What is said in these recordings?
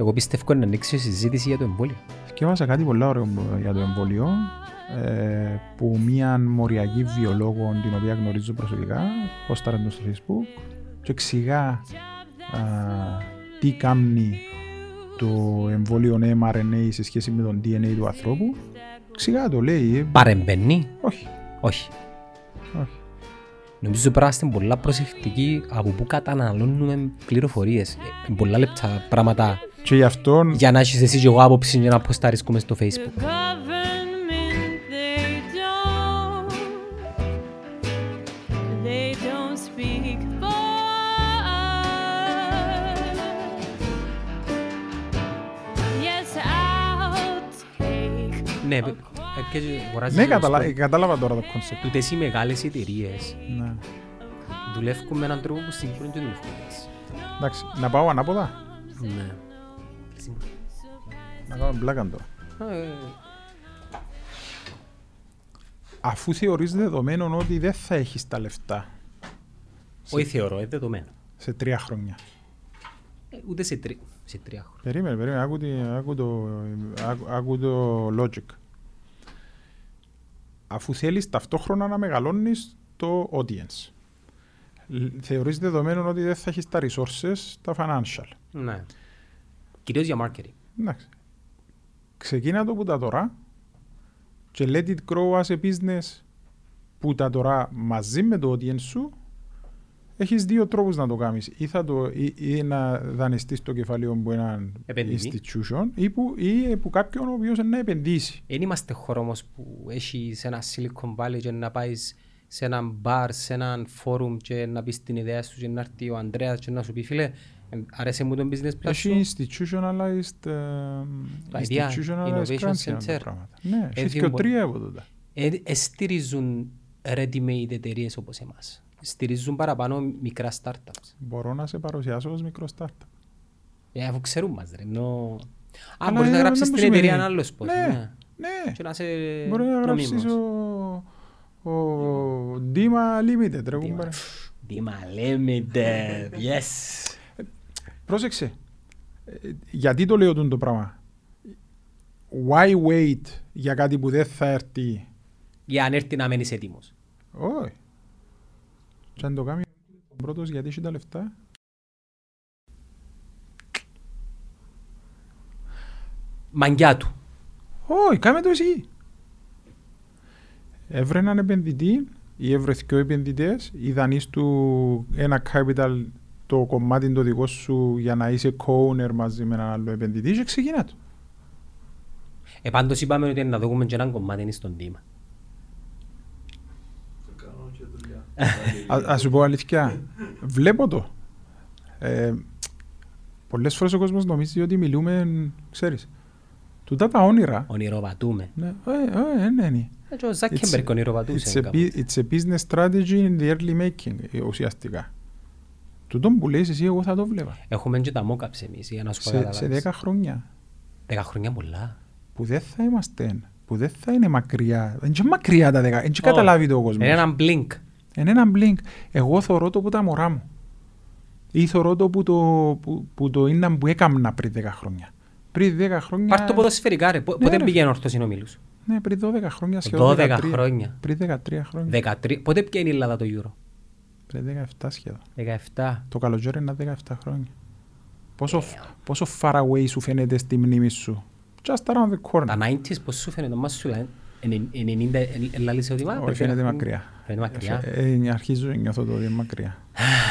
Εγώ πιστεύω να ανοίξει η συζήτηση για το εμβόλιο. Σκέφασα κάτι πολύ ωραίο για το εμβόλιο ε, που μια μοριακή βιολόγο την οποία γνωρίζω προσωπικά πόσταρε το στο facebook και εξηγά α, τι κάνει το εμβόλιο mRNA σε σχέση με τον DNA του ανθρώπου. Εξηγά το λέει. ε, Παρεμβαίνει; Όχι. Όχι. όχι. Νομίζω πρέπει να είμαστε πολλά προσεκτικοί από πού καταναλώνουμε πληροφορίες. Ε, πολλά λεπτά πράγματα Και γι' αυτό για να έχεις εσύ και εγώ άποψη για να ποσταρίσκουμε στο facebook. government they don't they don't speak for us yes I'll take Ναι, ε, και αγοράζεις ναι, λίγο καταλα... στο- κατάλαβα τώρα το concept. Τούτες οι μεγάλες εταιρείες Ναι. δουλεύουν με έναν τρόπο που στην Κύπρο δεν δουλεύουν έτσι. Εντάξει, να πάω ανάποδα. Ναι. Να κάνω μπλάκα τώρα. Ε, Αφού θεωρείς δεδομένο ότι δεν θα έχεις τα λεφτά Όχι θεωρώ, είναι δεδομένο. σε τρία χρόνια. Ε, Ούτε σε, τρι... σε τρία χρόνια. Περίμενε, περίμενε, άκου, τη- άκου, το, άκου, άκου το logic. Αφού θέλεις ταυτόχρονα να μεγαλώνεις το audience. Λ- Θεωρείς δεδομένο ότι δεν θα έχεις τα resources, τα financial. Ναι. Κυρίως για marketing. Εντάξει. Ξεκίνα το που τα τώρα και let it grow as a business που τα τώρα μαζί με το audience σου έχεις δύο τρόπους να το κάνεις. Ή, θα το, ή, ή να δανειστείς το κεφάλαιο από έναν Επενδυτή. institution ή που, ή που κάποιον ο οποίος να επενδύσει. Δεν είμαστε χώρος όμως που έχει σε ένα Silicon Valley και να πάεις σε έναν μπαρ, σε έναν φόρουμ και να πεις την ιδέα σου και να έρθει ο Ανδρέας και να σου πει φίλε ε, άρεσε μου το business plan σου; Έχει institutionalized, ε, idea, institutionalized innovation grants για center. τα πράγματα. Ναι, Ε, έχει και δύο- τρία από τότε. Ε, ε, στηρίζουν ready-made εταιρείες όπως εμάς. Στηρίζουν παραπάνω μικρά startups. Μπορώ να σε παρουσιάσω ως μικρό startup. Ε, αφού ξέρουν μας ρε. Ενώ... Α, Αλλά μπορείς να ε, γράψεις δεν την μου εταιρεία σημαίνει. ένα άλλος πώς. Ναι, Ναι. ναι. Και να είσαι Μπορεί να γράψεις νομίμος. ο, ο Dima Limited, ρε κουμπάρε. Δήμα Limited, yes. Πρόσεξε. Ε, Γιατί το λέω τούτο το πράγμα; Why wait για κάτι που δεν θα έρθει; Για αν έρθει να μένεις έτοιμος. Όχι. Και αν το κάνει ο πρώτος γιατί έχει τα λεφτά; Μαγκιά του. Όχι, κάμε το εσύ. Έβρε έναν επενδυτή ή έβρε δυο επενδυτές ή δανείς του ένα capital το κομμάτι το δικό σου για να είσαι co-owner μαζί με έναν άλλο επενδυτή και ξεκινά το. Ε, πάντως είπαμε ότι να δούμε και έναν κομμάτι είναι στον Δήμα. Α ας σου πω αλήθεια, βλέπω το. Ε, πολλές φορές ο κόσμος νομίζει ότι μιλούμε, ξέρεις, τούτα τα όνειρα. Ονειροβατούμε. Ναι, ε, ε, ναι, ναι. Ε, και ο Ζάκεμπερκ It's ονειροβατούσε. a, κάπου. bu- it's a business strategy in the early making, ε, ουσιαστικά. Τούτον που λες εσύ, εγώ θα το βλέπα. Έχουμε και τα mock-ups εμείς, για να σου πω Σε, σε καταλάβεις. 10 χρόνια, Δέκα χρόνια πολλά. που δεν θα είμαστε, που δεν θα είναι μακριά. Δεν είναι μακριά τα 10, δεν Όχι. καταλάβει το ο κόσμος. Είναι έναν blink. Είναι ένα blink. Εγώ θωρώ το που τα μωρά μου. Ή θωρώ το που το, που, που το είναι που έκαμνα πριν 10 χρόνια. Πριν 10 χρόνια... Πάρ' το ποδοσφαιρικά ρε. Πο- Ναι, Πότε ρε. πήγαινε ορθός συνομίλους; Ναι, πριν 12 χρόνια σχεδόν. 12 13. χρόνια. Πριν 13 χρόνια. 13. Πότε πήγαινε η Ελλάδα το Euro; Πριν 17 σχεδόν. 17. Το καλοκαίρι είναι 17 χρόνια. Πόσο, πόσο far away σου φαίνεται στη μνήμη σου; Just around the corner. Τα 90s πώς σου φαίνεται, μας σου λένε. 90 ελάλησε ότι μα, Όχι, πρέπει φαίνεται να- μακριά. Φαίνεται μακριά. Ε, ε, αρχίζω να νιώθω το ότι είναι μακριά.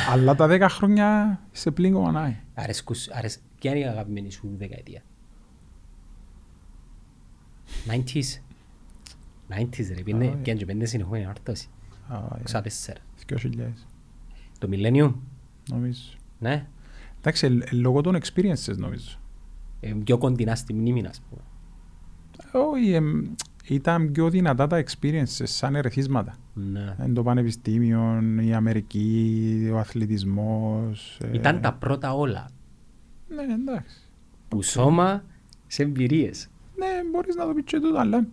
Αλλά τα 10 χρόνια σε πλήγω μανάει. Αρέσκους, αρεσ... Ποια είναι η αγαπημένη σου δεκαετία; 90s. 90s ρε, πήγαινε Α, πήγαινε και πέντε συνεχόμενη όρθωση. Α, ε, 64. 2000, Το Millennium, νομίζω. ναι. Εντάξει, ε, ε, λόγω των experiences νομίζω. Ε, πιο κοντινά στη μνήμη, ας πούμε. Όχι, εμ, ήταν πιο δυνατά τα experiences σαν ερεθίσματα. Ναι. Εν το πανεπιστήμιο, η Αμερική, ο αθλητισμός. ε, Ήταν τα πρώτα όλα. Ναι, εντάξει. Που σώμα σε εμπειρίες. Ναι, μπορείς να το πεις και τούτο, αλλά...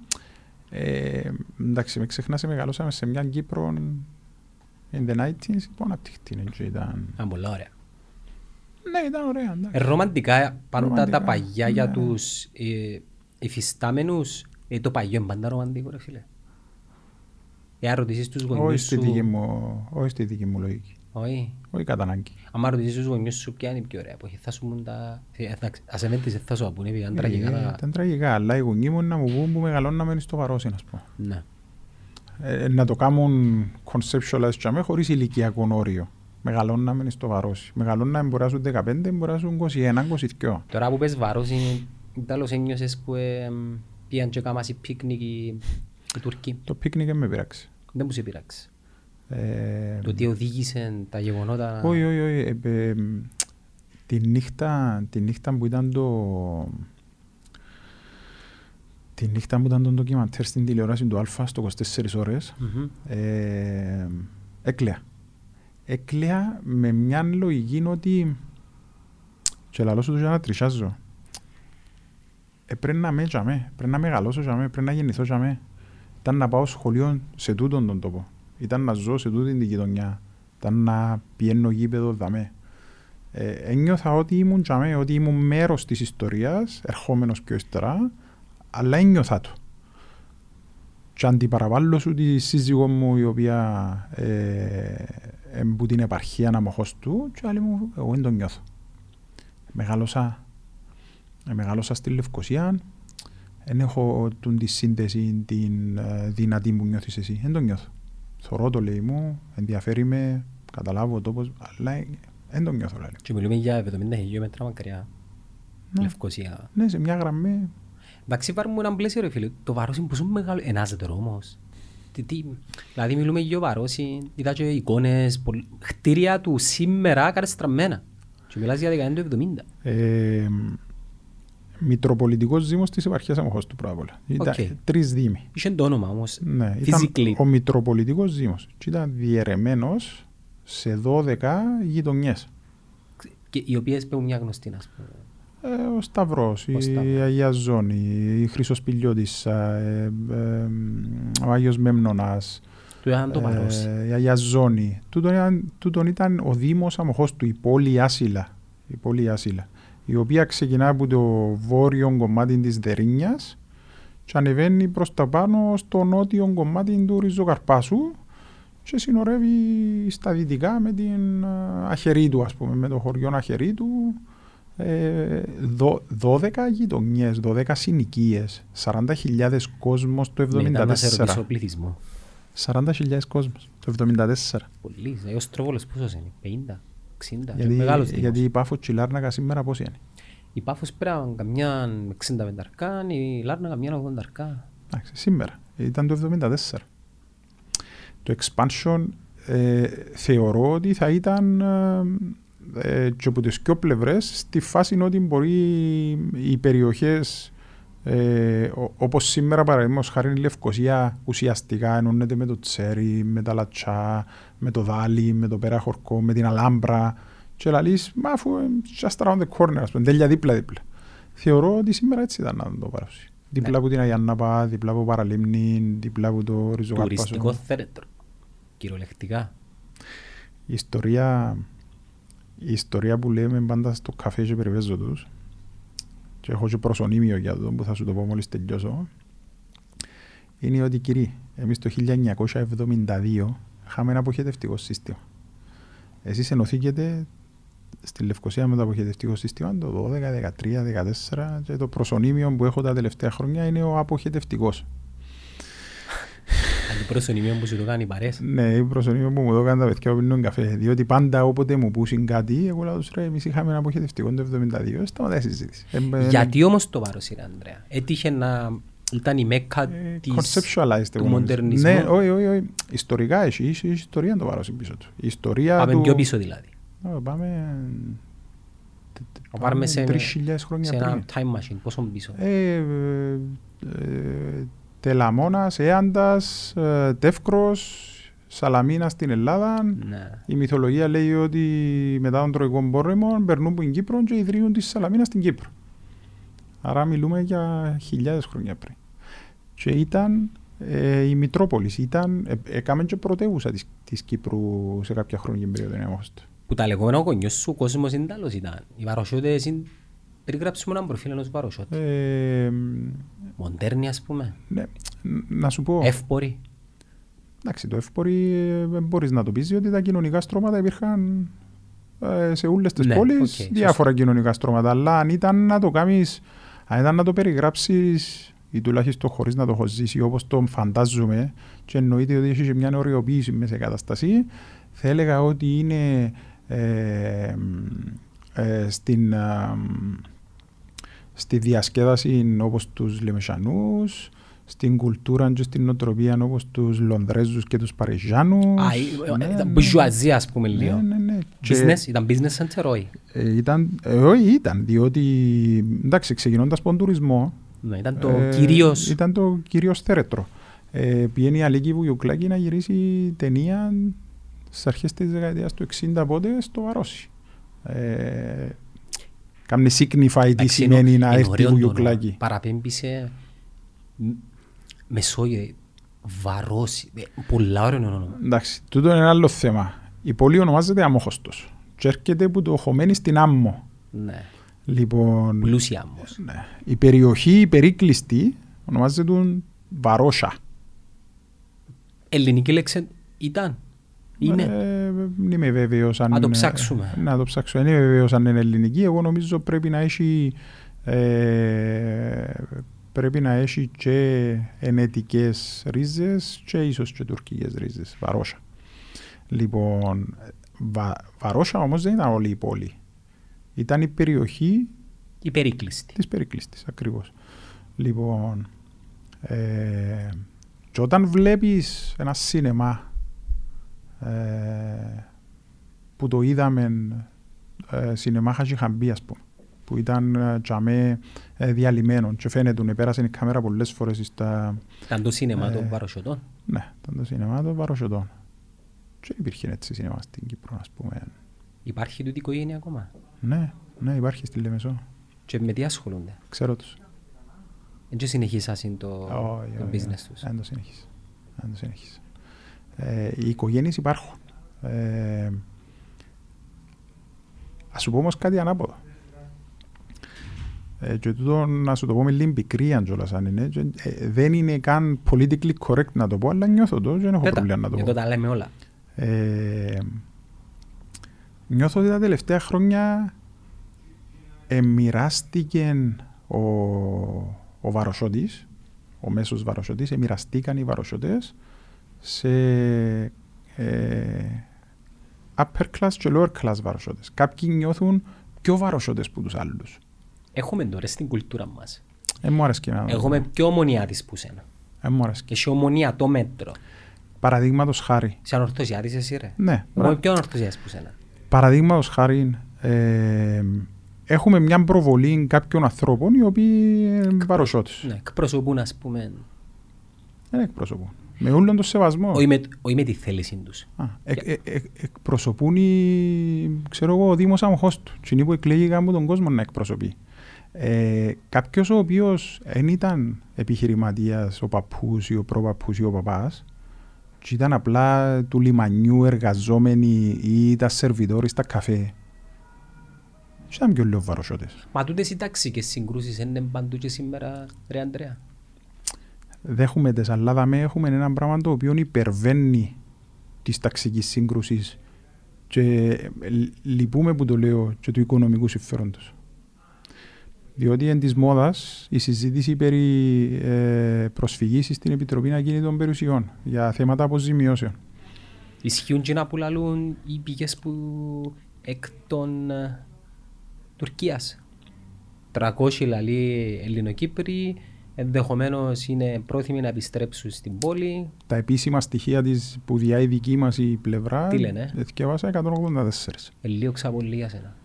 Ε, εντάξει, με ξεχνάς, μεγαλώσαμε σε μια Κύπρο in the 90s, που αναπτυχτή είναι και ήταν... Ήταν πολλά ωραία. Ναι, ήταν ωραία. εντάξει. Ε, ρομαντικά πάντα Ρομαντικά, τα παγιά για ναι. τους ε, υφιστάμενους, ε, το παγιό είναι πάντα ρομαντικό ρε φίλε. Εάν ρωτήσεις τους Όχι γονιούς στη σου... δική μου, όχι στη δική μου λογική. Όχι. Όχι κατά ανάγκη. Αν ρωτήσεις τους γονιούς σου ποια είναι η πιο ωραία εποχή, θα σου πούν τα... ε, εντάξει, Ας εμέντες θα σου πούνε, ήταν τραγικά Ε, τα... Ήταν τραγικά, αλλά οι γονείς μου να μου πούν που μεγαλώναμε στο βαρόσι, ας πούμε. Ναι. Ε, να το κάνουν conceptualize για μέ χωρίς ηλικιακό όριο. Μεγαλώναμε στο βαρόσι. Μεγαλώναμε μπορείς να σου 15, μπορείς να σου 21, 22. Τώρα που πες βάρος είναι... Τέλος ένιωσες που ε, πήγαν και κάμασι πίκνικ οι, οι Τουρκοί. Το πίκνικ δεν με πειράξει. Δεν μου σε πειράξει. Ε, Το τι οδήγησε τα γεγονότα... Όχι, όχι, όχι. Ε, ε, τη, νύχτα, τη νύχτα που ήταν το... Τη νύχτα που ήταν το ντοκιμαντέρ στην τηλεόραση του Αλφα στο 24 ώρες, Μμμ. ε, έκλαια. Έκλαια με μια λογική ότι και λαλώ σου το για να τρισιάζω. Ε, πρέπει να με τζαμέ, πρέπει να μεγαλώσω τζαμέ, πρέπει να γεννηθώ τζαμέ. Ήταν να πάω σχολείο σε τούτον τον τόπο. Ήταν να ζω σε τούτην την γειτονιά. Ήταν να πιένω γήπεδο δαμέ. Ε, ένιωθα ότι ήμουν τζαμέ, ότι ήμουν μέρος της ιστορίας, ερχόμενος πιο ύστερα, αλλά ένιωθα το. Και αντιπαραβάλλω σου τη σύζυγό μου η οποία ε, που την επαρχία αναμοχώς του και άλλη μου εγώ δεν το νιώθω. Μεγάλωσα, ε, μεγάλωσα στη Λευκοσία, δεν έχω τούν τη σύνδεση την ε, δυνατή που νιώθεις εσύ, δεν το νιώθω. Θωρώ το λέει μου, ενδιαφέρει με, καταλάβω το πώς, αλλά ε, δεν το νιώθω λέει. Και μιλούμε για 70 χιλιόμετρα μακριά. Ναι. Λευκοσία. Ναι, σε μια γραμμή, Εντάξει, πάρουμε έναν πλαίσιο ρε φίλε. Το βάρος είναι πόσο μεγάλο. Ενάζεται όμως. Τι, τι, δηλαδή μιλούμε για βάρος, είδα και εικόνες, πολλ- χτίρια του σήμερα κατεστραμμένα. Και μιλάς για δεκαετία του 70. ε, Μητροπολιτικός Δήμος της επαρχίας Αμμοχώστου πρώτα απ' όλα. Ήταν Οκ. τρεις δήμοι. Είχε το όνομα όμως. Ναι, ήταν Physically. ο Μητροπολιτικός Δήμος και ήταν διαιρεμένος σε 12 γειτονιές. Και οι οποίες παίρνουν μια γνωστή, ας πούμε. Ε, ο Σταυρός, Ο η Σταύρος. Αγία Ζώνη, η Χρυσοσπηλιώτισσα, ε, ε, ο Άγιος Μέμνονας, Του είχαν το βάρος. ε, η Αγία Ζώνη. Τούτον ήταν, τούτον ήταν ο Δήμος Αμοχώς του, η πόλη Άσυλα. Η πόλη Άσυλα. Η οποία ξεκινά από το βόρειο κομμάτι της Δερίνιας και ανεβαίνει προς τα πάνω στο νότιο κομμάτι του Ριζοκαρπάσου και συνορεύει στα δυτικά με την ε, Αχερίτου, ας πούμε, με το χωριό Αχερίτου. Ε, δω- 12 γειτονιές, 12 συνοικίες, 40.000 κόσμος το Ναι, ήταν να σε 74. ρωτήσω πληθυσμό. 40.000 κόσμος το 74. Πολύ. Ε, Ο Στρόβολος πόσος είναι, 50, 60. Γιατί, μεγάλος δήμος. γιατί η Πάφος Τσιλάρνακα σήμερα πώς είναι; Η Πάφος πρέπει να καμιά 65 αρκά, η Λάρνα καμιά 80 αρκά. Εντάξει, σήμερα. Ήταν το 74. Το expansion ε, θεωρώ ότι θα ήταν ε, ε, και από τις δυο πλευρές στη φάση ότι μπορεί οι περιοχές ε, ο- όπως σήμερα παραδείγματος χάρη η Λευκοσία ουσιαστικά ενώνεται με το Τσέρι, με τα Λατσά, με το Δάλι, με το Πέρα Χορκό, με την Αλάμπρα και λαλείς, μα αφού ε, just around the corner, ας πούμε, τέλεια δίπλα-δίπλα. Θεωρώ ότι σήμερα έτσι ήταν να το παράσει. Δίπλα Ναι. από την Αγιάνναπα, δίπλα από Παραλίμνη, δίπλα από το Τουριστικό Ριζοκάρπασο. θέρετρο. Κυριολεκτικά. Η ιστορία, η ιστορία που λέμε πάντα στο καφέ και περιπέζω τους και έχω και προσωνύμιο για το που θα σου το πω μόλις τελειώσω είναι ότι κύριοι, εμείς το 1972 είχαμε ένα αποχετευτικό σύστημα. Εσείς ενωθήκετε στη Λευκοσία με το αποχετευτικό σύστημα το 12, 13, 14 και το προσωνύμιο που έχω τα τελευταία χρόνια είναι ο αποχετευτικός. Αν το προσωνύμιο που σου το κάνει παρές. Ναι, η προσωνύμιο που μου το έκανε τα παιδιά που πίνουν καφέ. Διότι πάντα όποτε μου πούσουν κάτι, εγώ λέω τους ρε, εμείς είχαμε ένα αποχετευτικό το 72, σταματάει η συζήτηση. Ε, ε, Γιατί όμως το βάρος είναι, Ανδρέα; Έτυχε να ήταν η μέκα ε, της... conceptualized, του εγώ νομίζω. μοντερνισμού. Ναι, όχι, όχι, όχι. Ιστορικά έχει, έχει ιστορία το βάρος πίσω του. Η ιστορία Πάμε του... πιο πίσω δηλαδή. Ω, πάμε... Να πάρουμε σε, 3.000 σε χρόνια ένα πριν. time machine, πόσο πίσω; Ε, ε, ε, Τελαμόνας, Έαντας, ε, Τεύκρος, Σαλαμίνας στην Ελλάδα. Ναι. Η μυθολογία λέει ότι μετά τον Τροϊκό Πόλεμο περνούν από την Κύπρο και ιδρύουν της Σαλαμίνας στην Κύπρο. Άρα μιλούμε για χιλιάδες χρόνια πριν. Και ήταν ε, η Μητρόπολης, ήταν, ε, έκαμε και πρωτεύουσα της, της Κύπρου σε κάποια χρόνια περίοδο. είναι όμως. Που τα λεγόμενα ο γονιός σου, ο κόσμος είναι άλλος ήταν. Οι βαροσιώτες είναι... Περιγράψουμε έναν προφίλ ενός βαροσιώτη. Ε, Μοντέρνοι ας πούμε. ναι, να σου πω, Εύποροι. εντάξει, το εύποροι ε, δεν μπορείς να το πεις, διότι τα κοινωνικά στρώματα υπήρχαν ε, σε όλες τις Ναι, πόλεις οκ, διάφορα κοινωνικά στρώματα. Αλλά αν ήταν να το κάνεις, αν ήταν να το περιγράψεις ή τουλάχιστον χωρίς να το έχω ζήσει όπως το φαντάζομαι και εννοείται ότι έχεις και μια οριοποίηση μέσα σε καταστασία, θα έλεγα ότι είναι ε, ε, στην, α, στη διασκέδαση όπως τους Λεμεσανούς, στην κουλτούρα και στην νοοτροπία όπως τους Λονδρέζους και τους Παριζάνους. Α, Ναι, ε, ήταν ναι. μπουζουαζία ας πούμε Ναι, λίγο. ναι, ναι. Και, Business, ήταν business center, όχι. ε, ήταν, ε, όχι, ήταν, διότι εντάξει, ξεκινώντας από τον τουρισμό, Ναι, ήταν το ε, κυρίως... Ήταν το κυρίως θέρετρο. Ε, πήγαινε η Αλίκη Βουγιουκλάκη να γυρίσει ταινία στις αρχές της δεκαετίας του 60 πότε στο Βαρόσι. Ε, Κάμνε signify τι Εντάξει, σημαίνει είναι- να είναι έρθει η ωραίο το όνομα. Βουγιουκλάκη. Παραπέμπει σε μ- Μεσόγειο, Βαρόσι, ε, πολλά ωραίο είναι όνομα. Εντάξει, τούτο είναι ένα άλλο θέμα. Η πόλη ονομάζεται Αμόχωστος και έρχεται που το χωμένη στην Άμμο. Ναι, Λοιπόν, πλούσια όμως. ναι. η περιοχή η περίκλειστη ονομάζεται Βαρόσα. Ελληνική λέξη ήταν, είναι. Ε, δεν είμαι βέβαιος αν... Να το είναι- ψάξουμε. Να το ψάξουμε. Δεν είμαι βέβαιος αν είναι ελληνική. Εγώ νομίζω πρέπει να έχει... Ε, πρέπει να έχει και ενετικές ρίζες και ίσως και τουρκικές ρίζες. Βαρόσα. Λοιπόν, βα, Βαρόσα όμως δεν ήταν όλη η πόλη. Ήταν η περιοχή Η περίκλειστη. της περικλείστης ακριβώς. Λοιπόν, ε, και όταν βλέπεις ένα σίνεμα ε, που το είδαμε ε, σινεμά Χατζιχαμπή ας πούμε που ήταν ε, τζαμέ ε, διαλυμένο και φαίνεται ότι πέρασε η κάμερα πολλές φορές στα... Ήταν το σίνεμα Ε, των Βαροσιωτών. Ναι, ήταν το σινεμά των Βαροσιωτών. Και υπήρχε έτσι σινεμά στην Κύπρο ας πούμε. Υπάρχει τούτη οικογένεια ακόμα; Ναι, ναι υπάρχει στη Λεμεσό. Και με τι ασχολούνται; Ξέρω τους. Δεν συνεχίσασαν το, Όχι, το όχι, business όχι. τους. Δεν το συνεχίσει. Δεν το συνεχίσει. Ε, οι οικογένειες υπάρχουν. Ε, ας σου πω όμως κάτι ανάποδο. Ε, και τούτο να σου το πω με λίγη πικρία κιόλας αν είναι. Και, ε, δεν είναι καν politically correct να το πω, αλλά νιώθω το και δεν έχω Πέτα, πρόβλημα να το Εδώ πω. τα λέμε όλα. Ε, νιώθω ότι τα τελευταία χρόνια εμοιράστηκε ο, ο Βαροσότης, ο μέσος Βαροσότης, εμοιραστήκαν οι Βαροσότες σε ε, upper class και lower class Βαροσότες. Κάποιοι νιώθουν πιο Βαροσότες που τους άλλους. Έχουμε τώρα στην κουλτούρα μας. Ε, μου άρεσε και εμένα. Έχουμε πιο ομονιάτης που σένα. Ε, μου άρεσε. Και σε ομονία το μέτρο. Παραδείγματος χάρη. Σε ανορθωσιάτης εσύ ρε. Ναι, Εγώ μπράβο. είμαι πιο ανορθωσιάτης που σένα. Παραδείγματος χάρη, ε, έχουμε μια προβολή κάποιων ανθρώπων οι οποίοι είναι βαροσότες. Ναι, εκπροσωπούν ας πούμε. Δεν εκπροσωπούν. Με όλον τον σεβασμό. Όχι με, όχι με τη θέληση τους. Α, εκ, ε, ε, εκπροσωπούν οι, ξέρω εγώ, ο Δήμος Αμοχώς του. Τι που εκλέγει από τον κόσμο να εκπροσωπεί. Ε, κάποιος ο οποίος δεν ήταν επιχειρηματίας, ο παππούς ή ο προπαππούς ή ο παπάς, και ήταν απλά του λιμανιού εργαζόμενοι ή ήταν σερβιτόροι στα καφέ. Και ήταν πιο λίγο βαροσότες. Μα τούτες οι ταξικές συγκρούσεις είναι παντού και σήμερα ρε Αντρέα. Δέχουμε τις, αλλά δαμε έχουμε ένα πράγμα το οποίο υπερβαίνει της ταξικής σύγκρουσης και ε, λυπούμε που το λέω και του οικονομικού συμφέροντος. Διότι εν της μόδας η συζήτηση περί ε, προσφυγής στην Επιτροπή Ακίνητων Περιουσιών για θέματα αποζημιώσεων. Ισχύουν και να που λαλούν οι πηγές που εκ των ε, Τουρκίας. 300 λαλοί Ελληνοκύπροι ενδεχομένως είναι πρόθυμοι να επιστρέψουν στην πόλη. Τα επίσημα στοιχεία της που διά η δική μας η πλευρά Τι λένε; ε, θκευάσα 184. Ε, λίγο ξαπολύ για σένα.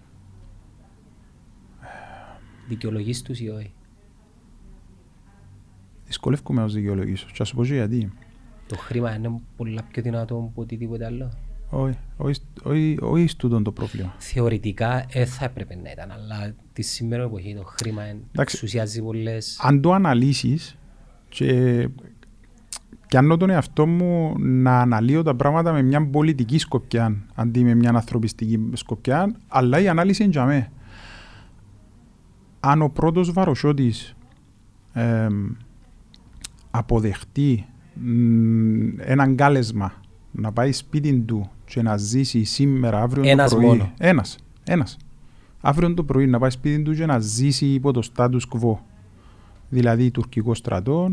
Δικαιολογείς τους ή όχι; Δυσκολεύκομαι να τους δικαιολογήσω. Και θα σου πω και γιατί. Το χρήμα είναι πολλά πιο δυνατό από οτιδήποτε άλλο. Όχι, όχι, όχι, όχι στούτον το πρόβλημα. Θεωρητικά ε, θα έπρεπε να ήταν, αλλά τη σήμερα εποχή το χρήμα εν- Εντάξει. εξουσιάζει πολλές... αν το αναλύσεις και πιάνω τον εαυτό μου να αναλύω τα πράγματα με μια πολιτική σκοπιά αντί με μια ανθρωπιστική σκοπιά, αλλά η ανάλυση είναι για μέ. Αν ο πρώτος βαροσιώτης εμ, αποδεχτεί μ, έναν κάλεσμα να πάει σπίτι του και να ζήσει σήμερα, αύριο Ένας το πρωί. μόνο. Ένας. Ένας. Αύριο το πρωί να πάει σπίτι του και να ζήσει υπό το status quo. Δηλαδή τουρκικό στρατό.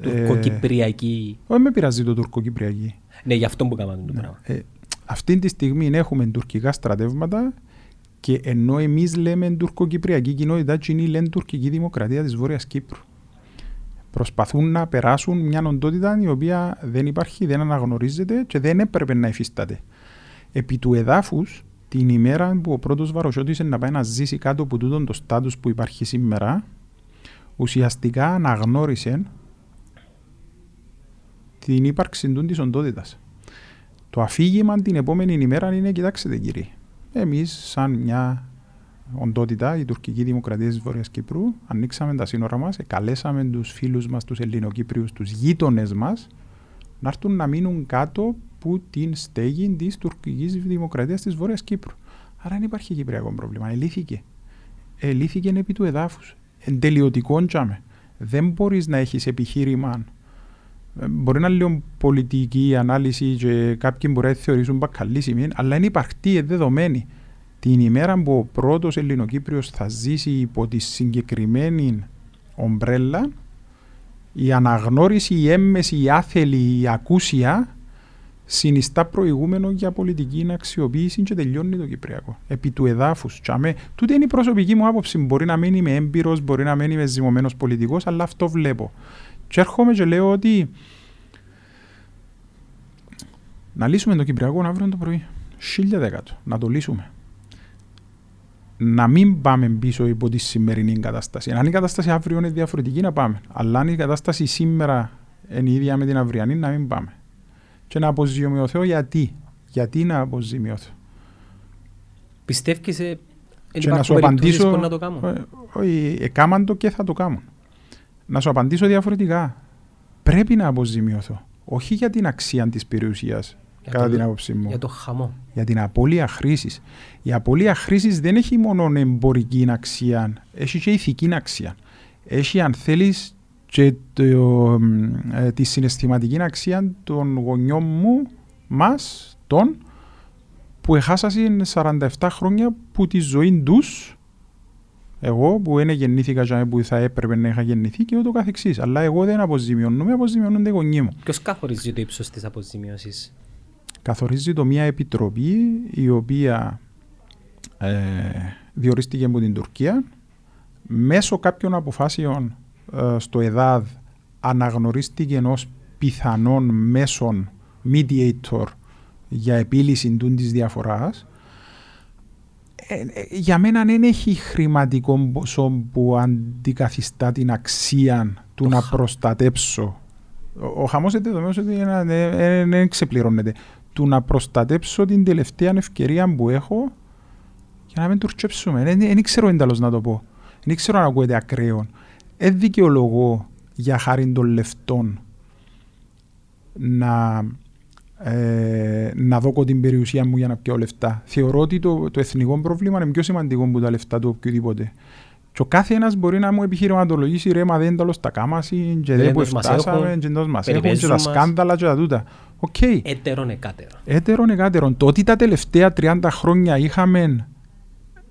ε, Τουρκοκυπριακή. όχι με πειράζει το τουρκοκυπριακή. Ναι, γι' αυτό που κάναμε το πράγμα. Ε, αυτή τη στιγμή έχουμε τουρκικά στρατεύματα και ενώ εμείς λέμε τουρκοκυπριακή κοινότητα, εκείνοι λένε τουρκική δημοκρατία της Βόρειας Κύπρου. Προσπαθούν να περάσουν μια οντότητα η οποία δεν υπάρχει, δεν αναγνωρίζεται και δεν έπρεπε να υφίσταται. Επί του εδάφους, την ημέρα που ο πρώτος βαροσιώτης είναι να πάει να ζήσει κάτω από τούτον το στάτους που υπάρχει σήμερα, ουσιαστικά αναγνώρισε την ύπαρξη του της οντότητας. Το αφήγημα την επόμενη ημέρα είναι, κοιτάξτε κύριε, εμείς σαν μια οντότητα, η τουρκική δημοκρατία της Βόρειας Κύπρου, ανοίξαμε τα σύνορα μας, καλέσαμε τους φίλους μας, τους Ελληνοκύπριους, τους γείτονες μας, να έρθουν να μείνουν κάτω που την στέγη της τουρκικής δημοκρατίας της Βόρειας Κύπρου. Άρα δεν υπάρχει κυπριακό πρόβλημα. Ελύθηκε. Ελύθηκε επί του εδάφους. Εν τελειωτικό τζάμε. Δεν μπορείς να έχεις επιχείρημα ε, Μπορεί να είναι λίγο πολιτική η ανάλυση και κάποιοι μπορεί να θεωρήσουν μπακαλίσιμη, αλλά είναι υπαρκτή, δεδομένη. Την ημέρα που ο πρώτος Ελληνοκύπριος θα ζήσει υπό τη συγκεκριμένη ομπρέλα, η αναγνώριση, η έμμεση, η άθελη, η ακούσια συνιστά προηγούμενο για πολιτική αξιοποίηση και τελειώνει το Κυπριακό. Επί του εδάφους. Τούτη είναι η προσωπική μου άποψη. Μπορεί να μην είμαι έμπειρος, μπορεί να μην είμαι ζυμωμένος πολιτικός, αλλά αυτό βλέπω. Και έρχομαι και λέω ότι να λύσουμε το Κυπριακό αύριο το πρωί. Χίλια δεκάτο. Να το λύσουμε. Να μην πάμε πίσω υπό τη σημερινή κατάσταση. Αν η κατάσταση αύριο είναι διαφορετική, να πάμε. Αλλά αν η κατάσταση σήμερα είναι η ίδια με την αυριανή, να μην πάμε. Και να αποζημιωθώ γιατί. Γιατί να αποζημιωθώ. Πιστεύεις ε, εν Και να σου υπάρχουν περιπτώσεις απαντήσω. που να το κάνουν; Ε, Όχι, εκάμαν το και θα το κάνουν. Να σου απαντήσω διαφορετικά. Πρέπει να αποζημιωθώ. Όχι για την αξία της περιουσίας, Για κατά το- την άποψή μου. Για το χαμό. για την απώλεια χρήσης. Η απώλεια χρήσης δεν έχει μόνο εμπορική αξία, έχει και ηθική αξία. Έχει, αν θέλεις, και το, ε, τη συναισθηματική αξία των γονιών μου, μας, των, που έχασαν 47 χρόνια που τη ζωή τους, εγώ που δεν γεννήθηκα και που θα έπρεπε να είχα γεννηθεί και ούτω καθεξής. Αλλά εγώ δεν αποζημιώνομαι, αποζημιώνονται οι γονείς μου. Ποιος καθορίζει το ύψος της αποζημίωσης; Καθορίζει το μια επιτροπή η οποία ε, διορίστηκε από την Τουρκία μέσω κάποιων αποφάσεων ε, στο ΕΔΑΔ αναγνωρίστηκε ως πιθανόν μέσον mediator για επίλυση του της διαφοράς ε, ε, για μένα δεν έχει χρηματικό ποσό που αντικαθιστά την αξία του Το να χα- προστατέψω. Ο, ο χαμός είναι δεδομένος ότι είναι- ε, ε, δεν ξεπληρώνεται. Του να προστατέψω την τελευταία ευκαιρία που έχω για να μην τουρκέψουμε. Δεν, δεν ξέρω εντάλλως να το πω. Δεν ξέρω αν ακούγεται ακραίο. Δεν δικαιολογώ για χάρη των λεφτών να, ε, να δώκω την περιουσία μου για να πιω λεφτά. Θεωρώ ότι το, το εθνικό πρόβλημα είναι πιο σημαντικό από τα λεφτά του οποιοδήποτε. Και ο κάθε ένας μπορεί να μου επιχειρηματολογήσει ρε μα δεν τέλος τα κάμαση και δεν Δεν που τους μας φτάσαμε έχουν, και δεν μας έχουν και περιπέζουν τα μας. σκάνδαλα και τα τούτα. Οκ. Έτερον εκάτερον. Έτερον εκάτερον. Το ότι τα τελευταία 30 χρόνια είχαμε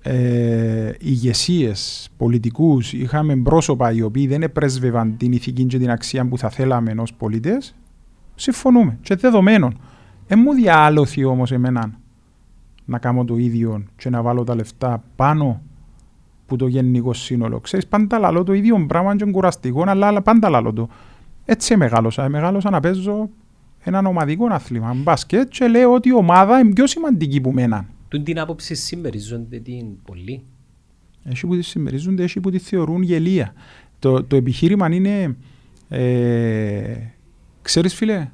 ε, ηγεσίες, πολιτικούς, είχαμε πρόσωπα οι οποίοι δεν επρέσβευαν την ηθική και την αξία που θα θέλαμε ως πολίτες, συμφωνούμε. Και δεδομένων. Ε, μου διάλωθη όμως εμένα να κάνω το ίδιο και να βάλω τα λεφτά πάνω που το γενικό σύνολο. Ξέρεις, πάντα λαλώ το ίδιο πράγμα και κουραστικό, αλλά αλλά πάντα λαλώ το. Έτσι μεγάλωσα. Μεγάλωσα να παίζω έναν ομαδικό άθλημα, μπάσκετ και λέω ότι η ομάδα είναι πιο σημαντική που μένα. Τούν την άποψη συμμερίζονται την πολύ. Έχει που τη συμμερίζονται, έχει που τη θεωρούν γελία. Το, το επιχείρημα είναι, ε, ξέρεις φίλε,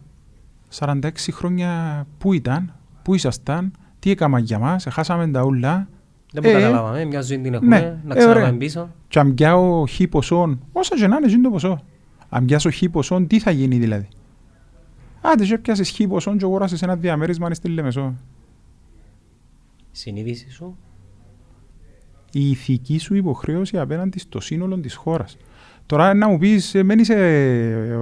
46 χρόνια πού ήταν, πού ήσασταν, τι έκανα για μας, χάσαμε τα ούλα. Δεν που Ε, καταλάβαμε, μια ζωή την έχουμε, ναι, να ε, ωραία. ξαναπάμε πίσω. Και αν πιάω χ ποσόν, όσα και να είναι, είναι το ποσό. Αν πιάσω χ ποσόν, τι θα γίνει δηλαδή; Άντε και έπιασες χι ποσόν και αγοράσες ένα διαμέρισμα στη Λεμεσό. Συνείδηση σου. η ηθική σου υποχρέωση απέναντι στο σύνολο της χώρας. Τώρα να μου πεις, ε, μεν είσαι ε,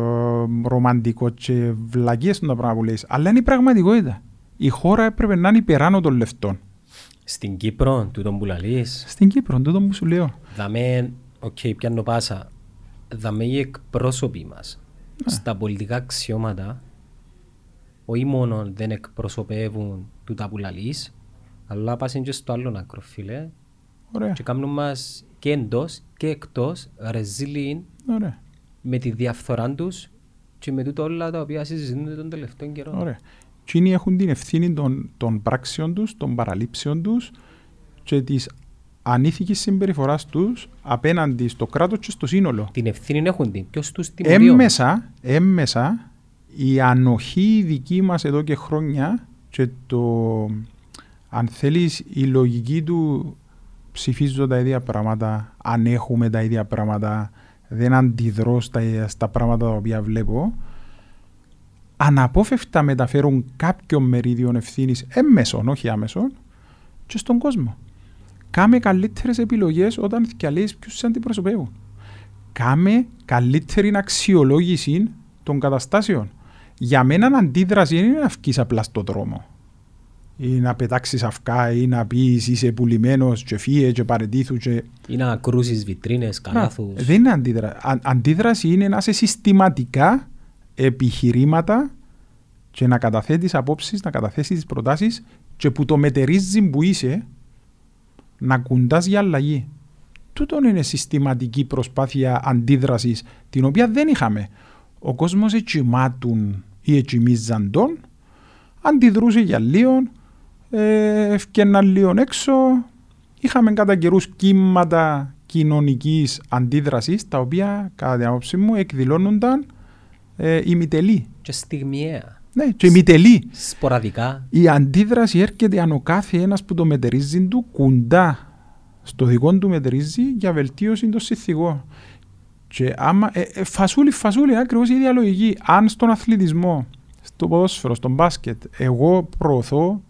ρομαντικό και βλακίες τα πράγματα που λες, αλλά είναι η πραγματικότητα. Η χώρα έπρεπε να είναι υπεράνω των λεφτών. Στην Κύπρο, τούτον που λαλείς, Στην Κύπρο, τούτο που σου λέω. δαμε, οκ, πιάνω πάσα, δαμε οι εκπρόσωποι μας στα πολιτικά αξιώματα, όχι μόνο δεν εκπροσωπεύουν τούτα που λαλείς, αλλά πάσουν και στο άλλο άκρο, φίλε, Ωραία, και κάνουν μας και εντός και εκτός ρεζίλι ωραία, με τη διαφθορά τους και με τούτα όλα τα οποία συζητούνται τον τελευταίο καιρό. ωραία. Εκείνοι έχουν την ευθύνη των, των πράξεων τους, των παραλήψεων τους και της ανήθικης συμπεριφοράς τους απέναντι στο κράτος και στο σύνολο. Την ευθύνη έχουν την. Ποιος τους τιμωρεί όμως; Έμμεσα, έμμεσα η ανοχή δική μας εδώ και χρόνια και το, αν θέλεις, η λογική του ψηφίζω τα ίδια πράγματα, αν έχουμε τα ίδια πράγματα, δεν αντιδρώ στα, στα πράγματα τα οποία βλέπω, αναπόφευκτα μεταφέρουν κάποιο μερίδιο ευθύνης έμμεσον, όχι άμεσον, και στον κόσμο. Κάμε καλύτερες επιλογές όταν διαλύει ποιους σε αντιπροσωπεύουν. Κάμε καλύτερη αξιολόγηση των καταστάσεων. Για μένα αντίδραση δεν είναι να βγεις απλά στον δρόμο. Ή να πετάξεις αυκά ή να πεις είσαι πουλημένος και φύγε και παρετήθου και... Ή να κρούσεις βιτρίνες, καλάθους. Να, δεν είναι αντίδραση. Αν, αντίδραση είναι να είσαι συστηματικά επιχειρήματα και να καταθέτεις απόψεις, να καταθέσεις τις προτάσεις και που το μετερίζει που είσαι να κουντάς για αλλαγή. Τούτον είναι συστηματική προσπάθεια αντίδρασης την οποία δεν είχαμε. Ο κόσμος ετσιμάτουν ή ετσιμίζαν τον, αντιδρούσε για λίγο, ε, ευκαιναν λίγο έξω, είχαμε κατά καιρούς κύματα κοινωνικής αντίδρασης τα οποία κατά την άποψή μου εκδηλώνονταν ε, ημιτελή. Και στιγμιαία. Ναι, και ημιτελή. Σποραδικά. Η αντίδραση έρχεται αν ο κάθε ένας που το μετερίζει του κουντά στο δικό του μετερίζει για βελτίωση των συνθηκών. Και άμα, ε, ε, φασούλη, φασούλη, ακριβώς η ίδια λογική. Αν στον αθλητισμό, στο ποδόσφαιρο, στον μπάσκετ, εγώ προωθώ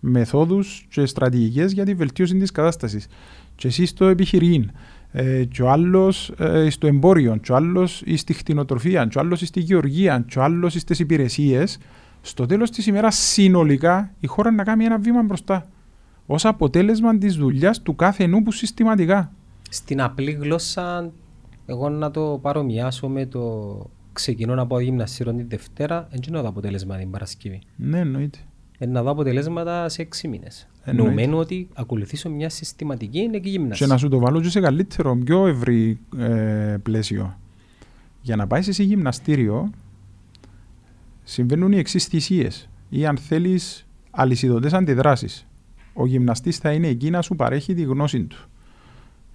μεθόδους και στρατηγικές για τη βελτίωση της κατάστασης. Και εσύ στο επιχειρήν, ε, και ο άλλος ε, στο εμπόριο, και ο άλλος στη χτινοτροφία, και ο άλλος στη γεωργία, και ο άλλος στις υπηρεσίες, στο τέλος της ημέρας συνολικά η χώρα να κάνει ένα βήμα μπροστά. Ως αποτέλεσμα της δουλειάς του κάθε νου που συστηματικά. Στην απλή γλώσσα, εγώ να το παρομοιάσω με το ξεκινώ να πάω γυμναστήριο την Δευτέρα, δεν είναι το αποτέλεσμα την Παρασκευή. Ναι, εννοείται. Ε, να δω αποτελέσματα σε έξι μήνες. Εννοείται. Νοουμένου ότι ακολουθήσω μια συστηματική είναι και Και γυμναστή. να σου το βάλω και σε καλύτερο, πιο ευρύ ε, πλαίσιο. Για να πάεις σε εσύ γυμναστήριο, συμβαίνουν οι εξής θυσίες. Ή αν θέλεις αλυσιδωτές αντιδράσεις. Ο γυμναστής θα είναι εκεί να σου παρέχει τη γνώση του.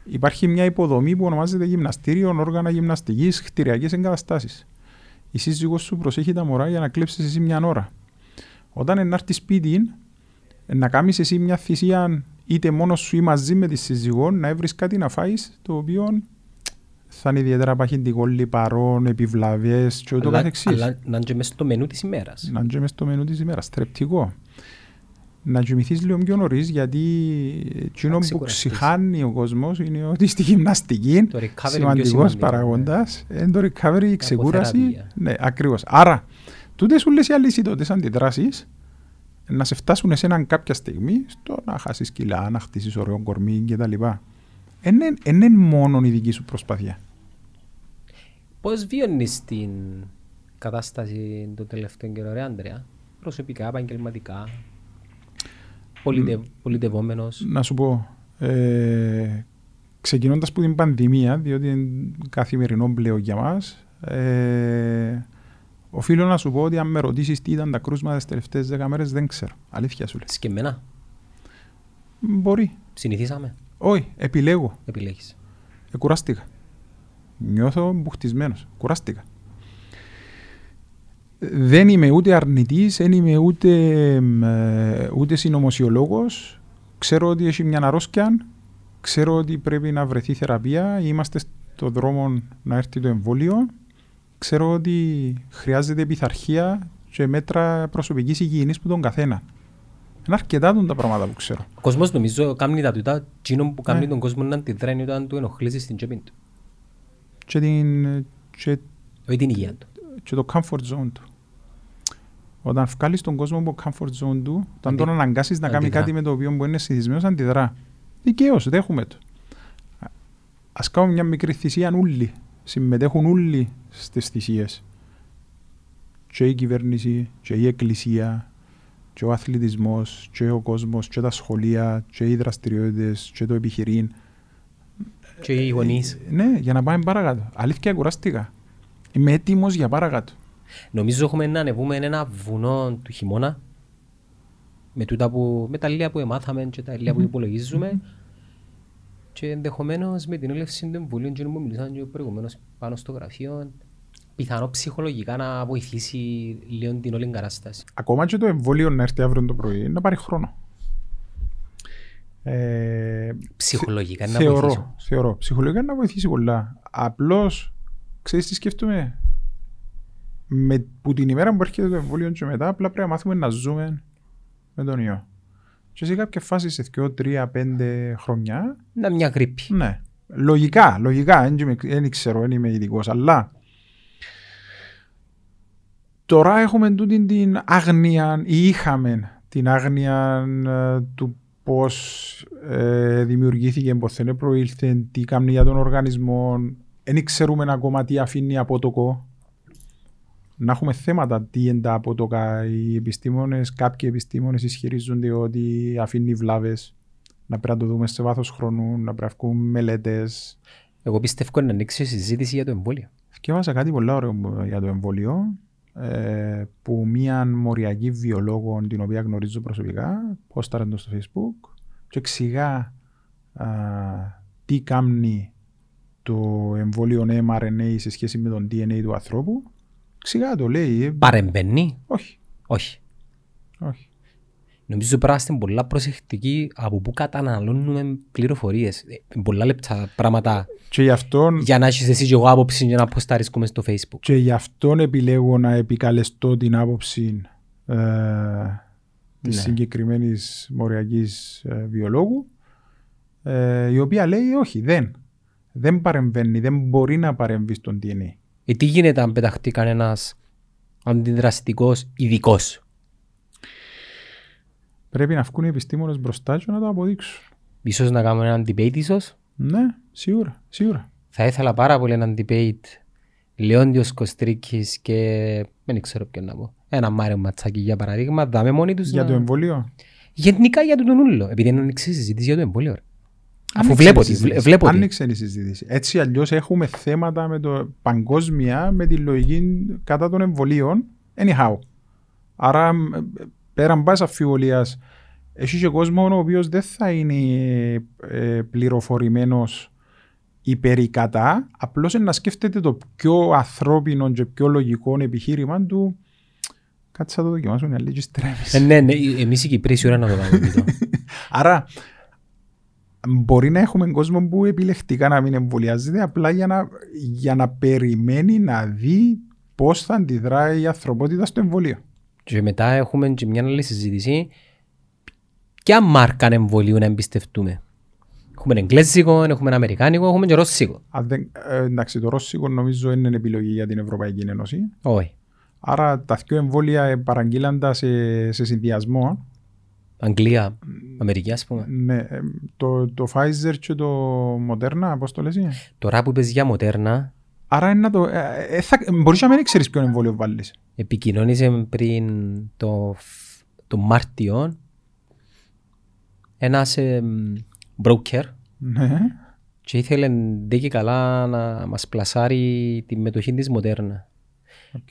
Υπάρχει μια υποδομή που ονομάζεται γυμναστήριο, όργανα γυμναστικής, χτηριακέ εγκαταστάσεις. Η σύζυγό σου προσέχει τα μωρά για να κλέψεις εσύ μια ώρα. Όταν ενάρθει σπίτι, να κάνει εσύ μια θυσία είτε μόνος σου ή μαζί με της σύζυγό να έβρεις κάτι να φάεις το οποίο θα είναι ιδιαίτερα παχυντικό, λιπαρό, επιβλαβέ και ούτω αλλά, καθεξής. αλλά να είναι και μέσα στο μενού της ημέρας. Να είναι μες στο μενού της ημέρας, θρεπτικό. Να κοιμηθείς λίγο πιο νωρίς γιατί εκείνο που ξεκουραστείς. ξηχάνει ο κόσμος είναι ότι στη γυμναστική Το recovery είναι πιο σημαντικός σημαντικό, παραγόντας είναι το recovery, η ξεκούραση. αποθεραπεία. Ναι, ακριβώς. Άρα, τούτες όλες οι αλυσίδωτες αντιδράσεις να σε φτάσουν σε έναν κάποια στιγμή στο να χάσεις κιλά, να χτίσεις ωραίο κορμί κτλ. Δεν είναι μόνο η δική σου προσπάθεια. Πώς βιώνεις την κατάσταση των τελευταίων καιρών, ρε Άντρεα, προσωπικά, επαγγελματικά, πολιτευ, πολιτευόμενος. να σου πω, ε, ξεκινώντας από την πανδημία, διότι είναι καθημερινό πλέον για μας, ε, οφείλω να σου πω ότι αν με ρωτήσεις τι ήταν τα κρούσματα τις τελευταίες δέκα μέρες, δεν ξέρω. Αλήθεια σου λέω. Σκεμμένα, Μπορεί. συνηθίσαμε, Όχι, επιλέγω. επιλέγεις. Ε, κουράστηκα. Νιώθω μπουχτισμένος. Κουράστηκα. Δεν είμαι ούτε αρνητής, δεν είμαι ούτε, ε, ούτε συνωμοσιολόγος. Ξέρω ότι έχει μια αρρώσκια, ξέρω ότι πρέπει να βρεθεί θεραπεία, είμαστε στο δρόμο να έρθει το εμβόλιο. Ξέρω ότι χρειάζεται πειθαρχία και μέτρα προσωπικής υγιεινής που τον καθένα. Είναι αρκετά τον τα πράγματα που ξέρω. Ο κόσμος νομίζω κάνει τα τούτα, εκείνο που κάνει Ναι. τον κόσμο να αντιδράει είναι όταν του ενοχλήσεις στην τσέπη του. Και, την, και, Όχι την υγεία του. και το comfort zone του. Όταν βγάλεις τον κόσμο από το comfort zone του, όταν Αντι- τον αναγκάσεις να κάνει αντιδρά. κάτι με το οποίο μπορεί είναι συνηθισμένος, αντιδρά. Δικαίως, δέχουμε το. Α- Ας κάνουμε μια μικρή θυσία όλοι. Συμμετέχουν όλοι στις θυσίες. Και η κυβέρνηση, και η εκκλησία, και ο αθλητισμός, και ο κόσμος, και τα σχολεία, και οι δραστηριότητες, και το επιχειρήν. Και οι γονείς. Ναι, για να πάμε παρακάτω. Αλήθεια, κουράστηκα. Είμαι έτοιμος για παρακάτω. Νομίζω έχουμε να ανεβούμε ένα βουνό του χειμώνα με, τούτα που, με τα λίγα που εμάθαμε και τα λίγα που υπολογίζουμε και ενδεχομένως με την έλευση του εμβολίου και που μιλήσαμε και προηγουμένως πάνω στο γραφείο πιθανό ψυχολογικά να βοηθήσει λίγο την όλη κατάσταση. Ακόμα και το εμβόλιο να έρθει αύριο το πρωί να πάρει χρόνο. Ε, Ψυχολογικά να θεωρώ, βοηθήσει. θεωρώ. Ψυχολογικά να βοηθήσει πολλά. Απλώς, ξέρεις τι σκέφτομαι; Με, που την ημέρα που έρχεται το εμβόλιο και μετά, απλά πρέπει να μάθουμε να ζούμε με τον ιό. Και σε κάποια φάση, σε 2, 3, 5 χρονιά, Να μια γρήπη. ναι. Λογικά, λογικά, δεν είμαι- δεν ξέρω, δεν είμαι ειδικός, αλλά τώρα έχουμε τούτη την άγνοια ή είχαμε την άγνοια ε, του πώς ε, δημιουργήθηκε, πώς δεν προήλθε, τι κάνει για τον οργανισμό. Δεν ξέρουμε ακόμα τι αφήνει απότοκο. Να έχουμε θέματα τι είναι τα απότοκα. Οι επιστήμονες, κάποιοι επιστήμονες ισχυρίζονται ότι αφήνει βλάβες. Να πρέπει να το δούμε σε βάθος χρόνου, να πρέπει να βγουν μελέτες. Εγώ πιστεύω να ανοίξει η συζήτηση για το εμβόλιο. Σκέφασα κάτι πολύ ωραίο για το εμβόλιο ε, που μία μοριακή βιολόγο την οποία γνωρίζω προσωπικά πόσταρε το στο facebook και εξηγά α, τι κάνει το εμβόλιο mRNA σε σχέση με τον DNA του ανθρώπου. Εξηγά το λέει. ε, Παρεμβαίνει. όχι, Όχι. όχι. Νομίζω πρέπει να είμαστε πολλά προσεκτικοί από πού καταναλώνουμε πληροφορίες. Ε, Πολλά λεπτά πράγματα Και γι' αυτό για να έχεις εσύ και εγώ άποψη για να ποσταρίσκουμε στο facebook. Και γι' αυτόν επιλέγω να επικαλεστώ την άποψη ε, της Ναι. συγκεκριμένης μοριακής ε, βιολόγου ε, η οποία λέει όχι, δεν. Δεν παρεμβαίνει, δεν μπορεί να παρεμβεί στον DNA. Ε, τι γίνεται αν πεταχτεί κανένας αντιδραστικός ειδικός; Πρέπει να βγουν οι επιστήμονες μπροστά και να το αποδείξουν. Ίσως να κάνουμε έναν debate ίσως; Ναι, σίγουρα, σίγουρα. Θα ήθελα πάρα πολύ έναν debate Λεόντιος Κωστρίκης και δεν ξέρω ποιον να πω. Ένα Μάριο Ματσάκη για παραδείγμα, δάμε μόνοι τους Για να... το εμβολίο. Γενικά για τον ούλο, επειδή είναι ανοίξει η συζήτηση για το εμβόλιο. ρε. Αφού Άνοιξε βλέπω η ότι, συζήτηση. βλέπω ότι. Άνοιξε η συζήτηση. Έτσι αλλιώς έχουμε θέματα με το παγκόσμια με τη λογική κατά των εμβολίων. Anyhow. Άρα μ, πέραν πάση αμφιβολίας, έχει και κόσμο ο οποίος δεν θα είναι ε, πληροφορημένος υπέρ ή κατά, απλώ να σκέφτεται το πιο ανθρώπινο και πιο λογικό επιχείρημα του. Κάτσε να το δοκιμάσουν οι άλλοι και στρέμεις. Ε, ναι, ναι, εμείς οι Κυπροί σίγουρα να το κάνουμε. τούτο. Άρα, μπορεί να έχουμε κόσμο που επιλεκτικά να μην εμβολιάζεται απλά για να, για να περιμένει να δει πώς θα αντιδράει η ανθρωπότητα στο εμβολίο. και μετά έχουμε και μια άλλη συζήτηση. Ποια μάρκα εμβολίου να εμπιστευτούμε; Έχουμε εγγλέζικο, έχουμε αμερικάνικο, έχουμε και ρώσικο. Αν δεν, ε, εντάξει, το ρώσικο νομίζω είναι επιλογή για την Ευρωπαϊκή Ένωση. Όχι. Άρα τα δύο εμβόλια ε, παραγγείλαντα σε, σε συνδυασμό. Αγγλία, Αμερική ας πούμε. Ναι, ε, το, το Pfizer και το Moderna, πώς το λες είναι; Τώρα που είπες για μοντέρνα, Άρα είναι να το, ε, ε, θα, μπορείς να μην ξέρεις ποιον εμβόλιο βάλεις. επικοινώνησε πριν το, φ- το Μάρτιο ένας ε, broker Ναι. και ήθελε ντε και καλά να μας πλασάρει τη μετοχή της Moderna.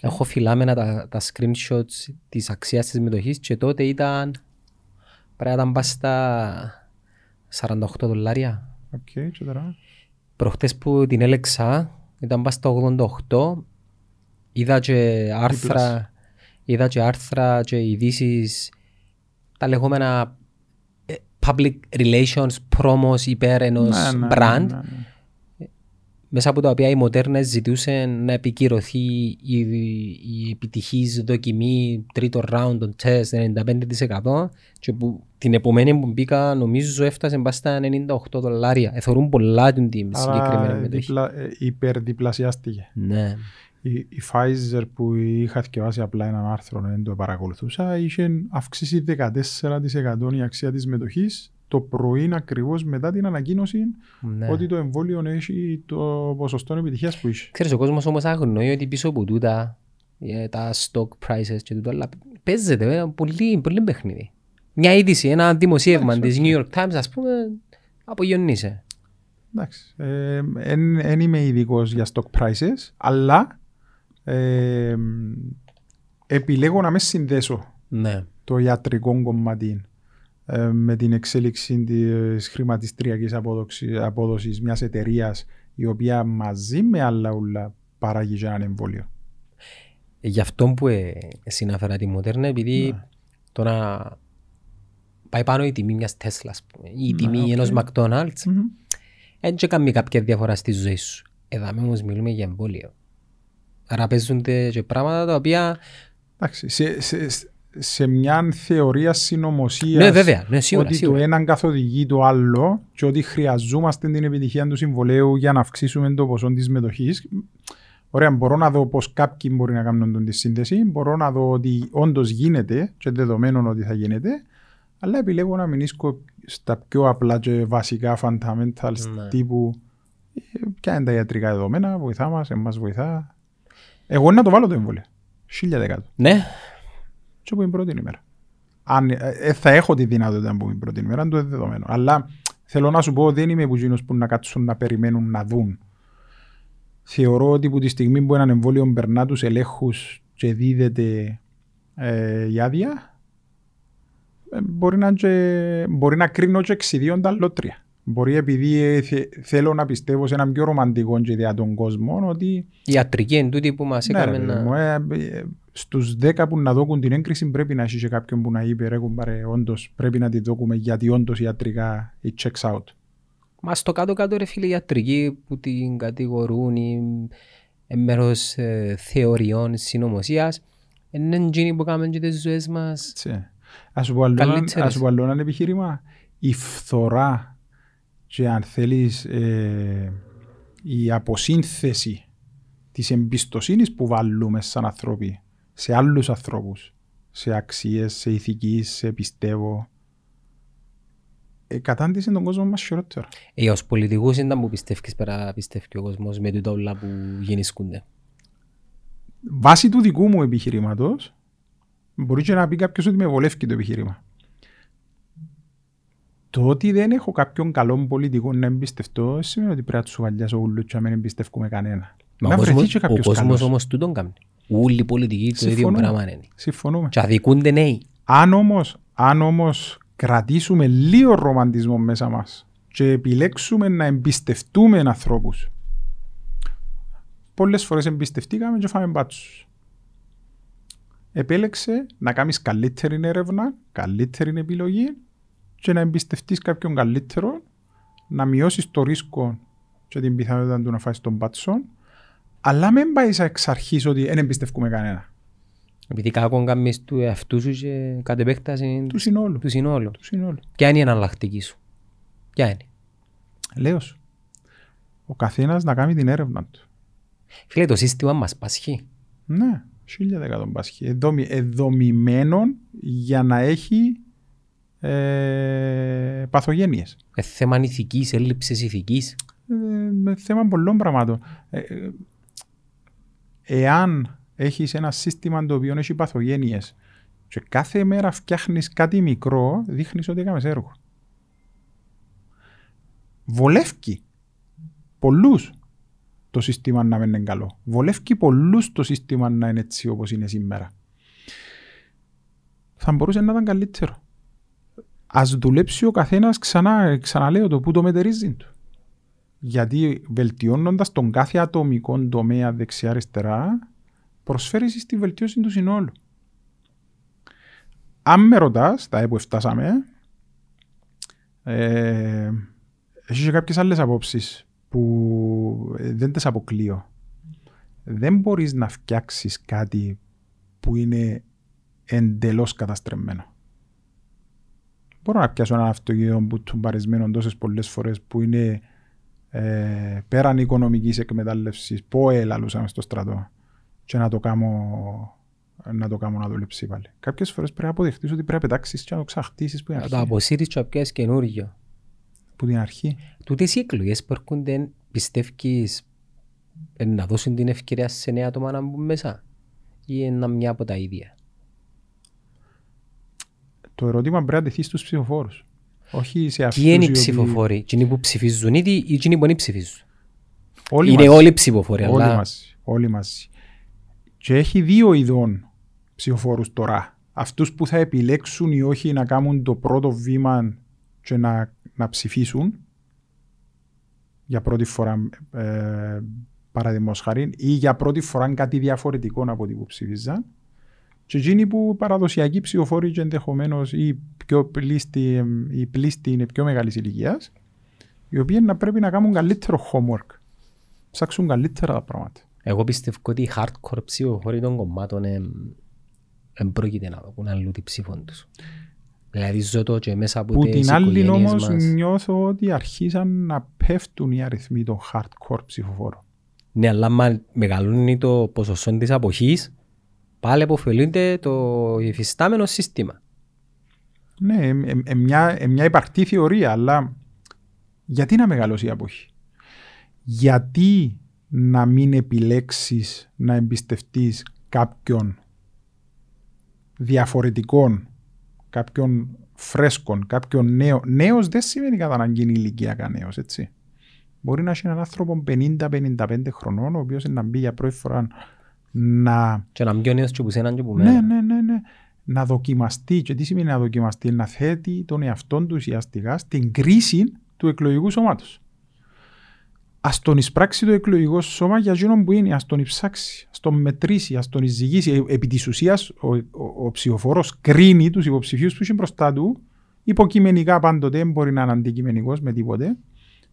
Έχω φυλάμενα τα, τα screenshots της αξίας της μετοχής και τότε ήταν πρέπει να ήταν πάει στα 48 δολάρια. Οκ, και τώρα. Προχτές που την έλεγξα ήταν πάει στα 88 είδα και άρθρα είδα και άρθρα και ειδήσεις τα λεγόμενα ε, public relations promos υπέρ ενός Ναι, ναι, brand ναι, ναι. Μέσα από τα οποία οι μοντέρνες ζητούσαν να επικυρωθεί η, η επιτυχής δοκιμή τρίτο round των τεστ 95% και που την επομένη που μπήκα νομίζω έφτασε μπας στα 98 δολάρια. Εθωρούν πολλά την τιμή συγκεκριμένη Άρα μετοχή. διπλα, ε, υπερδιπλασιάστηκε. Ναι. Η, η Pfizer που είχα διαβάσει απλά έναν άρθρο, δεν το παρακολουθούσα, είχε αυξήσει 14% η αξία της μετοχής το πρωί ακριβώς μετά την ανακοίνωση ναι. ότι το εμβόλιο έχει το ποσοστό επιτυχίας που είχε. Ξέρεις, ο κόσμος όμως αγνοεί ότι πίσω από τούτα, ε, τα stock prices και τούτα, αλλά παίζεται ε, πολύ, πολύ παιχνίδι. Μια είδηση, ένα δημοσίευμα της New York Times, ας πούμε, απογειωνείσαι. Εντάξει. Δεν είμαι ειδικός για stock prices, αλλά ε, επιλέγω να μες συνδέσω Ναι. το ιατρικό κομμάτι ε, με την εξέλιξη της χρηματιστριακής απόδοσης, απόδοσης μιας εταιρείας η οποία μαζί με άλλα ούλα παράγει και έναν εμβόλιο. Γι' αυτό που ε, συνάφερα τη Moderna, επειδή Ναι. τώρα πάει πάνω η τιμή μιας Tesla, ας πούμε, ή η Ναι, τιμή οκ. ενός McDonald's, δεν και κάνει κάποια διαφορά στη ζωή σου. Εδώ όμως μιλούμε για εμβόλιο. Άρα παίζονται και πράγματα τα οποία... Εντάξει, σε, σε, σε μια θεωρία συνωμοσίας Ναι, βέβαια, ναι, σίγουρα, ότι σίγουρα. το έναν καθοδηγεί το άλλο και ότι χρειαζόμαστε την επιτυχία του εμβολίου για να αυξήσουμε το ποσό της μετοχή. Ωραία, μπορώ να δω πώς κάποιοι μπορεί να κάνουν τη σύνδεση. Μπορώ να δω ότι όντως γίνεται και δεδομένων ότι θα γίνεται. Αλλά επιλέγω να μην ίσκω στα πιο απλά και βασικά fundamentals Ναι. τύπου ε, ποια είναι τα ιατρικά δεδομένα, βοηθά μας, εμάς βοηθά. Εγώ να το βάλω το εμβόλιο. 1000%. Ναι, Και που είναι πρώτη ημέρα. Αν, ε, ε, θα έχω τη δυνατότητα που είναι πρώτη ημέρα, το είναι δεδομένο. Αλλά θέλω να σου πω, δεν είμαι που εκείνους που να κάτσουν να περιμένουν να δουν. Θεωρώ ότι που τη στιγμή που έναν εμβόλιο περνά τους ελέγχους και δίδεται ε, η άδεια, ε, μπορεί, να, και, μπορεί να κρίνω και εξιδίοντα λότρια. Μπορεί επειδή ε, θε- θέλω να πιστεύω σε έναν πιο ρομαντικό και ιδέα κόσμο ότι η ιατρική είναι τούτη που μας ναι, ρε, έκαμε παιδί μου, να... ε, ε, στους 10 που να δώκουν την έγκριση πρέπει να έχει και κάποιον που να είπε ρε κουμπάρε, όντως πρέπει να τη δώκουμε γιατί όντως ιατρικά it checks out. Μα στο κάτω-κάτω ρε φίλε οι ιατρικοί που την κατηγορούν ή ε, μέρος ε, θεωριών συνωμοσίας είναι εκείνοι που κάνουν και τις ζωές μας Έτσι. Ας σου πω άλλο έναν- Καλύτερες. ας σου πω άλλο ένα επιχείρημα. Η φθορά και αν θέλεις ε, η αποσύνθεση της εμπιστοσύνης που βάλουμε σαν ανθρώποι σε άλλους ανθρώπους, σε αξίες, σε ηθικής, σε πιστεύω, ε, κατάντησε τον κόσμο μας χειρότερα. Ε, ως πολιτικούς ήταν που πιστεύεις πέρα πιστεύει ο κόσμος με τούτα όλα που γεννήσκονται. Βάσει του δικού μου επιχειρήματος, μπορεί και να πει κάποιος ότι με βολεύει το επιχείρημα. Το ότι δεν έχω κάποιον καλό πολιτικό να εμπιστευτώ, δεν σημαίνει ότι πρέπει να τους βαλιάσω ούλους και να μην εμπιστεύουμε κανένα. Μα να ο βρεθεί κόσμος, και ο κάποιος κόσμος καλός. όμως τούτον κάνει. Όλοι οι πολιτικοί το ίδιο Συμφωνούμε. πράγμα είναι. Συμφωνούμε. Και αδικούνται νέοι. Αν όμως, αν όμως κρατήσουμε λίγο ρομαντισμό μέσα μας και επιλέξουμε να εμπιστευτούμε ανθρώπους, πολλές φορές εμπιστευτήκαμε και φάμε μπάτσους. Επέλεξε να κάνεις καλύτερη έρευνα, καλύτερη επιλογή και να εμπιστευτείς κάποιον καλύτερο, να μειώσεις το ρίσκο και την πιθανότητα του να φάεις τον μπάτσο, αλλά μην πάει εξ αρχής ότι δεν εμπιστεύουμε κανένα. Επειδή κάκον κάνεις του εαυτούς σου και κατ' επέκταση Του συνόλου. του συνόλου. Του συνόλου. Ποια είναι η εναλλακτική σου; Ποια είναι; Λέω σου. Ο καθένας να κάνει την έρευνα του. Φίλε, το σύστημα μας πασχεί. Ναι, χίλια δεκατόν πάσχη. Εδομη, εδομημένο για να έχει ε, παθογένειες. Ε, θέμα ηθικής, έλλειψης ηθικής. Ε, με θέμα πολλών πραγμάτων. Ε, ε, εάν έχεις ένα σύστημα το οποίο έχει παθογένειες και κάθε μέρα φτιάχνεις κάτι μικρό, δείχνεις ότι έκαμες έργο. Βολεύει πολλούς το σύστημα να μην είναι καλό. Βολεύει πολλούς το σύστημα να είναι έτσι όπως είναι σήμερα. Θα μπορούσε να ήταν καλύτερο. Ας δουλέψει ο καθένας ξανά, ξαναλέω το που το μετερίζει του. Γιατί βελτιώνοντας τον κάθε ατομικό τομέα δεξιά-αριστερά, προσφέρει στη βελτίωση του συνόλου. Αν με ρωτάς, τα που φτάσαμε, ε, έχεις και κάποιες άλλες απόψεις που ε, δεν τις αποκλείω. Δεν μπορείς να φτιάξεις κάτι που είναι εντελώς καταστρεμμένο. Μπορώ να πιάσω ένα αυτοκίνητο που του παρισμένο τόσες πολλές φορές που είναι ε, πέραν οικονομικής εκμετάλλευσης, ΠΟΕ λαλούσαμε στο στρατό και να το κάνω να το κάνω να δουλέψει πάλι. Κάποιες φορές πρέπει να αποδεχτείς ότι πρέπει να πετάξεις και να το ξαχτίσεις που είναι Να το αρχή. αποσύρεις και να πιάσεις καινούργιο. Που την αρχή. Τούτες οι εκλογές που έρχονται πιστεύεις ε, να δώσουν την ευκαιρία σε νέα άτομα να μπουν μέσα ή είναι μια από τα ίδια; Το ερώτημα πρέπει να τεθεί στους ψηφοφόρους. Όχι σε αυτούς Ποιοι είναι οι οποίοι- ψηφοφόροι, εκείνοι που ψηφίζουν ήδη ή εκείνοι που δεν ψηφίζουν; Όλοι είναι μαζί. όλοι ψηφοφόροι, Όλοι αλλά μαζί. Όλοι μαζί. Και έχει δύο ειδών ψηφοφόρους τώρα. Αυτούς που θα επιλέξουν ή όχι να κάνουν το πρώτο βήμα και να, να ψηφίσουν για πρώτη φορά ε, παραδείγματος χάρη ή για πρώτη φορά κάτι διαφορετικό από ό,τι που ψηφίζαν και εκείνοι που παραδοσιακοί ψηφοφόροι και ενδεχομένως ή πιο πλήστοι, ε, οι πλήστοι είναι πιο μεγάλης ηλικίας, οι οποίοι να πρέπει να κάνουν καλύτερο homework. Ψάξουν καλύτερα τα πράγματα. εγώ πιστεύω ότι οι hardcore ψηφοφόροι των κομμάτων δεν πρόκειται να δουν αλλού τη ψήφων τους. Δηλαδή ζω το και μέσα από Που τις την άλλη οικογένειες όμως μας. νιώθω ότι αρχίσαν να πέφτουν οι αριθμοί των hardcore ψηφοφόρων. Ναι, αλλά άμα μεγαλώνει το ποσοστό της αποχής, πάλι αποφελούνται το υφιστάμενο σύστημα. Ναι, ε, ε, ε, μια, ε, μια υπαρκτή θεωρία, αλλά γιατί να μεγαλώσει η αποχή; Γιατί να μην επιλέξεις να εμπιστευτείς κάποιον διαφορετικών, κάποιον φρέσκον, κάποιον νέο; Νέος δεν σημαίνει κατά αναγκή ηλικιακά νέος, έτσι. Μπορεί να έχει έναν άνθρωπο 50-55 χρονών, ο οποίος να μπει για πρώτη φορά να Και να μπει ο νέος και που σέναν και που μένα. ναι, ναι, ναι, ναι. Να δοκιμαστεί. Και τι σημαίνει να δοκιμαστεί, να θέτει τον εαυτόν του ουσιαστικά στην κρίση του εκλογικού σώματος. Α τον εισπράξει το εκλογικό σώμα για εκείνον που είναι, ας τον ψάξει, ας τον μετρήσει, ας τον εισηγήσει. Ε, Επί της ουσίας, ο, ο, ο ψηφοφόρος κρίνει τους υποψηφίους που έχει μπροστά του. Υποκειμενικά πάντοτε δεν μπορεί να είναι αντικειμενικός με τίποτε.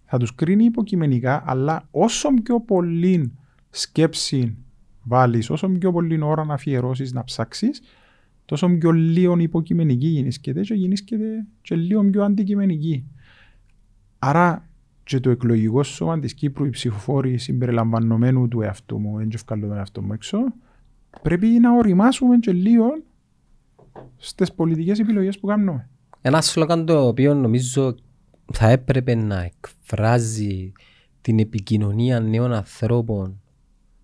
Θα τους κρίνει υποκειμενικά, αλλά όσο πιο πολύ σκέψη βάλεις, όσο πιο πολύ ώρα να αφιερώσεις να ψάξεις, τόσο πιο λίγο υποκειμενική γίνησκεται και γίνησκεται και λίγο πιο αντικειμενική. Άρα και το εκλογικό σώμα της Κύπρου, οι ψηφοφόροι συμπεριλαμβανομένου του εαυτού μου, δεν βγάλω τον εαυτό μου έξω, πρέπει να οριμάσουμε και λίγο στις πολιτικές επιλογές που κάνουμε. Ένα σλόγαν το οποίο νομίζω θα έπρεπε να εκφράζει την επικοινωνία νέων ανθρώπων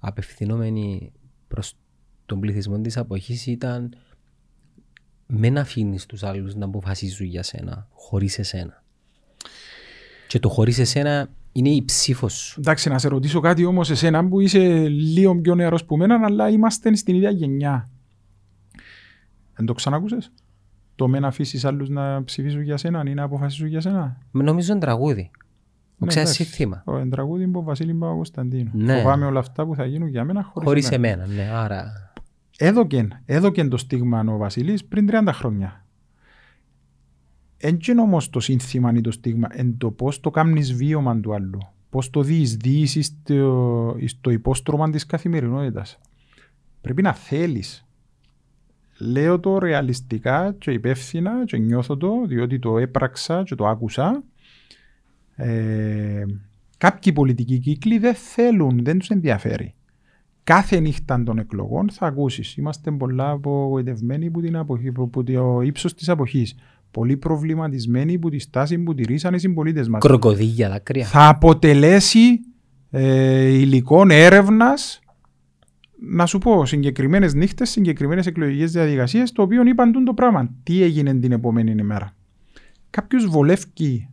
απευθυνόμενη προς τον πληθυσμό της αποχής ήταν μην αφήνεις τους άλλους να αποφασίζουν για σένα, χωρίς εσένα. Και το χωρίς εσένα είναι η ψήφος σου. Εντάξει, να σε ρωτήσω κάτι όμως εσένα που είσαι λίγο πιο νεαρός που μένα, αλλά είμαστε στην ίδια γενιά. Δεν το ξανακούσες; Το με να αφήσεις άλλους να ψηφίσουν για σένα ή να αποφασίσουν για σένα. Με νομίζω είναι τραγούδι. Ο Ναι, ξέρεις εντάξει. σύνθημα. Ο εντραγούδι μου ο Βασίλη Παπακοσταντίνου. Ναι. Φοβάμαι όλα αυτά που θα γίνουν για μένα χωρίς, Χωρίς εμένα. εμένα, ναι. Άρα Έδωκεν, έδωκεν το στίγμα ο Βασίλης πριν 30 χρόνια. Εν και είναι όμως το σύνθημα ή το στίγμα, εν το πώς το κάνεις βίωμα του άλλου. Πώς το διεισδύεις στο, στο υπόστρωμα της καθημερινότητας. Πρέπει να θέλεις. Λέω το ρεαλιστικά και υπεύθυνα και νιώθω το, διότι το έπραξα και το άκουσα. Ε, κάποιοι πολιτικοί κύκλοι δεν θέλουν, δεν τους ενδιαφέρει κάθε νύχτα των εκλογών θα ακούσεις. Είμαστε πολλά απογοητευμένοι που, την αποχή, που, που το ύψος της αποχής. Πολύ προβληματισμένοι που τη στάση που τηρήσαν οι συμπολίτες μας. κροκοδίλια δάκρυα. Θα αποτελέσει ε, υλικό έρευνας να σου πω συγκεκριμένες νύχτες, συγκεκριμένες εκλογικές διαδικασίες, το οποίο είπαν τούν το πράγμα. Τι έγινε την επόμενη ημέρα. Κάποιος βολεύει.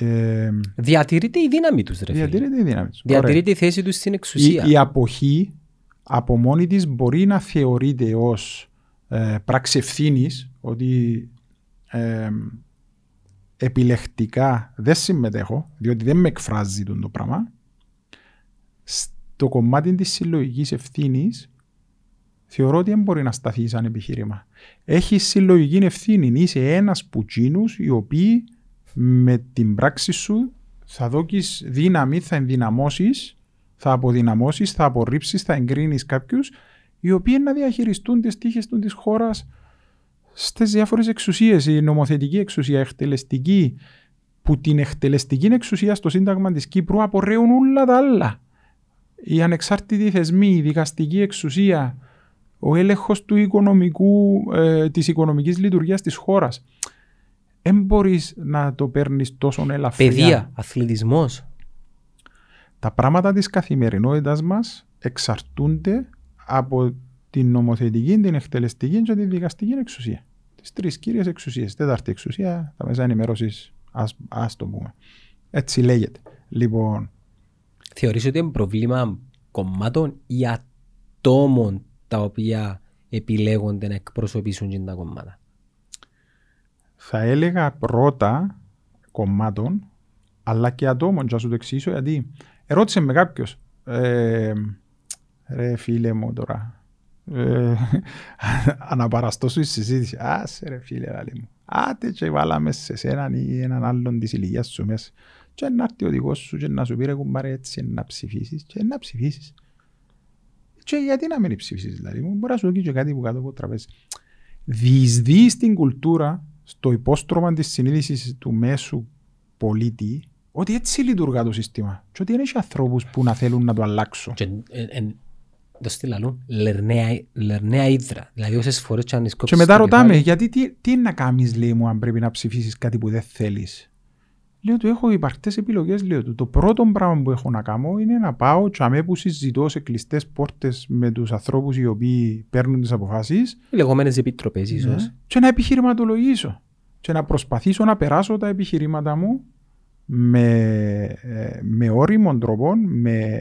Ε, Διατηρείται η δύναμη τους ρε φίλε. διατηρείται η δύναμη τους. Ωραία. Διατηρείται η θέση τους στην εξουσία. Η, η αποχή από μόνη της μπορεί να θεωρείται ως ε, πράξη ευθύνης, ότι ε, επιλεκτικά δεν συμμετέχω, διότι δεν με εκφράζει τον το πράγμα. Στο κομμάτι της συλλογικής ευθύνης θεωρώ ότι δεν μπορεί να σταθεί σαν επιχείρημα. Έχει συλλογική ευθύνη. Είσαι ένας που τσίνους οι οποίοι με την πράξη σου Θα δώκεις δύναμη, θα ενδυναμώσεις, θα αποδυναμώσεις, θα απορρίψεις, θα εγκρίνεις κάποιους οι οποίοι να διαχειριστούν τις τύχες του της χώρας στις διάφορες εξουσίες. Η νομοθετική εξουσία, η εκτελεστική, που την εκτελεστική εξουσία στο Σύνταγμα της Κύπρου απορρέουν όλα τα άλλα. Οι ανεξάρτητοι θεσμοί, η δικαστική εξουσία, ο έλεγχος του οικονομικού, ε, της οικονομικής λειτουργίας της χώρας. Δεν μπορείς να το παίρνεις τόσο ελαφριά. Παιδεία, αθλητισμός. Τα πράγματα της καθημερινότητας μας εξαρτούνται από την νομοθετική, την εκτελεστική και την δικαστική εξουσία. Τις τρεις κύριες εξουσίες. Τέταρτη εξουσία, τα μέσα ενημέρωσης, ας, ας το πούμε. Έτσι λέγεται. Λοιπόν, Θεωρείς ότι είναι πρόβλημα κομμάτων ή ατόμων τα οποία επιλέγονται να εκπροσωπήσουν και τα κομμάτα. Θα έλεγα πρώτα κομμάτων, αλλά και ατόμων. Και θα σου το εξηγήσω γιατί. Ερώτησε με κάποιος. Ε, ρε φίλε μου τώρα. Ε, αναπαραστώ σου η συζήτηση. Άσε ρε φίλε λαλή μου. Άτε και βάλαμε σε σέναν ή έναν άλλον της ηλικίας σου μέσα. Και να έρθει ο δικός σου και να σου πει ρε κουμπάρε έτσι να ψηφίσεις και να ψηφίσεις. Και γιατί να μην ψηφίσεις δηλαδή μου. Μπορεί να σου δώσει και κάτι που κάτω από το τραπέζι. Διεισδύει στην κουλτούρα, στο υπόστρωμα της συνείδησης του μέσου πολίτη, ότι έτσι λειτουργά το σύστημα. Και ότι δεν έχει ανθρώπους που να θέλουν να το αλλάξουν. Και εν- εν- το στείλα αλλού, λερναία, λερναία ύδρα. Δηλαδή όσες φορές και αν Και σκόψεις μετά το ρωτάμε, κεφάλι, γιατί τι, τι είναι να κάνεις, λέει μου, αν πρέπει να ψηφίσεις κάτι που δεν θέλεις; Λέω του, έχω υπαρκτές επιλογές, λέω του. Το πρώτο πράγμα που έχω να κάνω είναι να πάω και αμέ που συζητώ σε κλειστές πόρτες με τους ανθρώπους οι οποίοι παίρνουν τις αποφάσεις Οι λεγόμενες επιτροπές ίσως. Ναι. και να επιχειρηματολογήσω και να προσπαθήσω να περάσω τα επιχειρήματα μου με, ε, με όριμων τρόπων, με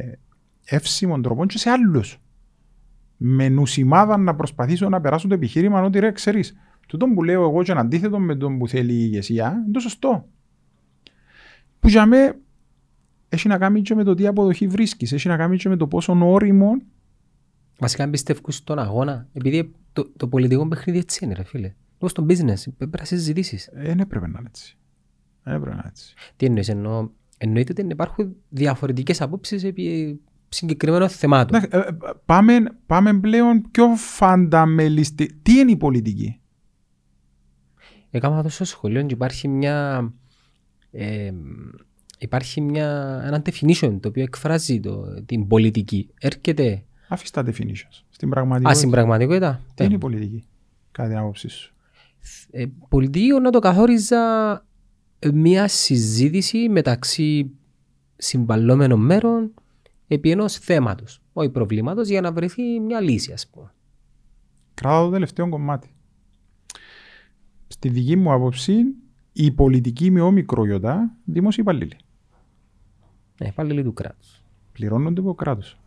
εύσιμων τρόπων και σε άλλους. Με νουσιμάδα να προσπαθήσω να περάσω το επιχείρημα ότι ρε ξέρεις, τούτο που λέω εγώ και αντίθετο με τον που θέλει η ηγεσία, είναι το σωστό. Που για μέ έχει να κάνει και με το τι αποδοχή βρίσκεις, έχει να κάνει και με το πόσο όριμο Βασικά αν πιστεύω στον αγώνα, επειδή το, το πολιτικό παιχνίδι έτσι είναι ρε φίλε. Όπως στο business, πρέπει να συζητήσεις. δεν έπρεπε να είναι έτσι. Δεν έπρεπε να είναι έτσι. Τι εννοείς, εννοώ, εννοείται ότι υπάρχουν διαφορετικές απόψεις επί συγκεκριμένων θεμάτων. Ναι, ε, ε, πάμε, πάμε πλέον πιο φανταμελιστη. Τι είναι η πολιτική; Έκανα τόσο σχολείο και υπάρχει μια, ε, υπάρχει μια, ένα definition το οποίο εκφράζει το, την πολιτική. Έρχεται, Αφήστε τα definitions. Στην α, πραγματικότητα. στην πραγματικότητα, Τι είναι η πολιτική, κατά την άποψή σου; ε, πολιτική να το καθόριζα ε, μια συζήτηση μεταξύ συμβαλλόμενων μέρων επί ενός θέματος, όχι προβλήματος, για να βρεθεί μια λύση, ας πούμε. Κράτα το τελευταίο κομμάτι. Στη δική μου άποψη, η πολιτική με όμικρο ιωτά, δημόσιοι υπαλλήλοι. Ναι, πάλι του κράτους. Πληρώνονται από κράτος.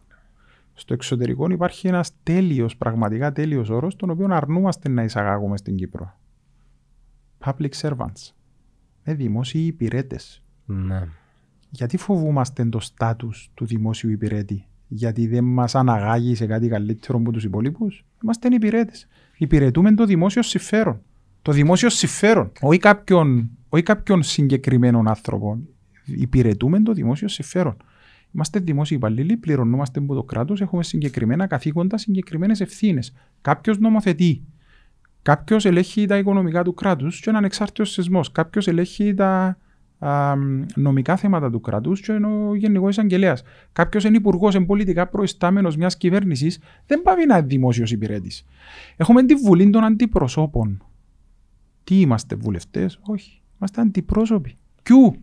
Στο εξωτερικό υπάρχει ένας τέλειος, πραγματικά τέλειος όρος, τον οποίο αρνούμαστε να εισαγάγουμε στην Κύπρο. Public servants. Είναι δημόσιοι υπηρέτες. Ναι. Γιατί φοβούμαστε το στάτους του δημόσιου υπηρέτη; Γιατί δεν μας αναγάγει σε κάτι καλύτερο από τους υπόλοιπους; Είμαστε υπηρέτες. Υπηρετούμε το δημόσιο συμφέρον. Το δημόσιο συμφέρον. Όχι κάποιον, όχι κάποιον συγκεκριμένων άνθρωπων. Υπηρετούμε το δημόσιο συμφέρον. Είμαστε δημόσιοι υπαλλήλοι, πληρωνόμαστε από το κράτος, έχουμε συγκεκριμένα καθήκοντα, συγκεκριμένες ευθύνες. Κάποιος νομοθετεί. Κάποιος ελέγχει τα οικονομικά του κράτους και είναι ανεξάρτητος σεισμός. Κάποιος ελέγχει τα α, νομικά θέματα του κράτους και είναι ο Γενικός Εισαγγελέας. Κάποιος είναι υπουργός, είναι πολιτικά προϊστάμενος μιας κυβέρνησης, δεν πάει να είναι δημόσιος υπηρέτης. Έχουμε τη βουλή των αντιπροσώπων. Τι είμαστε, βουλευτές, όχι. Είμαστε αντιπρόσωποι. Ποιου;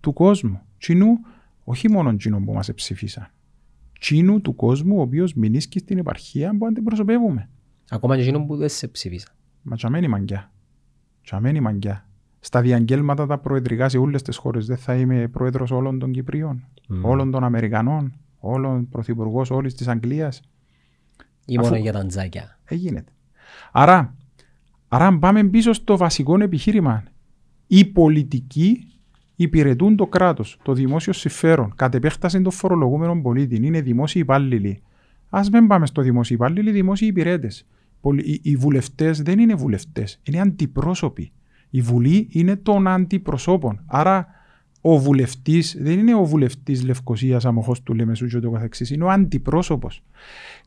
Του κόσμου. Τσινού, όχι μόνο τσινού που μας ψηφίσαν. Τσινού του κόσμου, ο οποίος μηνύσκει στην επαρχία που αντιπροσωπεύουμε. Ακόμα και εκείνο που δεν σε ψήφισα. Μα τσαμένη μαγκιά. Τσαμένη μαγκιά. Στα διαγγέλματα τα προεδρικά σε όλες τις χώρες δεν θα είμαι πρόεδρος όλων των Κυπρίων, Μμ. όλων των Αμερικανών, όλων πρωθυπουργός όλης της Αγγλίας. Ή Αφού- μόνο για τα τζάκια. Έγινε. Άρα, άρα αν πάμε πίσω στο βασικό επιχείρημα, οι πολιτικοί υπηρετούν το κράτος, το δημόσιο συμφέρον, κατ' επέκταση των φορολογούμενων πολίτη, είναι δημόσιοι υπάλληλοι. Α μην πάμε στο δημόσιο υπάλληλοι, δημόσιοι υπηρέτες. Οι, οι βουλευτές δεν είναι βουλευτές, είναι αντιπρόσωποι. Η Βουλή είναι των αντιπροσώπων. Άρα ο βουλευτής, δεν είναι ο βουλευτής Λευκοσίας αμοχώς του Λεμεσού και το καθεξής, είναι ο αντιπρόσωπος.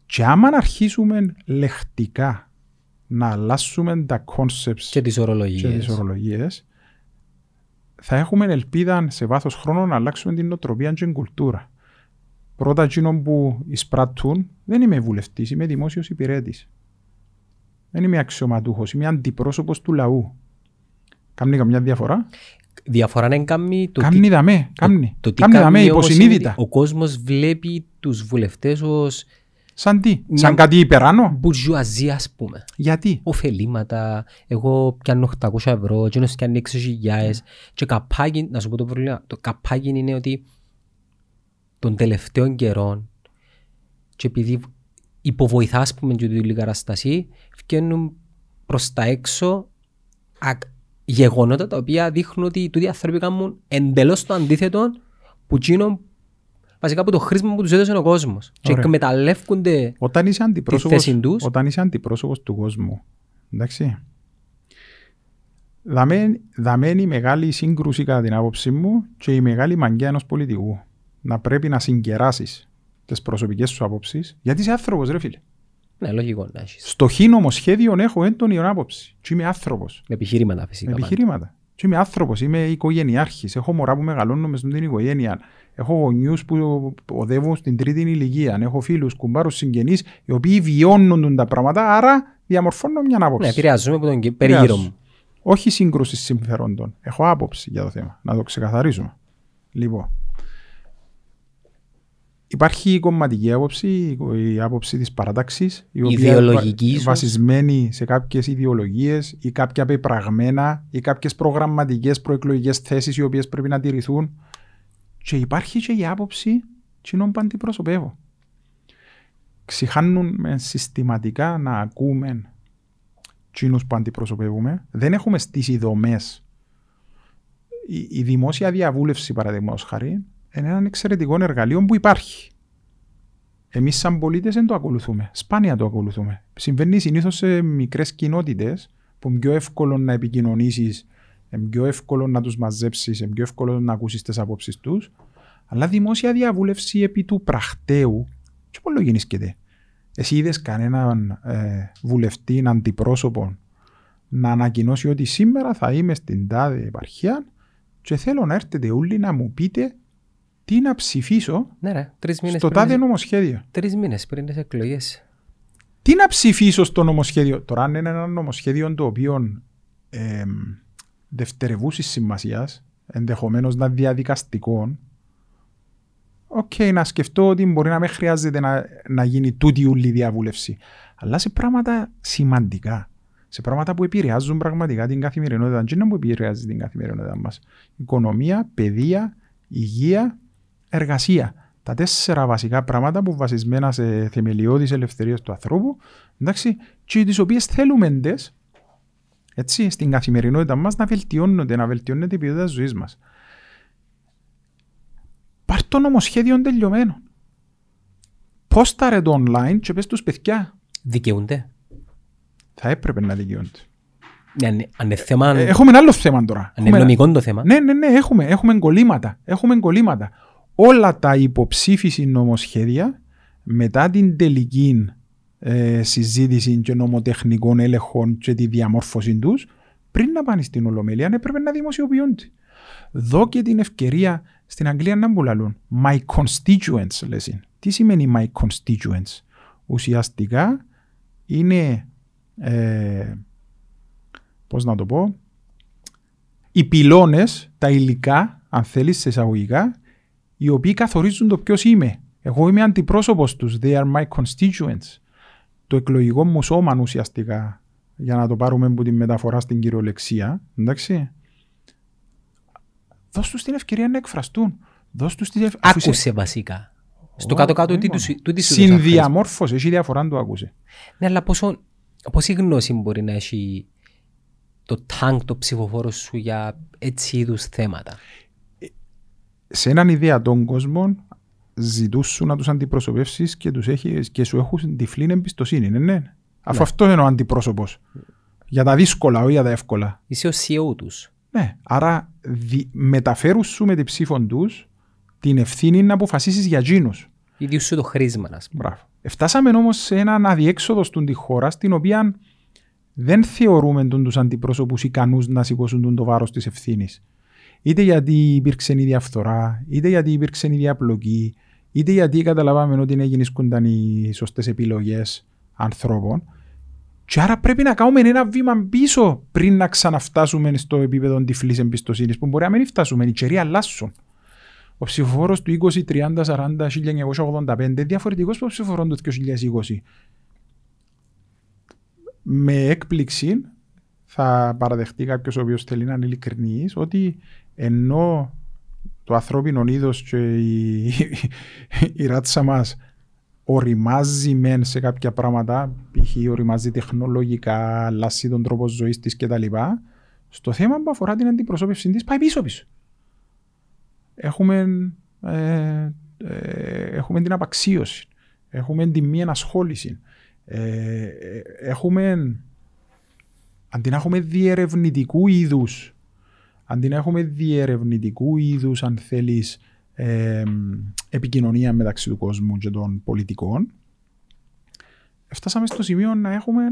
Και άμα αρχίσουμε λεχτικά να αλλάσουμε τα concepts Και τις και ορολογίες. τις ορολογίες, θα έχουμε ελπίδα σε βάθος χρόνου να αλλάξουμε την νοοτροπία και την κουλτούρα. Πρώτα εκείνο που εισπράττουν, δεν είμαι βουλευτής, είμαι δημόσιος υπηρέτης. Δεν είμαι αξιωματούχος, είμαι αντιπρόσωπος του λαού. Κάμνει καμιά διαφορά; Διαφορά να κάνει το Κάμνει δαμέ, κάμνει. Το, το τι Κάμνει δαμέ, κάνει όμως είναι υποσυνείδητα. ότι Ο κόσμος βλέπει τους βουλευτές ως Σαν τι, Μια- σαν κάτι υπεράνω; μπουρζουαζία ας πούμε. Γιατί; Οφελήματα, εγώ πιάνω 800 ευρώ, εκείνος πιάνει 6.000 και καπάκι, να σου πω το πρόβλημα, το καπάκι είναι ότι των τελευταίων καιρών και επειδή υποβοηθά ας πούμε και τη λιγαραστασή, βγαίνουν προς τα έξω ακ- γεγονότα τα οποία δείχνουν ότι τούτοι οι άνθρωποι κάνουν εντελώς το αντίθετο που εκείνο βασικά από το χρήσμα που τους έδωσε ο κόσμος και Ωραία. εκμεταλλεύκονται Όταν είσαι αντιπρόσωπος, θέση τους. όταν είσαι αντιπρόσωπος του κόσμου, εντάξει, δαμέν- δαμένη η μεγάλη σύγκρουση κατά την άποψή μου και η μεγάλη μαγκαία ενός πολιτικού. Να πρέπει να συγκεράσεις τις προσωπικές σου απόψεις, γιατί είσαι άνθρωπος ρε φίλε. Ναι, λογικό να έχεις. Στο χ νομοσχέδιο έχω έντονη άποψη και είμαι άνθρωπος. Με επιχειρήματα φυσικά. Με πάντα. Επιχειρήματα. Και είμαι άνθρωπος, είμαι οικογενειάρχης, έχω μωρά που μεγαλώνουν μες στην οικογένεια, έχω γονιούς που οδεύουν στην τρίτη ηλικία, έχω φίλους, κουμπάρους, συγγενείς, οι οποίοι βιώνουν τα πράγματα, άρα διαμορφώνω μια άποψη. Ναι, επηρεάζομαι από τον κε- περίγυρο Επηρεάζω. μου. Όχι σύγκρουση συμφερόντων. Έχω άποψη για το θέμα. Να το ξεκαθαρίσουμε. Λοιπόν, υπάρχει η κομματική άποψη, η άποψη της παράταξης, η οποία Ιδεολογική βα- ίσως. βασισμένη σε κάποιες ιδεολογίες ή κάποια πεπραγμένα ή κάποιες προγραμματικές προεκλογικές θέσεις οι οποίες πρέπει να τηρηθούν. Και υπάρχει και η άποψη κοινών που αντιπροσωπεύω. Ξηχάνουμε συστηματικά να ακούμε τσίνους που αντιπροσωπεύουμε. Δεν έχουμε στήσει δομές. Η, η δημόσια διαβούλευση, παραδείγματος χάρη, είναι ένα εξαιρετικό εργαλείο που υπάρχει. Εμείς, σαν πολίτες, δεν το ακολουθούμε. Σπάνια το ακολουθούμε. Συμβαίνει συνήθως σε μικρές κοινότητες που είναι πιο εύκολο να επικοινωνήσεις, είναι πιο εύκολο να τους μαζέψεις, είναι πιο εύκολο να ακούσεις τις απόψεις τους. Αλλά δημόσια διαβούλευση επί του πρακτέου, τι πολύ γεννήσκεται. Εσύ είδες κανέναν ε, βουλευτή αντιπρόσωπο να ανακοινώσει ότι σήμερα θα είμαι στην τάδε επαρχία και θέλω να έρθετε όλοι να μου πείτε τι να ψηφίσω Ναι, ρε, τρεις μήνες στο πριν τάδε τις- νομοσχέδιο; Τρεις μήνες πριν τις εκλογές. Τι να ψηφίσω στο νομοσχέδιο; Τώρα, αν είναι ένα νομοσχέδιο το οποίο ε, δευτερευούσης σημασίας, ενδεχομένως να είναι διαδικαστικό, οκ, να σκεφτώ ότι μπορεί να με χρειάζεται να, να γίνει τούτη ούλη διαβούλευση. Αλλά σε πράγματα σημαντικά, σε πράγματα που επηρεάζουν πραγματικά την καθημερινότητα, δεν είναι που επηρεάζει την καθημερινότητα μας. Οικονομία, παιδεία, υγεία, εργασία. Τα τέσσερα βασικά πράγματα που βασισμένα σε θεμελιώδεις ελευθερίες του ανθρώπου, εντάξει, και τις οποίες θέλουμε εντες, έτσι, στην καθημερινότητα μας να βελτιώνονται, να βελτιώνεται η ποιότητα της ζωής μας. Πάρ' το νομοσχέδιο τελειωμένο. Πόσταρε το online και πες τους παιδιά. Δικαιούνται. Θα έπρεπε να δικαιώνται. Ναι, αν είναι- αν είναι θέμα, Ε, αν έχουμε ένα άλλο θέμα τώρα. είναι Έχουμε- νομικό το θέμα. Ναι, ναι, ναι, έχουμε, έχουμε κολλήματα. Έχουμε κολλήματα. Όλα τα υποψήφιση νομοσχέδια μετά την τελική ε, συζήτηση και νομοτεχνικών έλεγχων και τη διαμόρφωση τους πριν να πάνε στην Ολομέλεια έπρεπε να δημοσιοποιούνται. Δώ και την ευκαιρία στην Αγγλία να μπουλαλούν. My constituents, λες. Τι σημαίνει my constituents. Ουσιαστικά είναι, ε, πώς να το πω, οι πυλώνες, τα υλικά, αν θέλεις, σε εισαγωγικά, οι οποίοι καθορίζουν το ποιος είμαι. Εγώ είμαι αντιπρόσωπος τους. They are my constituents. Το εκλογικό μου σώμα ουσιαστικά, για να το πάρουμε από τη μεταφορά στην κυριολεξία, εντάξει. Δώσ' τους την ευκαιρία να εκφραστούν. Δώσ' τους την ευκαιρία. Άκουσε βασικά. Στο κάτω-κάτω τι τους- τούτοι σου δώσαν χρήσμα. Συνδιαμόρφωσες, έχει διαφορά να το άκουσε. Ναι, αλλά πόσο, πόση γνώση μπορεί να έχει το τάγκ, το ψηφοφόρο σου για έτσι είδους θέματα; Σε έναν ιδεατόν κόσμο ζητούσου να τους αντιπροσωπεύσεις και, τους έχεις, και σου έχουν τυφλή εμπιστοσύνη, ναι, ναι. Αφού αυτό είναι ο αντιπρόσωπος. Για τα δύσκολα, όχι για τα εύκολα. Είσαι ο CEO τους. Ναι, άρα δι- μεταφέρουν σου με την ψήφο τους την ευθύνη να αποφασίσεις για εκείνους. Ίδιου σου το χρήσμα, ας πούμε. Μπράβο. Εφτάσαμε όμως σε έναν αδιέξοδος στην τη χώρα στην οποία δεν θεωρούμε τους αντιπρόσωπους ικανούς να σηκώσουν τον το βάρος της ευθύνης. Είτε γιατί υπήρξε η διαφθορά, είτε γιατί υπήρξε η διαπλοκή, είτε γιατί καταλάβαμε ότι έγινε σκούνταν οι σωστές επιλογές ανθρώπων. Και άρα πρέπει να κάνουμε ένα βήμα πίσω πριν να ξαναφτάσουμε στο επίπεδο τυφλής εμπιστοσύνης που μπορεί να μην φτάσουμε. Οι καιροί αλλάσουν. Ο ψηφοφόρος του 20, 30, 40, 1985 διαφορετικός από το ψηφοφόρο του 2020. Με έκπληξη θα παραδεχτεί κάποιος ο οποίος θέλει να είναι ειλικρινής ότι ενώ το ανθρώπινο είδος και η, η ράτσα μας οριμάζει μεν σε κάποια πράγματα, π.χ. οριμάζει τεχνολογικά, αλλάζει τον τρόπο ζωής της κτλ. Στο θέμα που αφορά την αντιπροσώπευση της πάει πίσω-πίσω. Έχουμε, ε, ε, έχουμε την απαξίωση, έχουμε την μη ενασχόληση, ε, ε, έχουμε αντί να έχουμε διερευνητικού είδους αντί να έχουμε διερευνητικού είδους αν θέλεις ε, επικοινωνία μεταξύ του κόσμου και των πολιτικών φτάσαμε στο σημείο να έχουμε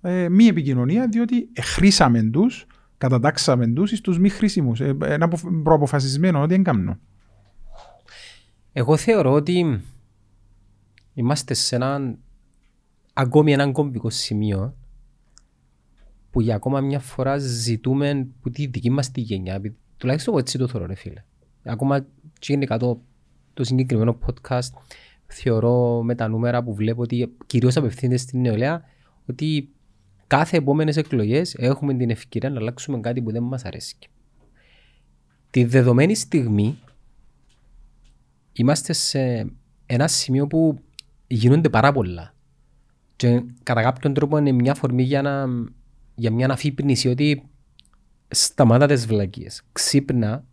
ε, μη επικοινωνία διότι χρήσαμε τους κατατάξαμε τους στους μη χρήσιμους. Ε, ένα προαποφασισμένο ότι δεν Εγώ θεωρώ ότι είμαστε σε έναν ακόμη έναν κομβικό σημείο που για ακόμα μια φορά ζητούμε που τη δική μας τη γενιά, επειδή τουλάχιστον εγώ έτσι το θεωρώ ρε φίλε. Ακόμα και γενικά το, το συγκεκριμένο podcast θεωρώ με τα νούμερα που βλέπω ότι κυρίως απευθύνεται στην νεολαία ότι κάθε επόμενες εκλογές έχουμε την ευκαιρία να αλλάξουμε κάτι που δεν μας αρέσει. Τη δεδομένη στιγμή είμαστε σε ένα σημείο που γίνονται πάρα πολλά. Και κατά κάποιον τρόπο είναι μια φορμή για, να, για μια αφύπνιση ότι σταμάτα τις βλακίες. Ξύπνα,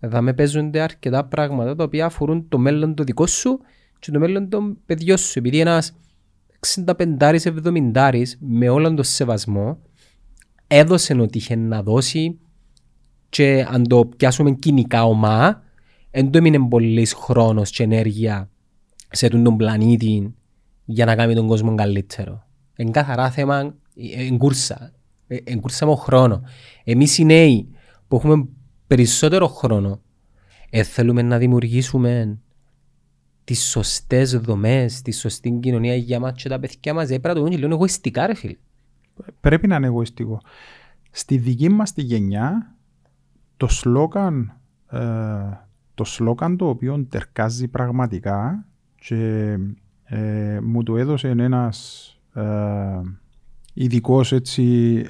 θα με παίζονται αρκετά πράγματα τα οποία αφορούν το μέλλον το δικό σου και το μέλλον των παιδιών σου. Επειδή ένας 65-70 με όλον τον σεβασμό έδωσε ό,τι είχε να δώσει και αν το πιάσουμε κοινικά ομά δεν το έμεινε πολύ χρόνος και ενέργεια σε τον, τον πλανήτη για να κάνει τον κόσμο καλύτερο. Είναι καθαρά θέμα εγκούρσα. Εγκούρσαμε χρόνος. Εμείς οι νέοι που έχουμε περισσότερο χρόνο ε, θέλουμε να δημιουργήσουμε τις σωστές δομές, τη σωστή κοινωνία για μας και τα παιδιά μας. Ε, πρέπει να το δούμε λίγο εγωιστικά ρε φίλε. Πρέπει να είναι εγωιστικό. Στη δική μας τη γενιά το σλόγαν ε, το σλόγαν το οποίο τερκάζει πραγματικά και ε, μου το έδωσε ένας ε, ειδικός έτσι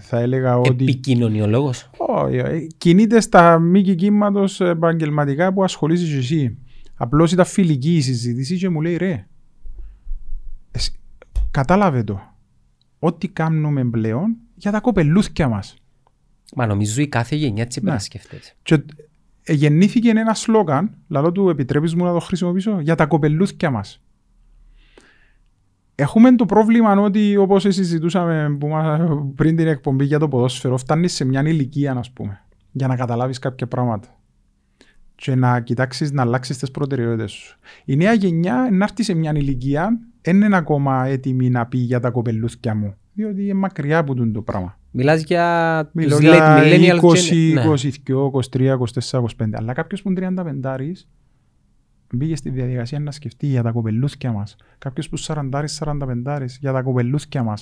θα έλεγα ότι Επικοινωνιολόγος. Όχι, ε, κινείται στα μη κύματος επαγγελματικά που ασχολείσαι και εσύ. Απλώς ήταν φιλική η συζήτηση και μου λέει ρε, εσ- κατάλαβε το. Ό,τι κάνουμε πλέον για τα κοπελούθια μας. Μα νομίζω η κάθε γενιά έτσι πρέπει Ναι. να σκέφτεται. Και ε, γεννήθηκε ένα σλόγαν, λαλό του επιτρέπεις μου να το χρησιμοποιήσω, για τα κοπελούθια μας. Έχουμε το πρόβλημα ότι όπως συζητούσαμε που μας- πριν την εκπομπή για το ποδόσφαιρο, φτάνει σε μια ηλικία, ας πούμε, για να καταλάβεις κάποια πράγματα και να κοιτάξεις να αλλάξεις τις προτεραιότητες σου. Η νέα γενιά να έρθει σε μια ηλικία, δεν είναι ακόμα έτοιμη να πει για τα κοπελούθια μου, διότι είναι μακριά από τούτο το πράγμα. Μιλάς για Μιλώ τους για late millennials 20, και- ναι. 22, 23, 24, 25. Αλλά κάποιος που είναι 35 μπήκε στη διαδικασία να σκεφτεί για τα κοπελούθια μα. Κάποιο που 40, 45 για τα κοπελούθια μα.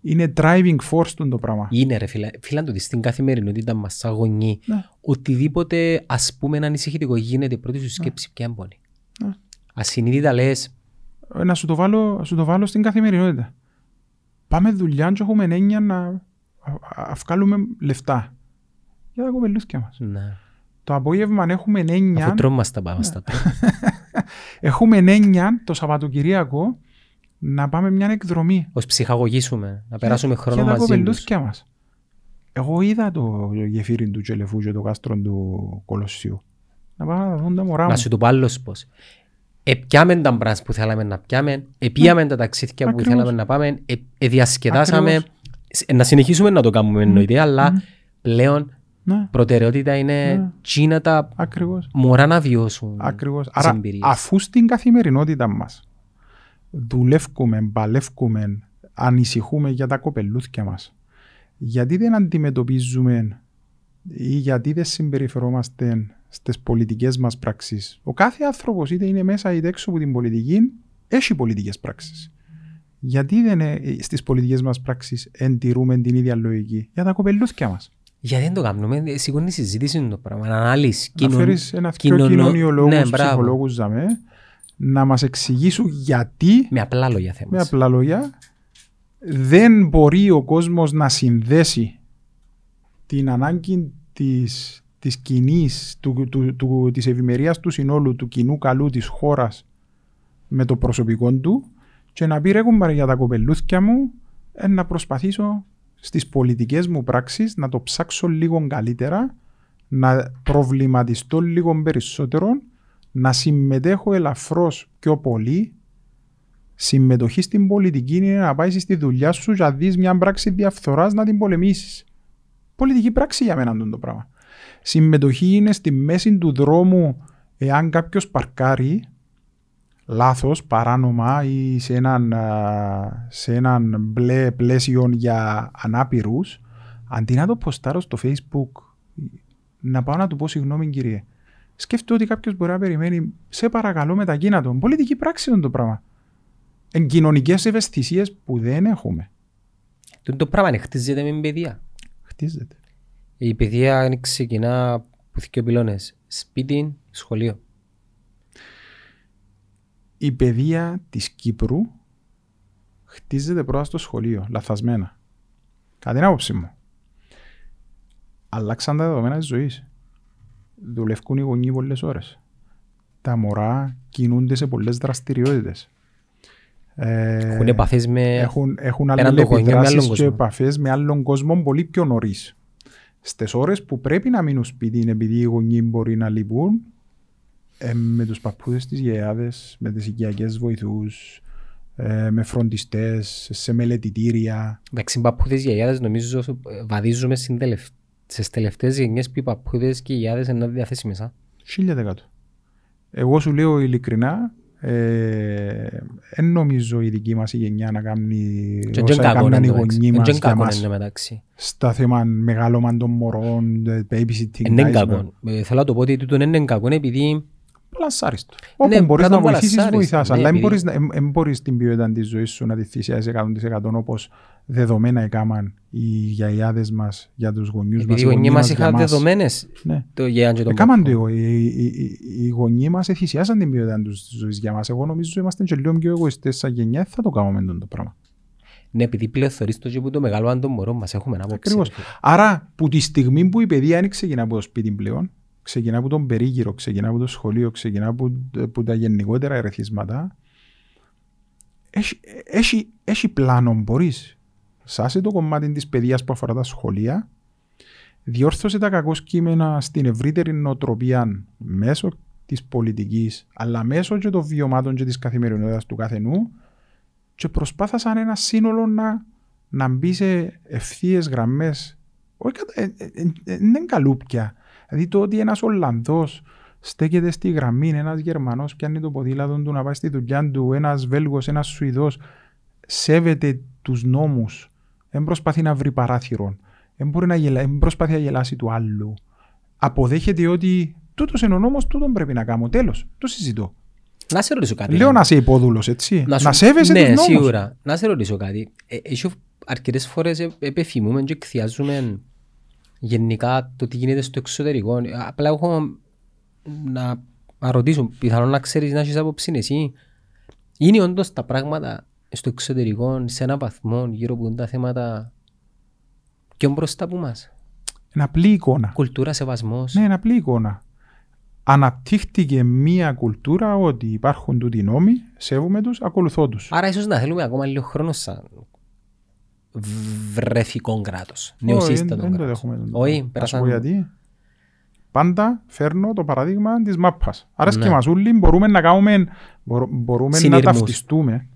Είναι driving force του το πράγμα. Είναι ρε φίλε, φίλε το ότι στην καθημερινότητα μας σαν γονεί, Ναι. οτιδήποτε ας πούμε να ανησυχητικό γίνεται, η πρώτη σου σκέψη ποια είναι Ναι. Ασυνείδητα λες, Ε, Να σου το βάλω, σου το βάλω στην καθημερινότητα. Πάμε δουλειά και έχουμε έννοια να α- α- βγάλουμε λεφτά. Για τα κοπελούθια μα. ναι. Το απόγευμα έχουμε έννοια. αφού τρώμε μας τα Ναι. πάμε στα τρώμε. Έχουμε έννοια το Σαββατοκυριακό να πάμε μια εκδρομή. Ως ψυχαγωγήσουμε, να περάσουμε χρόνο για τα μαζί τους. κοπελούθια μας. Εγώ είδα το γεφύρι του Τσελεφού και το κάστρο του Κολοσσίου. Να πάμε να δουν τα μωρά μου. Να σου το πω άλλος πώς. Επιάμε τα μπρας που θέλαμε να πιάμε, επιάμε τα ταξίδια που Ακριβώς. θέλαμε να πάμε, ε, ε, διασκεδάσαμε. Ακριβώς. Ε, Να συνεχίσουμε να το κάνουμε εννοείται, αλλά πλέον Ναι, Προτεραιότητα είναι Ναι. τσίνα τα ακριβώς. μωρά να βιώσουν Ακριβώς. τις Άρα, εμπειρίες. αφού στην καθημερινότητα μας δουλεύουμε, παλεύουμε, ανησυχούμε για τα κοπελούθια μας, γιατί δεν αντιμετωπίζουμε ή γιατί δεν συμπεριφερόμαστε στις πολιτικές μας πράξεις. Ο κάθε άνθρωπος είτε είναι μέσα είτε έξω από την πολιτική έχει πολιτικές πράξεις. Γιατί δεν ε, στις πολιτικές μας πράξεις εντηρούμε την ίδια λογική; Για τα κοπελούθια μας. Γιατί δεν το κάνουμε, ε, σηκώνει συζήτηση το πράγμα, ανάλυση. Να κοινων- φέρεις ένα δυο κοινωνο- κοινωνιολόγους, Ναι, μπράβο. ψυχολόγους δαμέ, να μας εξηγήσουν γιατί, Με απλά λόγια με θέμα. απλά λόγια, δεν μπορεί ο κόσμος να συνδέσει την ανάγκη της, της κοινής, του, του, του, της ευημερίας του συνόλου, του κοινού καλού της χώρας με το προσωπικό του και να πει ρε κουμπάρε για τα κοπελούθια μου ε, να προσπαθήσω στις πολιτικές μου πράξεις να το ψάξω λίγο καλύτερα να προβληματιστώ λίγο περισσότερο να συμμετέχω ελαφρώς πιο πολύ συμμετοχή στην πολιτική είναι να πάεις στη δουλειά σου και να δεις μια πράξη διαφθοράς να την πολεμήσεις. Πολιτική πράξη για μένα είναι το πράγμα. Συμμετοχή είναι στη μέση του δρόμου εάν κάποιος παρκάρει λάθος, παράνομα ή σε έναν, α, σε έναν μπλε πλαίσιο για ανάπηρους αντί να το ποστάρω στο facebook να πάω να του πω συγγνώμη κύριε σκέφτομαι ότι κάποιος μπορεί να περιμένει σε παρακαλώ μετακίνα τον πολιτική πράξη είναι το πράγμα εν κοινωνικές ευαισθησίες που δεν έχουμε Το, το πράγμα είναι χτίζεται με παιδεία. χτίζεται Η παιδεία ξεκινά από δύο πυλώνες. Σπίτι, σχολείο. Η παιδεία της Κύπρου χτίζεται πρώτα στο σχολείο, λαθασμένα. Κατά την άποψή μου. Αλλάξαν τα δεδομένα της ζωής. Δουλεύουν οι γονείς πολλές ώρες. Τα μωρά κινούνται σε πολλές δραστηριότητες. Ε, Έχουν επαφές με... έχουν, έχουν πέραν των γονιών με άλλον αλληλεπιδράσεις και κόσμο. επαφές με άλλον κόσμο πολύ πιο νωρίς. Στις ώρες που πρέπει να μείνουν σπίτι επειδή οι γονείς μπορεί να λείπουν ε, με τους παππούδες της γιαγιάδες, με τις οικιακές βοηθούς, ε, με φροντιστές, σε μελετητήρια. Εντάξει, οι παππούδες γιαγιάδες νομίζω ε, βαδίζουμε στην τελευ... στις τελευταίες γενιές που οι παππούδες και οι γιαγιάδες είναι διαθέσιμες. α. Χίλια δεκάτο. Εγώ σου λέω ειλικρινά, ε, δεν νομίζω η δική μας η γενιά να κάνει Και όσα δεν κακό έκαναν οι εν τω μεταξύ. γονείς Εν μας τζεν για κακό μας. εν τω μεταξύ. στα θέμα μεγάλωμα των μωρών, ε, babysitting. Εν είναι guys, κακό. Ε, Θέλω να το πω ότι τούτο είναι κακό επειδή Μπαλανσάριστο. Ναι, Όπου μπορείς να να το βοηθήσεις, μπαλανσάρεις. βοηθάς. Ναι, Αλλά δεν επειδή- μπορείς, να- εν- εν μπορείς την ποιότητα της ζωής σου να τη θυσιάσεις 100% όπως δεδομένα έκαναν οι γιαγιάδες μας για τους γονιούς μας. επειδή οι γονείς μας είχαν δεδομένες. δεδομένες Ναι. το γιαγιάν και τον Έκαναν παππού. το. Οι, οι, οι, οι γονείς μας θυσιάσαν την ποιότητα τους της ζωής για μας. Εγώ νομίζω είμαστε και λίγο πιο εγωιστές σαν γενιά. Θα το κάνουμε αυτό το πράγμα. Ναι, επειδή πληροφορείς το και που το μεγάλο αν το μωρό μας έχουμε άποψη. Ακριβώς. ρε φίλε. Άρα, που τη στιγμή που η παιδεία δεν ξεκινά από το σπίτι πλέον, ξεκινά από τον περίγυρο, ξεκινά από το σχολείο, ξεκινά από, από τα γενικότερα ερεθίσματα, έχει, έχει, έχει πλάνο μπορείς. Σάσε το κομμάτι της παιδείας που αφορά τα σχολεία, διόρθωσε τα κακό κείμενα στην ευρύτερη νοοτροπία μέσω της πολιτικής, αλλά μέσω και των βιωμάτων και της καθημερινότητας του καθενού και προσπάθησαν ένα σύνολο να, να μπει σε ευθείε γραμμές όχι κατα- ε, ε, ε, ε, δεν είναι καλούπια. Δηλαδή το ότι ένας Ολλανδός στέκεται στη γραμμή, ένας Γερμανός πιάνει το ποδήλατο του να πάει στη δουλειά του, ένας Βέλγος, ένας Σουηδός σέβεται τους νόμους, δεν προσπαθεί να βρει παράθυρο, δεν, μπορεί να γελά, δεν προσπαθεί να γελάσει του άλλου. Αποδέχεται ότι τούτος είναι ο νόμος, τούτον πρέπει να κάνω. Τέλος, το συζητώ. Να σε ρωτήσω κάτι. Λέω να είσαι υπόδουλος, έτσι. Να, σου- σέβεσαι ναι, τους νόμους. σίγουρα. Να σε ρωτήσω κάτι. Ε, Έχει αρκετές φορές ε, επιθυμούμε και εκθιάζουμε γενικά το τι γίνεται στο εξωτερικό. Ε, Απλά έχω να, να ρωτήσω, πιθανόν να ξέρεις να έχεις άποψη εσύ. Είναι όντως τα πράγματα στο εξωτερικό σε ένα βαθμό γύρω από τα θέματα πιο μπροστά από μας; Είναι απλή εικόνα. Κουλτούρα, σεβασμός; Ναι, είναι απλή εικόνα. Αναπτύχθηκε μία κουλτούρα ότι υπάρχουν τούτοι νόμοι, σέβομαι τους, ακολουθώ τους. Άρα ίσως να θέλουμε ακόμα λίγο χρόνο σαν βρεφικό κράτος. Όχι, Νεοσύστατο δεν το κράτος. δέχομαι. Όχι, Να σου πω πέρασαν... γιατί. Πάντα φέρνω το παράδειγμα της μάπας. Άρα Ναι. και μας όλοι μπορούμε να κάνουμε, μπορώ- μπορούμε να Συνειρμούς. ταυτιστούμε.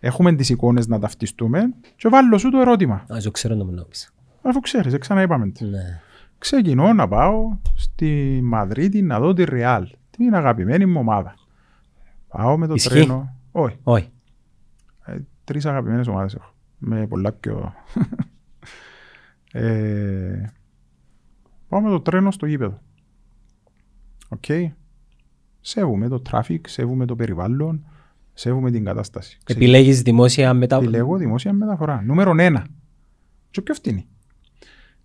Έχουμε τις εικόνες να ταυτιστούμε και βάλω σου το ερώτημα. Α, ζω ξέρω να μου νόμιζα. Αφού ξέρεις, ξαναείπαμε. Ναι. ξεκινώ να πάω στη Μαδρίτη να δω τη Ρεάλ, την αγαπημένη μου ομάδα. Πάω με το Ισχύει; τρένο. Όχι, Όχι. ε, τρεις αγαπημένες ομάδες έχω. Με πολλά πιο... ε, πάω με το τρένο στο γήπεδο. Οκ. Σέβουμε το traffic, σέβουμαι το περιβάλλον, σέβουμαι την κατάσταση. Επιλέγεις δημόσια μετά... Επιλέγω δημόσια μεταφορά. Νούμερο ένα. Και πιο φτηνή.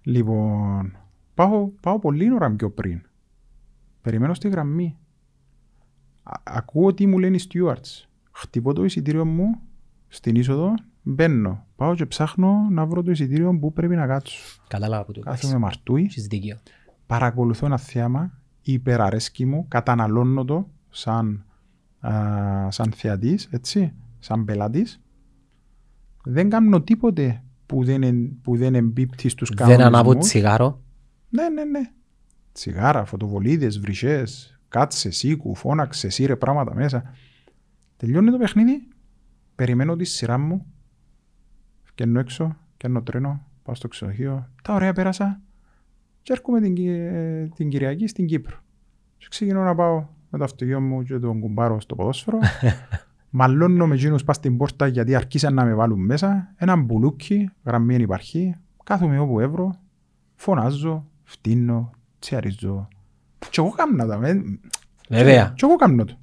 Λοιπόν, πάω, πάω πολύ ώρα πιο πριν. Περιμένω στη γραμμή. Α- ακούω τι μου λένε οι stewards. Χτυπώ το εισιτήριο μου στην είσοδο, μπαίνω. Πάω και ψάχνω να βρω το εισιτήριο που πρέπει να κάτσω. Κατάλαβα που το κάνεις. Κάθομαι μαρτούι, Έχεις δίκιο. παρακολουθώ ένα θέαμα, υπεραρέσκει μου, καταναλώνω το σαν, α, σαν θεατής, έτσι, σαν πελάτης. Δεν κάνω τίποτε που δεν, εν- που δεν εμπίπτει στους Δεν κανονισμούς. ανάβω τσιγάρο. Ναι, ναι, ναι. Τσιγάρα, φωτοβολίδες, βρυσές, κάτσε, σήκου, φώναξε, σύρε πράγματα μέσα. Τελειώνει το παιχνίδι, περιμένω τη σειρά μου, φτιάχνω έξω, πιάνω τρένο, πάω στο ξενοδοχείο, τα ωραία πέρασα και έρχομαι την, Κι- ε, την Κυριακή στην Κύπρο. Και ξεκινώ να πάω με το αυτοκίνητο μου και τον κουμπάρο στο ποδόσφαιρο. Μαλώνω με εκείνους πας στην πόρτα γιατί αρχίσαν να με βάλουν μέσα. Ένα μπουλούκι, γραμμή εν υπάρχει. Κάθομαι όπου έβρω, φωνάζω, φτύνω, τσιαρίζω. Και εγώ κάμνα τα. με- Βέβαια. Και εγώ κάμνω το.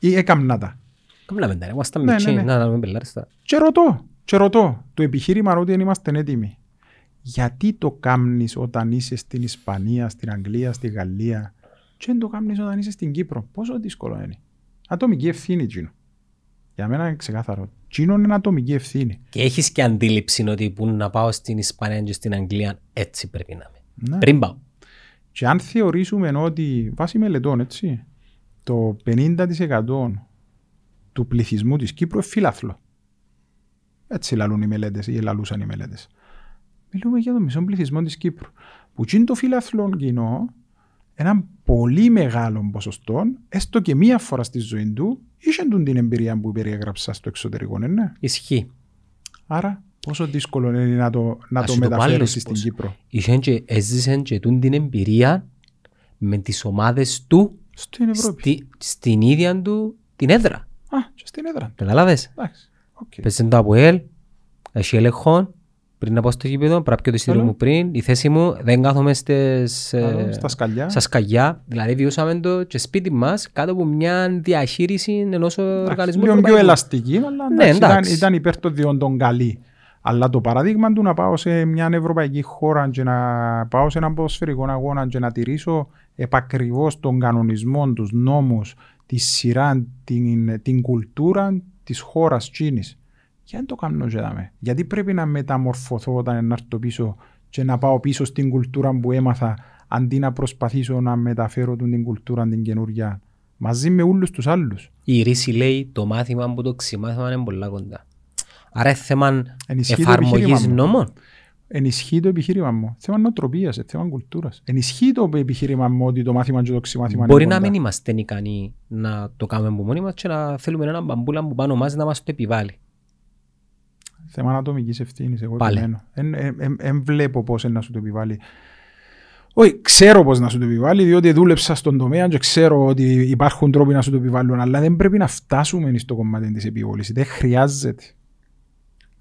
Ή έκαμνα τα. Κάμναμε τα. Ήμασταν Ναι, μητσί. ναι, ναι. Να, να μην πελάρεις τα. Και ρωτώ, και ρωτώ, το επιχείρημα ότι δεν είμαστε έτοιμοι. Γιατί το κάμνεις όταν είσαι στην Ισπανία, στην Αγγλία, στη Γαλλία; Και δεν το κάμνεις όταν είσαι στην Κύπρο. Πόσο δύσκολο είναι. Ατομική ευθύνη, Τζίνο. Για μένα είναι ξεκάθαρο. Τζίνο είναι ατομική ευθύνη. Και έχεις και αντίληψη ότι που να πάω στην Ισπανία και στην Αγγλία έτσι πρέπει να είμαι. Ναι. Πριν πάω. Και αν θεωρήσουμε ότι, βάσει μελετών, έτσι, το 50% του πληθυσμού της Κύπρου είναι φύλαθλο. Έτσι λαλούν οι μελέτες ή λαλούσαν οι μελέτες. Μιλούμε για το μισό πληθυσμό της Κύπρου. Που είναι το φύλαθλο κοινό, έναν πολύ μεγάλο ποσοστό, έστω και μία φορά στη ζωή του, είχε τούν την εμπειρία που περιέγραψα στο εξωτερικό, ναι, ναι. Ισχύει. Άρα, πόσο δύσκολο είναι να το, να Ας το σου το πω μεταφέρεις άλλως στην πώς. Κύπρο. Είχαν και έζησαν και τούν την εμπειρία με τις ομάδες του Στην Ευρώπη. στη, στην ίδια του την έδρα. Α, και στην έδρα. Καταλάβες; Εντάξει. Οκ. Παίζουν το ΑΠΟΕΛ, έχει έλεγχο, πριν να πάω στο γήπεδο, πρέπει να πιάω το εισιτήριο Καλό. μου πριν. Η θέση μου δεν κάθομαι στις, Άλλο, ε, Στα σκαλιά. στα σκαλιά. Δηλαδή βιώσαμε το και σπίτι μας κάτω από μια διαχείριση ενός οργανισμού. Λίγο πιο ευρωπαϊκού. ελαστική, αλλά Ναι, εντάξει, ήταν, εντάξει. ήταν υπέρ των διόντων καλή. Αλλά το παράδειγμα του να πάω σε μια ευρωπαϊκή χώρα και να πάω σε έναν ποδοσφαιρικό αγώνα και να τηρήσω επακριβώς τον κανονισμό, τους νόμους, τη σειρά, την, την κουλτούρα της χώρας Τσίνης. Γιατί δεν το κάνω και δάμε. Γιατί πρέπει να μεταμορφωθώ όταν να έρθω πίσω και να πάω πίσω στην κουλτούρα που έμαθα αντί να προσπαθήσω να μεταφέρω τον την κουλτούρα την καινούργια μαζί με όλους τους άλλους. Η ρίση λέει το μάθημα που το ξημάθημα είναι πολλά κοντά. Άρα είναι θέμα Ενισχύει το εφαρμογής επιχείρημα μου. νόμων. Ενισχύει το επιχείρημα μου. Θέμα νοοτροπίας, θέμα κουλτούρας. Ενισχύει το επιχείρημα μου ότι το μάθημα και το ξημάθημα Μπορεί είναι να κοντά. μην είμαστε ικανοί να το κάνουμε από μόνοι μας και να θέλουμε έναν μπαμπούλα που πάνω μας να μας το επιβάλλει. Θέμα ατομική ευθύνης. Εγώ Πάλι. επιμένω. Δεν βλέπω πώς να σου το επιβάλλει. Όχι, ξέρω πώς να σου το επιβάλλει, διότι δούλεψα στον τομέα και ξέρω ότι υπάρχουν τρόποι να σου το επιβάλλουν, αλλά δεν πρέπει να φτάσουμε στο κομμάτι της επιβολή. Δεν χρειάζεται.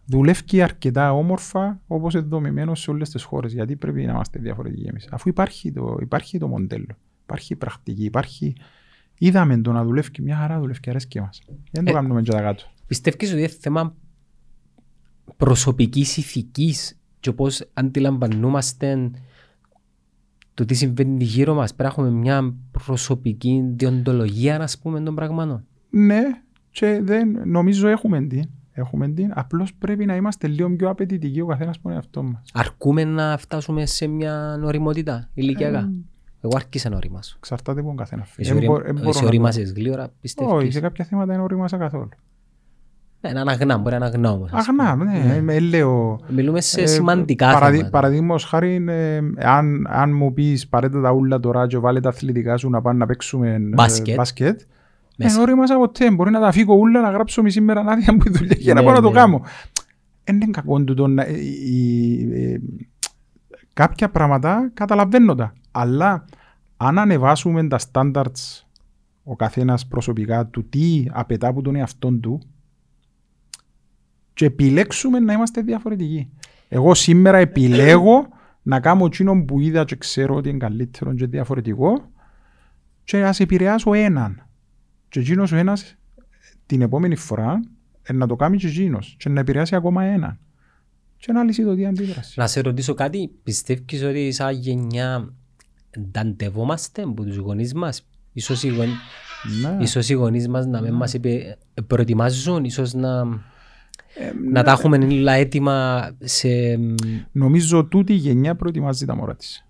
Δουλεύει αρκετά όμορφα όπως είναι δομημένο σε όλες τις χώρες. Γιατί πρέπει να είμαστε διαφορετικοί εμείς. Αφού υπάρχει το, υπάρχει το μοντέλο, υπάρχει η πρακτική, υπάρχει. Είδαμε το να δουλεύει μια χαρά, δουλεύει και αρέσκει μα. Δεν το Ε, κάνουμε και τα κάτω. Πιστεύεις ότι είναι θέμα προσωπικής ηθικής και πώς αντιλαμβανόμαστε το τι συμβαίνει γύρω μας. Πρέπει να έχουμε μια προσωπική διοντολογία, ας πούμε, των πραγμάτων; Ναι, και δεν, νομίζω έχουμε την. Έχουμε την. Απλώς πρέπει να είμαστε λίγο πιο απαιτητικοί ο καθένας που είναι αυτό μας. Αρκούμε να φτάσουμε σε μια οριμότητα ηλικιακά. Εγώ άρχισα να οριμάσω. Εξαρτάται από τον καθένας. φίλε. Εσύ Δεν μπο- ορι- δεν μπορώ εσύ να το- οριμάσες γλύωρα, Όχι, πιστεύεις. σε κάποια θέματα δεν ορίμασα καθόλου. Ναι, να αγνά, μπορεί να αγνά όμως. ας Αγνά, ναι, με λέω. Μιλούμε σε ε, σημαντικά παραδει- θέματα. Παραδείγματος χάρη, ε, αν, αν μου πεις παρέτα τα ούλα τώρα και βάλε τα αθλητικά σου να πάνε να παίξουμε ε, Μπάσκετ. μπάσκετ Μέσα. δεν ορίμασα ποτέ. Μπορεί να τα φύγω ούλα να γράψω μισή μέρα άδεια μου η δουλειά για να Ναι, πάω να το ναι. κάνω. Δεν είναι κακό τούτο να- η- η- ε, κάποια πράγματα καταλαβαίνω τα. Αλλά αν ανεβάσουμε τα standards ο καθένας προσωπικά του τι απαιτά από τον εαυτόν του και επιλέξουμε να είμαστε διαφορετικοί. Εγώ σήμερα επιλέγω να κάνω εκείνο που είδα και ξέρω ότι είναι καλύτερο και διαφορετικό και ας επηρεάσω έναν. Και εκείνος ο ένας την επόμενη φορά ε, να το κάνει και εκείνος και να επηρεάσει ακόμα έναν. Και να λύσει το τι αντίδραση. Να σε ρωτήσω κάτι, πιστεύεις ότι σαν γενιά νταντευόμαστε από τους γονείς μας; Ίσως οι, γον... Ναι. ίσως οι γονείς μας να μην μας επε- προετοιμάζουν, ίσως να, να τα έχουμε όλα έτοιμα σε... Νομίζω τούτη η γενιά προετοιμάζει τα μωρά της.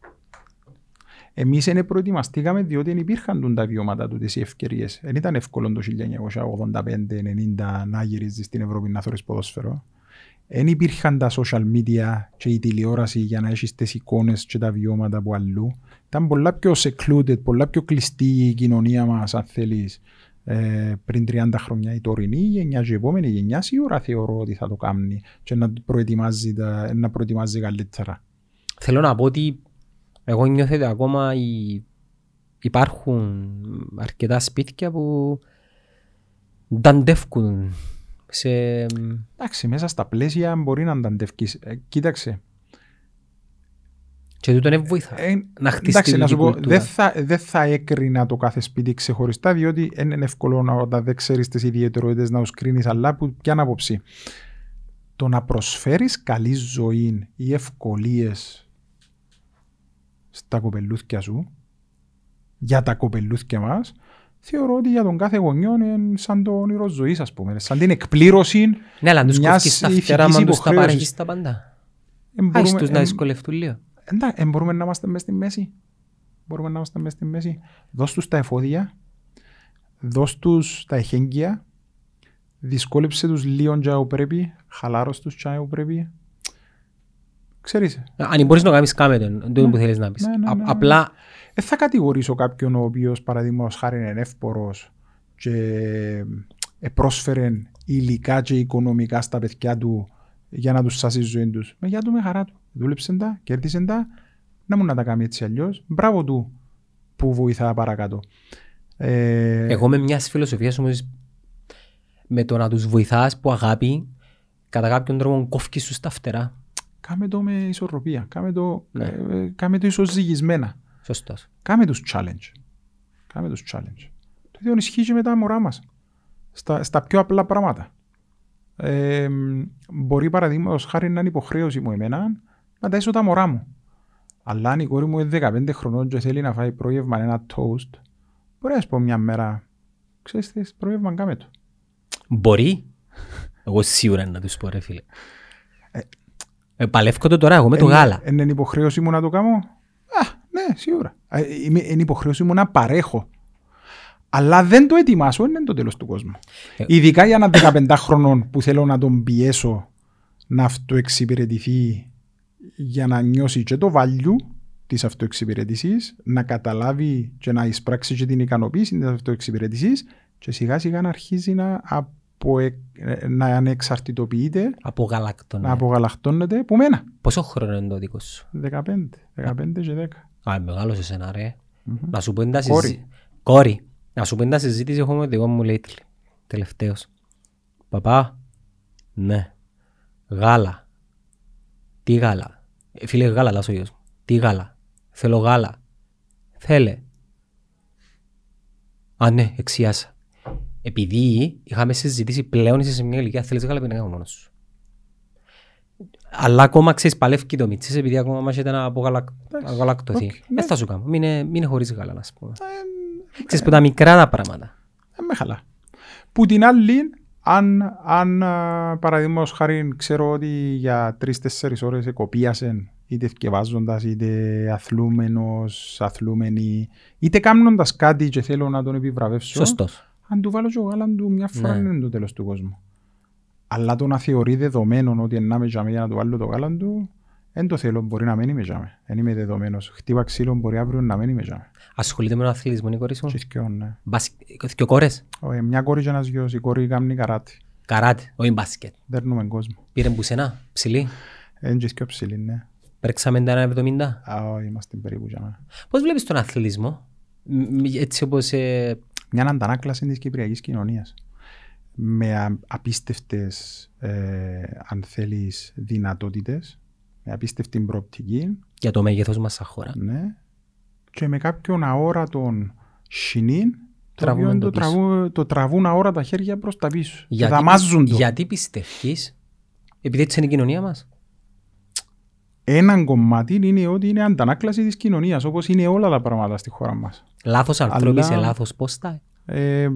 Εμείς δεν προετοιμαστήκαμε διότι δεν υπήρχαν τούν τα βιώματα του οι ευκαιρίες. Δεν ήταν εύκολο το 1985-90 να γυρίζεις στην Ευρώπη να θωρείς ποδόσφαιρο. Δεν υπήρχαν τα social media και η τηλεόραση για να έχεις τις εικόνες και τα βιώματα από αλλού. Ήταν πολλά πιο secluded, πολλά πιο κλειστή η κοινωνία μας, αν θέλεις, ε, πριν 30 χρόνια. Η τωρινή γενιά και η επόμενη γενιά σίγουρα θεωρώ ότι θα το κάνει και να προετοιμάζει, τα, να προετοιμάζει καλύτερα. Θέλω να πω ότι εγώ νιώθω ότι ακόμα οι- υπάρχουν αρκετά σπίτια που νταντεύκουν σε... Εντάξει, μέσα στα πλαίσια μπορεί να ανταντευκείς. Ε, κοίταξε. και τούτο είναι βοήθα. Ε, να χτίσει εντάξει, τη να σου πω, κουλτούρα. δεν θα, δεν θα έκρινα το κάθε σπίτι ξεχωριστά, διότι δεν είναι εύκολο να, όταν δεν ξέρεις τις ιδιαιτερότητες να τους κρίνεις, αλλά που ποια άποψη. Το να προσφέρεις καλή ζωή ή ευκολίες στα κοπελούθια σου, για τα κοπελούθια μας, θεωρώ ότι για τον κάθε γονιό είναι σαν το όνειρο ζωής, ας πούμε. Σαν την εκπλήρωση. Ναι, αλλά αν τους μιας κόφκεις τα ηθικής φτερά, μα τους τα υποχρέωσης. παρέχεις τα πάντα. Ε, Άις μπορούμε- τους να ε, δυσκολευτούν λίγο. Εντάξει, ε, μπορούμε να είμαστε μέσα στη μέση. Μπορούμε να είμαστε μέσα στη μέση. Δώσ' τους τα εφόδια, δώσ' τους τα εχέγγυα, δυσκόλεψε τους λίγο για όπου πρέπει, χαλάρωσ' τους για όπου πρέπει. Ξέρεις, Αν μπορείς να το κάνεις κάμε τον, τούτο που θέλεις να πεις. Ναι, ναι, Α- ναι, ναι. Απλά δεν θα κατηγορήσω κάποιον ο οποίος παραδείγματος χάρη είναι εύπορος και ε, πρόσφερε υλικά και οικονομικά στα παιδιά του για να τους σάσει η ζωή τους. Με για του με χαρά του. Δούλεψε τα, κέρδισε τα, να μου να τα κάνει έτσι αλλιώς. Μπράβο του που βοηθά παρακάτω. Ε, εγώ με μιας φιλοσοφίας όμως με το να τους βοηθάς που αγάπη κατά κάποιον τρόπο κόφκεις τους τα φτερά. Κάμε το με ισορροπία. Κάμε το, Ναι. ε, κάμε το ισοζυγισμένα. Σωστός. Κάμε τους challenge. Κάμε τους challenge. Το ίδιο ισχύει και με τα μωρά μας. Στα, στα πιο απλά πράγματα. Ε, μπορεί παραδείγματος χάρη να είναι υποχρέωση μου εμένα να ταΐσω τα μωρά μου. Αλλά αν η κόρη μου είναι 15 χρονών και θέλει να φάει πρόγευμα ένα toast, μπορεί να σου πω μια μέρα, ξέρεις τι, πρόγευμα κάμε το. Μπορεί. Εγώ σίγουρα να τους πω ρε φίλε. Ε, παλεύκω το τώρα εγώ με το Είναι- γάλα. Είναι υποχρέωση μου να το κάνω. Α, ναι, σίγουρα. Ε, είμαι- Είναι υποχρέωση μου να παρέχω. Αλλά δεν το ετοιμάσω, είναι το τέλος του κόσμου. Ε. Ειδικά για ένα 15 χρονών που θέλω να τον πιέσω να αυτοεξυπηρετηθεί για να νιώσει και το value της αυτοεξυπηρέτησης, να καταλάβει και να εισπράξει και την ικανοποίηση της αυτοεξυπηρέτησης και σιγά σιγά να αρχίζει να, αποε... να ανεξαρτητοποιείται, Από γαλακτόν. να απογαλακτώνεται από μένα. Πόσο χρόνο είναι το δικό σου; 15, 15 και 10. Α, μεγάλος εσένα ρε. Μμμ. Να σου πω εντά Κόρη. συζήτηση. Κόρη. Να σου πω εντά συζήτηση έχω με το δικό μου lately. Τελευταίος. Παπά. Ναι. Γάλα. Τι γάλα; Ε, φίλε γάλα λάσο γιος μου. Τι γάλα; Θέλω γάλα. Θέλε. Α, ναι, εξιάσα. Επειδή είχαμε συζητήσει πλέον είσαι σε μια ηλικία θέλεις γάλα πρέπει να κάνω μόνος σου. Αλλά ακόμα ξέρεις παλεύει το μίτσις επειδή ακόμα μας ήταν να απογαλακ- Εντάξει, αγαλακτωθεί. οκ, Δεν ναι. θα σου κάνω. Μην είναι- μην είναι χωρίς γάλα να σου πούμε. Ε, Ξέρεις που τα μικρά τα πράγματα. ε, με χαλά. Που την άλλη, αν, αν παραδείγματος χάρη ξέρω ότι για τρει-τέσσερι ώρες κοπίασαν είτε θκευάζοντας είτε αθλούμενος, αθλούμενη, είτε κάνοντας κάτι και θέλω να τον επιβραβεύσω. Σωστός. Αν του βάλω και γάλα του μια φορά Ναι. είναι το τέλος του κόσμου. Αλλά το να θεωρεί δεδομένο ότι να με τζαμί για να του βάλω το γάλα του, δεν το θέλω, μπορεί να μην είμαι τζαμί. Δεν είμαι δεδομένος. Χτύπα ξύλο, μπορεί αύριο να μην είμαι τζαμί. Ασχολείται με τον αθλητισμό η κόρη σου; Και θκυο, ναι. Μπασ- Και κόρες; Ε, Μια κόρη και ένας γιος, η κόρη κάνει καράτη. Καράτε, όχι μπάσκετ. Δέρνουμε κόσμο. Πήρε μπουσενά, ψηλή; Είναι και πιο ψηλή, ναι. Πρέξαμε τα 1,70. Α, όχι, είμαστε περίπου για μένα. Πώς βλέπεις τον αθλητισμό, μ, έτσι όπως... ε, Μια αντανάκλαση της κυπριακής κοινωνίας. Με α- απίστευτες, ε, αν θέλεις, δυνατότητες, με απίστευτη προοπτική, για το μέγεθος μας σαν χώρα. ναι, και με κάποιον αόρατον σινήν, το Τραβούμε οποίο το το, πίσω. τραβού, το τραβούν αόρατα χέρια προς τα πίσω. Και Γιατί, δαμάζουν το. γιατί πιστεύεις, επειδή έτσι είναι η κοινωνία μας; Έναν κομμάτι είναι ότι είναι αντανάκλαση της κοινωνίας, όπως είναι όλα τα πράγματα στη χώρα μας. Λάθος ανθρώποι Αλλά- σε λάθος πόστα. Ε,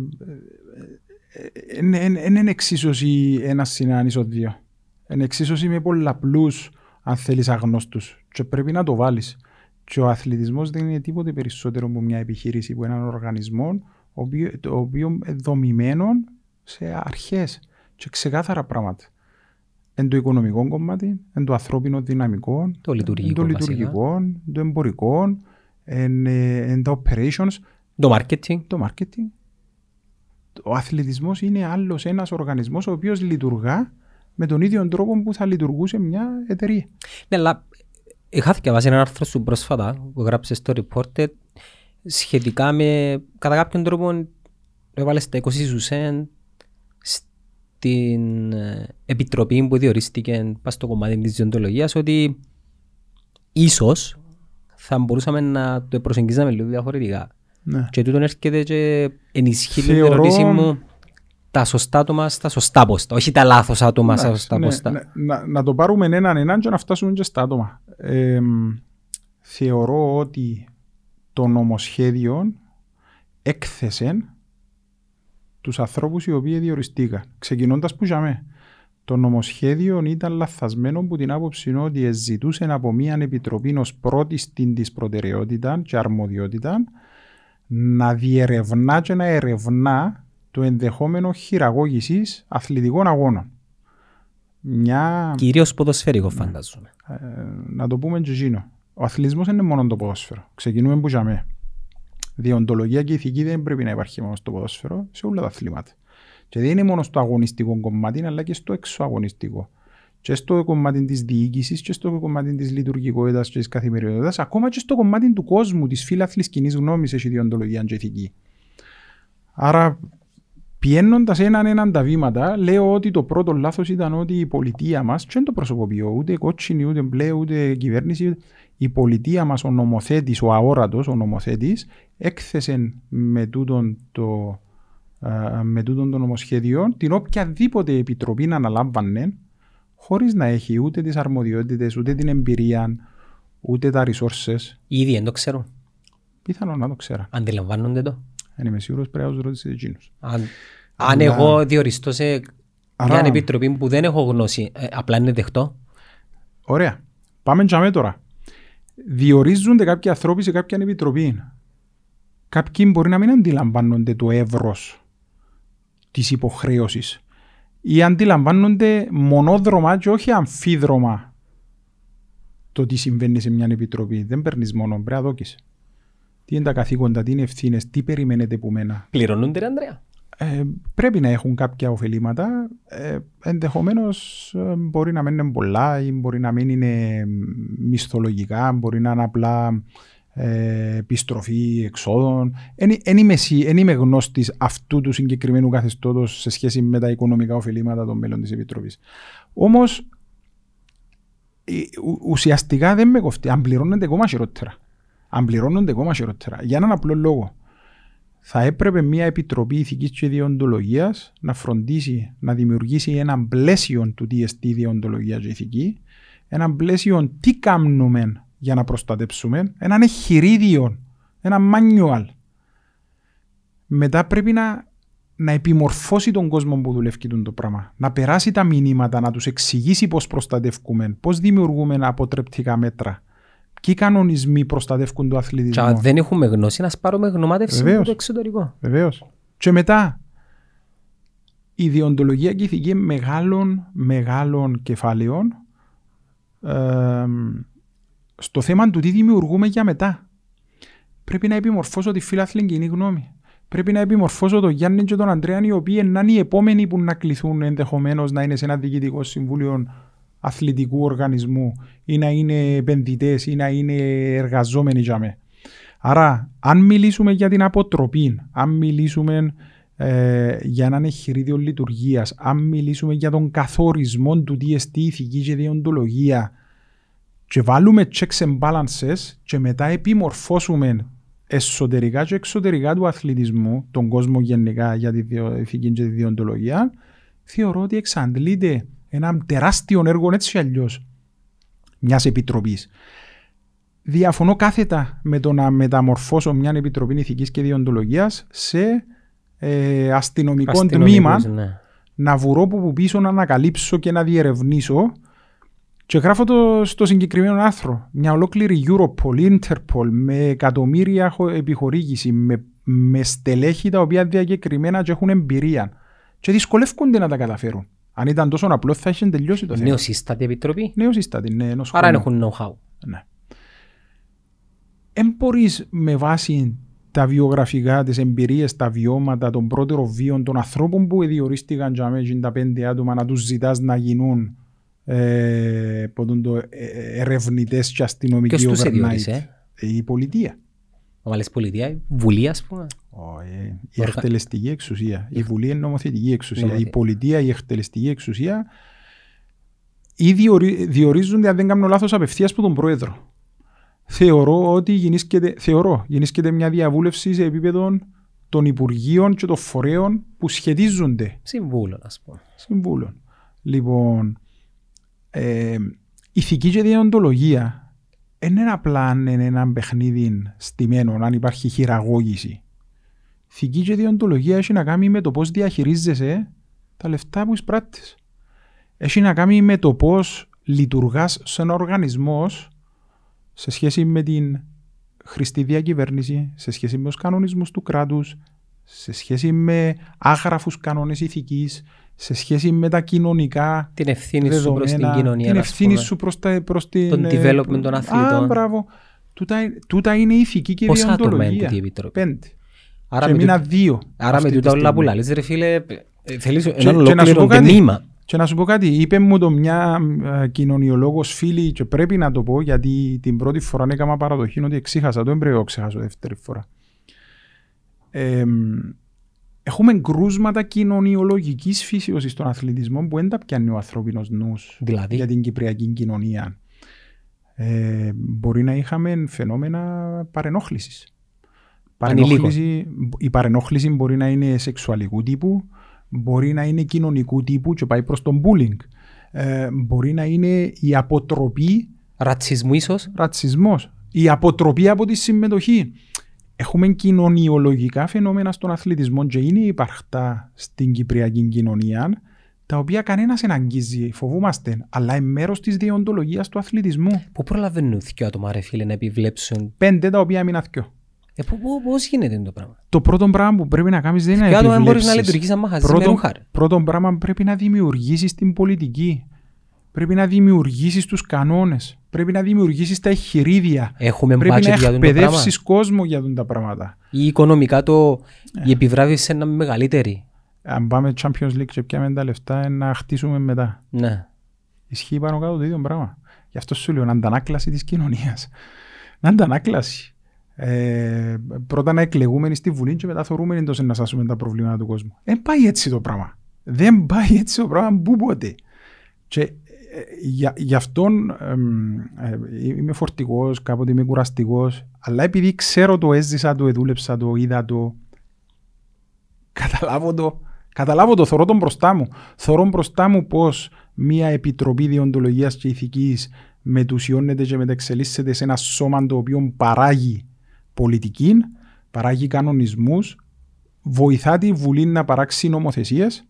Δεν είναι εξίσωση ένας συν έναν ίσο δύο. Είναι εξίσωση με πολλαπλούς, αν θέλεις, αγνώστους. Και πρέπει να το βάλεις. Και ο αθλητισμός δεν είναι τίποτε περισσότερο από μια επιχείρηση, από έναν οργανισμό, ο οποίο, το οποίο είναι δομημένο σε αρχές και ξεκάθαρα πράγματα. Εν το οικονομικό κομμάτι, εν το ανθρώπινο δυναμικό, Το λειτουργικό εν το βασικά. λειτουργικό, εν το εμπορικό, εν, ε, εν τα operations, Το marketing. το marketing. Ο αθλητισμός είναι άλλος ένας οργανισμός ο οποίος λειτουργά με τον ίδιο τρόπο που θα λειτουργούσε μια εταιρεία. Ναι, αλλά είχα διαβάσει ένα άρθρο σου πρόσφατα που γράψε στο Reported σχετικά με κατά κάποιον τρόπο έβαλες τα 20 σου σεν στην ε, επιτροπή που διορίστηκε πας στο κομμάτι της διοντολογίας ότι ίσως θα μπορούσαμε να το προσεγγίζαμε λίγο διαφορετικά. Ναι. Και τούτον έρχεται και ενισχύει την Θεωρώ- ερώτηση μου τα σωστά άτομα στα σωστά πόστα, όχι τα λάθος άτομα στα σωστά Ναι, πόστα. ναι, να, να το πάρουμε έναν έναν και να φτάσουμε και στα άτομα. Ε, θεωρώ ότι το νομοσχέδιο έκθεσε τους ανθρώπους οι οποίοι διοριστήκαν. Ξεκινώντας που για μέ. Το νομοσχέδιο ήταν λαθασμένο που την άποψη ότι ζητούσε από μια επιτροπή ως πρώτη στην της προτεραιότητα και αρμοδιότητα να διερευνά και να ερευνά το ενδεχόμενο χειραγώγησης αθλητικών αγώνων. Μια, Κυρίως ποδοσφαιρικό φαντάζομαι. ε, να το πούμε και εκείνο. Ο αθλητισμός είναι μόνο το ποδόσφαιρο. Ξεκινούμε που για μέ. Διοντολογία και ηθική δεν πρέπει να υπάρχει μόνο στο ποδόσφαιρο, σε όλα τα αθλήματα. Και δεν είναι μόνο στο αγωνιστικό κομμάτι, αλλά και στο εξωαγωνιστικό. Και στο κομμάτι της διοίκησης, και στο κομμάτι της λειτουργικότητας και της καθημερινότητας, ακόμα και στο κομμάτι του κόσμου, της φίλαθλης κοινής γνώμης, έχει διοντολογία και ηθική. Άρα, πηγαίνοντα έναν έναν τα βήματα, λέω ότι το πρώτο λάθος ήταν ότι η πολιτεία μας, και δεν το προσωποποιώ, ούτε κότσινη, ούτε μπλε, ούτε κυβέρνηση, η πολιτεία μας, ο νομοθέτης, ο αόρατος, ο νομοθέτης, έκθεσε με τούτον το, α, με τούτον το νομοσχέδιο την οποιαδήποτε επιτροπή να αναλάμβανε χωρίς να έχει ούτε τις αρμοδιότητες, ούτε την εμπειρία, ούτε τα resources. Ήδη δεν το ξέρουν. Πιθανόν να το ξέρα. Αντιλαμβάνονται το. Αν είμαι σίγουρος πρέπει να τους ρωτήσεις εκείνους. Αν, Αλλά- αν εγώ διοριστώ σε Άρα- μια επιτροπή που δεν έχω γνώση, ε, απλά είναι δεχτό. Ωραία. Πάμε για τώρα. Διορίζονται κάποιοι άνθρωποι σε κάποια επιτροπή. Κάποιοι μπορεί να μην αντιλαμβάνονται το εύρος της υποχρέωσης ή αντιλαμβάνονται μονόδρομα και όχι αμφίδρομα το τι συμβαίνει σε μια επιτροπή. Δεν παίρνεις μόνο, πρέπει να δόκεις. Τι είναι τα καθήκοντα, τι είναι ευθύνες, τι περιμένετε από μένα. Πληρώνονται, ρε Ανδρέα. Ε, πρέπει να έχουν κάποια ωφελήματα. Ε, Ενδεχομένως μπορεί να μην είναι πολλά ή μπορεί να μην είναι μισθολογικά, μπορεί να είναι απλά ε, επιστροφή εξόδων. Δεν είμαι, σι- εν είμαι γνώστης αυτού του συγκεκριμένου καθεστώτος σε σχέση με τα οικονομικά ωφελήματα των μέλων της Επιτροπής. Όμως ουσιαστικά δεν με κοφτεί. Αν πληρώνονται ακόμα χειρότερα. Αν πληρώνονται ακόμα χειρότερα. Για έναν απλό λόγο θα έπρεπε μια επιτροπή ηθικής και διοντολογίας να φροντίσει να δημιουργήσει ένα πλαίσιο του τι εστί διοντολογία και ηθική, ένα πλαίσιο τι κάνουμε για να προστατέψουμε, έναν εχειρίδιο, ένα manual. Μετά πρέπει να, να επιμορφώσει τον κόσμο που δουλεύει το πράγμα, να περάσει τα μηνύματα, να τους εξηγήσει πώς προστατεύουμε, πώς δημιουργούμε αποτρεπτικά μέτρα, ποιοι κανονισμοί προστατεύουν το Και αθλητισμό. αν δεν έχουμε γνώση, να πάρουμε γνωμάτευση από Βεβαίως. το εξωτερικό. Βεβαίως. Και μετά, η διοντολογία και η ηθική μεγάλων, μεγάλων κεφάλαιων ε, στο θέμα του τι δημιουργούμε για μετά. Πρέπει να επιμορφώσω τη φιλάθλη κοινή γνώμη. Πρέπει να επιμορφώσω τον Γιάννη και τον Αντρέα, οι οποίοι να είναι οι επόμενοι που να κληθούν ενδεχομένως να είναι σε ένα διοικητικό συμβούλιο αθλητικού οργανισμού ή να είναι επενδυτές ή να είναι εργαζόμενοι για μέ. Άρα, αν μιλήσουμε για την αποτροπή, αν μιλήσουμε ε, για έναν εγχειρίδιο λειτουργίας, αν μιλήσουμε για τον καθορισμό του τι εστί ηθική και διοντολογία, και βάλουμε checks and balances και μετά επιμορφώσουμε εσωτερικά και εξωτερικά του αθλητισμού, τον κόσμο γενικά για τη διο- ηθική και τη διοντολογία, θεωρώ ότι εξαντλείται ένα τεράστιο έργο έτσι αλλιώς μιας επιτροπής. Διαφωνώ κάθετα με το να μεταμορφώσω μια επιτροπή ηθικής και διοντολογίας σε ε, αστυνομικό Αστυνομικούς, τμήμα ναι. να βουρώ που, που πίσω να ανακαλύψω και να διερευνήσω και γράφω το στο συγκεκριμένο άρθρο. Μια ολόκληρη Europol, Interpol με εκατομμύρια χω- επιχορήγηση, με, με στελέχη τα οποία διακεκριμένα και έχουν εμπειρία. Και δυσκολεύονται να τα καταφέρουν. Αν ήταν τόσο απλό θα είχε τελειώσει το θέμα. Νεοσύστατη επιτροπή. Νέο σύστατη, ναι, ενός Άρα χρόνου. έχουν know-how. Ναι. Εν μπορείς με βάση τα βιογραφικά, τις εμπειρίες, τα βιώματα των πρώτερων βίων των ανθρώπων που διορίστηκαν για μέσα τα πέντε άτομα να τους ζητάς να γίνουν ε, πότον το, ε, ερευνητές και αστυνομικοί Ποιος τους overnight. εδιόρισε, Η πολιτεία. Ο Μάλες Πολιτεία, η Βουλή ας πούμε. Ο, ε, η Οργα- εκτελεστική εξουσία. Η Βουλή είναι νομοθετική εξουσία. Η Νομοθε- πολιτεία, η εκτελεστική εξουσία ή διορι- διορίζονται, αν δεν κάνω λάθος, απευθείας από τον πρόεδρο. Θεωρώ ότι γεννήσκεται, θεωρώ, γεννήσκεται μια διαβούλευση σε επίπεδο των Υπουργείων και των φορέων που σχετίζονται Συμβούλων ας πούμε. συμβούλων. Λοιπόν, ε, ηθική και διοντολογία δεν είναι απλά αν είναι ένα παιχνίδι στημένο, αν υπάρχει χειραγώγηση. Ηθική και διοντολογία έχει να κάνει με το πώς διαχειρίζεσαι τα λεφτά που εισπράττεις. Έχει να κάνει με το πώς λειτουργάς σε ένα οργανισμό σε σχέση με την χρηστή διακυβέρνηση, σε σχέση με τους κανονισμούς του κράτους, σε σχέση με άγραφους κανόνες ηθικής, σε σχέση με τα κοινωνικά Την ευθύνη σου προς την δεδομένα, κοινωνία. την ας ευθύνη πούμε. σου προς, τα, προς την... Τον ε, development των αθλητών. Α, μπράβο. Τούτα, τούτα είναι ηθική και Πόσα άτομα είναι διοντολογία. τούτη η επιτροπή; Πέντε. Άρα και με μείνα τούτα- δύο. Άρα με αυτή τη τούτα όλα στιγμή. που λαλείς ρε φίλε, ε, θέλεις Και- έναν και να σου ολόκληρο πω κάτι. τμήμα. Και να σου πω κάτι, είπε μου το μια ε, κοινωνιολόγος φίλη και πρέπει να το πω γιατί την πρώτη φορά έκανα παραδοχή ότι εξήχασα το, δεν πρέπει να το ξεχάσω δεύτερη φορά. Ε, έχουμε κρούσματα κοινωνιολογικής φύσεως στον αθλητισμό που δεν τα πιάνει ο ανθρώπινος νους Δηλαδή, για την κυπριακή κοινωνία. Ε, μπορεί να είχαμε φαινόμενα παρενόχλησης. Παρενόχληση, η παρενόχληση μπορεί να είναι σεξουαλικού τύπου, μπορεί να είναι κοινωνικού τύπου και πάει προς τον bullying. Ε, μπορεί να είναι η αποτροπή, ρατσισμού ίσως. ρατσισμός, η αποτροπή από τη συμμετοχή. Έχουμε κοινωνιολογικά φαινόμενα στον αθλητισμό και είναι υπαρχτά στην κυπριακή κοινωνία, τα οποία κανένας δεν αγγίζει, φοβούμαστε, αλλά είναι μέρος της διοντολογίας του αθλητισμού. Πού προλαβαίνουν δύο άτομα ρε φίλε να επιβλέψουν; Πέντε τα οποία έμειναν δυο. Ε, πού- πού- Πώς γίνεται το πράγμα; Το πρώτο πράγμα που πρέπει να κάνεις δεν είναι Δύο να άτομα δεν μπορείς να επιβλέψεις. λειτουργείς σαν μαχαζί με Πρώτο, ρούχα. ρε. πρώτο πράγμα πρέπει να δημιουργήσεις την πολιτική. Πρέπει να δημιουργήσεις τους κανόνες. Πρέπει να δημιουργήσεις τα εγχειρίδια. Έχουμε πρέπει budget να για τον το πράγμα. εκπαιδεύσεις κόσμο για τον τα πράγματα. Ή οικονομικά το, Ε. η επιβράβευση είναι μεγαλύτερη. Αν πάμε Champions League και πιάμε τα λεφτά ε, να χτίσουμε μετά. Ναι. Ισχύει πάνω κάτω το ίδιο πράγμα. Γι' αυτό σου λέω, να αντανάκλαση της κοινωνίας. Να αντανάκλαση. Ε, πρώτα να εκλεγούμενοι στη Βουλή και μετά θεωρούμενοι τόσο να σάσουμε τα προβλήματα του κόσμου. Δεν πάει έτσι το πράγμα. Δεν πάει έτσι το πράγμα που ποτέ. Και ε, για, γι' αυτόν εμ, ε, είμαι φορτηγός, κάποτε είμαι κουραστικός, αλλά επειδή ξέρω το, έζησα το, εδούλεψα το, είδα το, καταλάβω το, καταλάβω το, θωρώ τον μπροστά μου. Θωρώ μπροστά μου πως μια επιτροπή διοντολογίας και ηθικής μετουσιώνεται και μεταξελίσσεται σε ένα σώμα το οποίο παράγει πολιτική, παράγει κανονισμούς, βοηθά τη Βουλή να παράξει νομοθεσίες,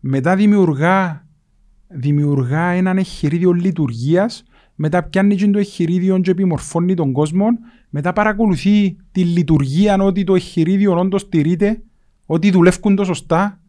μετά δημιουργά, δημιουργά έναν εγχειρίδιο λειτουργίας, μετά πιάνει και το εγχειρίδιο και επιμορφώνει τον κόσμο, μετά παρακολουθεί τη λειτουργία ότι το εγχειρίδιο όντως στηρείται, ότι δουλεύουν το σωστά,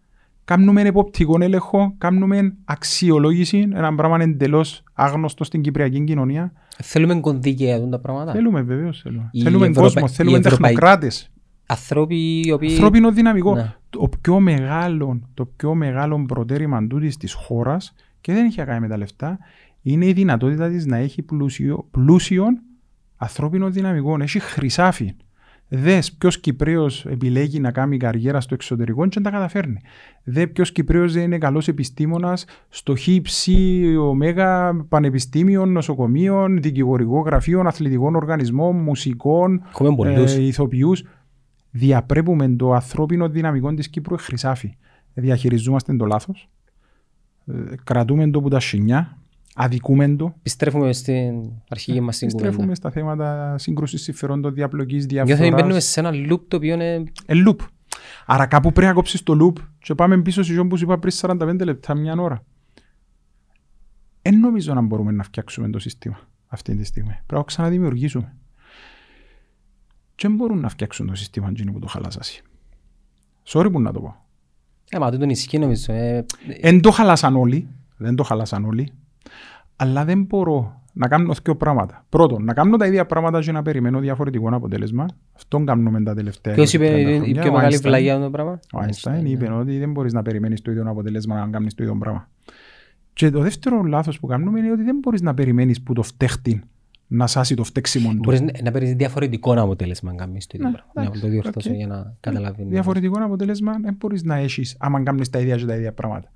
κάνουμε εποπτικό έλεγχο, κάνουμε αξιολόγηση, ένα πράγμα εντελώς άγνωστο στην κυπριακή κοινωνία. Θέλουμε κονδύλια για τα πράγματα. Θέλουμε βεβαίως. Θέλουμε, Η θέλουμε Ευρωπα- κόσμο, η θέλουμε Ευρωπαϊ- τεχνοκράτες. Ανθρώποι οι οποίοι... Ανθρώπινο δυναμικό. Ναι. Το πιο μεγάλο, το πιο μεγάλο προτέρημα τούτης της χώρας και δεν έχει να κάνει με τα λεφτά, είναι η δυνατότητα της να έχει πλούσιο, πλούσιον ανθρώπινο δυναμικό. Έχει χρυσάφι. Δες ποιος Κυπρέος επιλέγει να κάνει καριέρα στο εξωτερικό και δεν τα καταφέρνει. Δες ποιος Κυπρέος δεν είναι καλός επιστήμονας στο ΧΙΠΣΙ, ωμέγα, πανεπιστήμιων, νοσοκομείων, δικηγορικών γραφείων, αθλητικών οργανισμών, μουσικών, Έχουμε πολλούς. ε, ηθοποιούς. Διαπρέπουμε το ανθρώπινο δυναμικό της Κύπρου ε, χρυσάφι. Διαχειριζόμαστε το λάθος. Κρατούμε το που τα σινιά. Αδικούμε το. Επιστρέφουμε στην αρχική μας την κουβέντα. Στρέφουμε στα θέματα σύγκρουσης συμφερόντων, διαπλοκής, Νιώθω ότι μπαίνουμε διαφορά. σε ένα loop το οποίο είναι... Ε, loop. Άρα κάπου πρέπει να κόψεις το loop και πάμε πίσω σε αυτό που σου είπα πριν 45 λεπτά, μια ώρα. Δεν νομίζω να μπορούμε να φτιάξουμε το σύστημα αυτή τη στιγμή. Πρέπει να το ξαναδημιουργήσουμε. Και δεν μπορούν να φτιάξουν το σύστημα εκείνοι που το χαλάσασαι. Sorry που να το πω. Ε, μα τούτον ισχύει νομίζω. Ε, Δεν το χαλάσαν όλοι. Δεν το χαλάσαν όλοι. Αλλά δεν μπορώ να κάνω δύο πράγματα. Πρώτον, να κάνω τα ίδια πράγματα και να περιμένω διαφορετικό αποτέλεσμα. Αυτόν κάνουμε τα τελευταία Ποιος είπε 30 η χρόνια. πιο Ο μεγάλη Einstein. βλαγιά αυτό το πράγμα; Ο Einstein ναι. είπε ότι δεν μπορείς να περιμένεις το ίδιο αποτέλεσμα να κάνεις το ίδιο πράγμα. Και το δεύτερο λάθος που κάνουμε είναι ότι δεν μπορείς να περιμένεις που το φταίχτη να σάσει το φταίξιμο του. Μπορείς να- να παίρνεις διαφορετικό αποτέλεσμα αν κάνεις το ίδιο Ναι, πράγμα. Να εντάξει, το διορθώσω οκ. για να καταλαβαίνω. Διαφορετικό αποτέλεσμα δεν μπορείς να έχεις άμα κάνεις τα ίδια και τα ίδια πράγματα.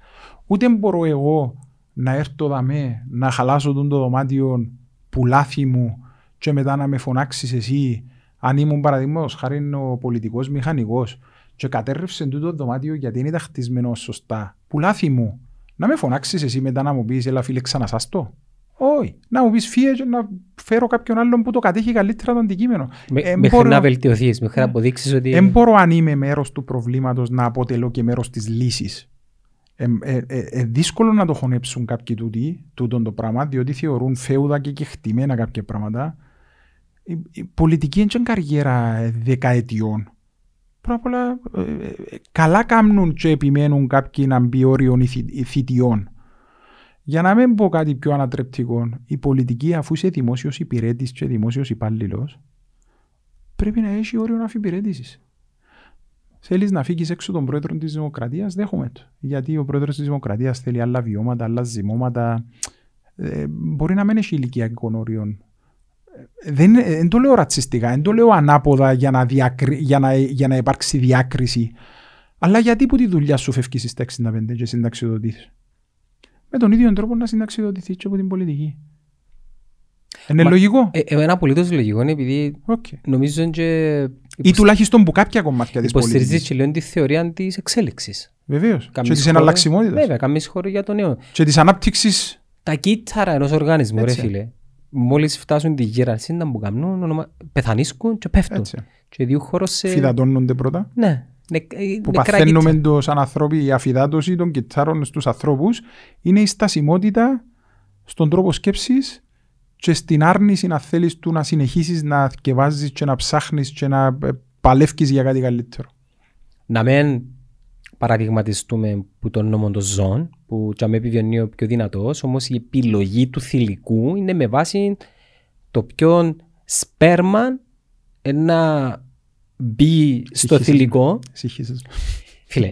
Ούτε μπορώ εγώ να έρθω δαμέ, να χαλάσω τον το δωμάτιο που λάθη μου και μετά να με φωνάξεις εσύ αν ήμουν παραδείγματος χάρη ο πολιτικός μηχανικός και κατέρρευσε τούτο το δωμάτιο γιατί δεν ήταν χτισμένο σωστά. Που λάθη μου. Να με φωνάξεις εσύ μετά να μου πεις, Ελά, φίλε, ξανασάστο. Όχι. Να μου πεις, φύγε και να φέρω κάποιον άλλον που το κατέχει καλύτερα το αντικείμενο. Με- Ε, Μέχρι μπορώ- να βελτιωθείς, μέχρι να αποδείξεις ότι... δεν μπορώ αν είμαι μέρος του προβλήματος να αποτελώ και μέρος της λύσης. Ε, ε, ε, ε, δύσκολο να το χωνέψουν κάποιοι τούτοι, τούτον το πράγμα, διότι θεωρούν φέουδα και κεχτημένα κάποια πράγματα. Η, η πολιτική είναι και καριέρα ε, δεκαετιών. Πρώτα απ' όλα, ε, ε, καλά κάνουν και επιμένουν κάποιοι να μπει όριον ηθι- θητιών. Για να μην πω κάτι πιο ανατρεπτικό, η πολιτική αφού είσαι δημόσιος υπηρέτης και δημόσιος υπάλληλος, πρέπει να έχει όριο αφιπηρέτησης. Θέλεις να φύγεις έξω τον πρόεδρο της Δημοκρατίας, δέχομαι το. Γιατί ο πρόεδρος της Δημοκρατίας θέλει άλλα βιώματα, άλλα ζυμώματα. Ε, μπορεί να μην έχει ηλικιακών όριων. Ε, Δεν, ε, δεν το λέω ρατσιστικά, δεν το λέω ανάποδα για να, διακρι, για να, για να υπάρξει διάκριση. Αλλά γιατί που τη δουλειά σου φεύγεις στις 65 και συνταξιοδοτήσει. Με τον ίδιο τρόπο να συνταξιοδοτηθεί και από την πολιτική. Είναι Μα- λογικό; Ε, εμένα απολύτως λογικό είναι επειδή Οκ. νομίζω και Ή τουλάχιστον που κάποια κομμάτια της υποστηρίζει πολιτική. και λέω τη θεωρία της εξέλιξης. Βεβαίως. Και Κάμεις της χώρο- εναλλαξιμότητας. Βέβαια, κάμεις χώρο για το νέο. Και της ανάπτυξης. Τα κύτταρα ενός οργανισμού, ρε Έτσι. φίλε, μόλις φτάσουν τη γέρανση να μου κάνουν, ονομα... πεθανίσκουν και πέφτουν. Έτσι. Και δύο χώρος σε... Φυδατώνονται πρώτα. Ναι, νε... ε, Που νεκρά παθαίνουμε κύτταρα. το σαν ανθρώποι, η αφυδάτωση των κιθάρων στους ανθρώπους είναι η στασιμότητα στον τρόπο σκέψης και στην άρνηση να θέλεις του να συνεχίσεις να θκευάζεις και να ψάχνεις και να ε, παλεύκεις για κάτι καλύτερο. Να μην παραδειγματιστούμε που τον νόμο των ζώων, που και με επιβιώνει ο πιο δυνατός, όμως η επιλογή του θηλυκού είναι με βάση το πιο σπέρμα να μπει στο Συγχύσεις. θηλυκό. Συγχύσεις. Φίλε,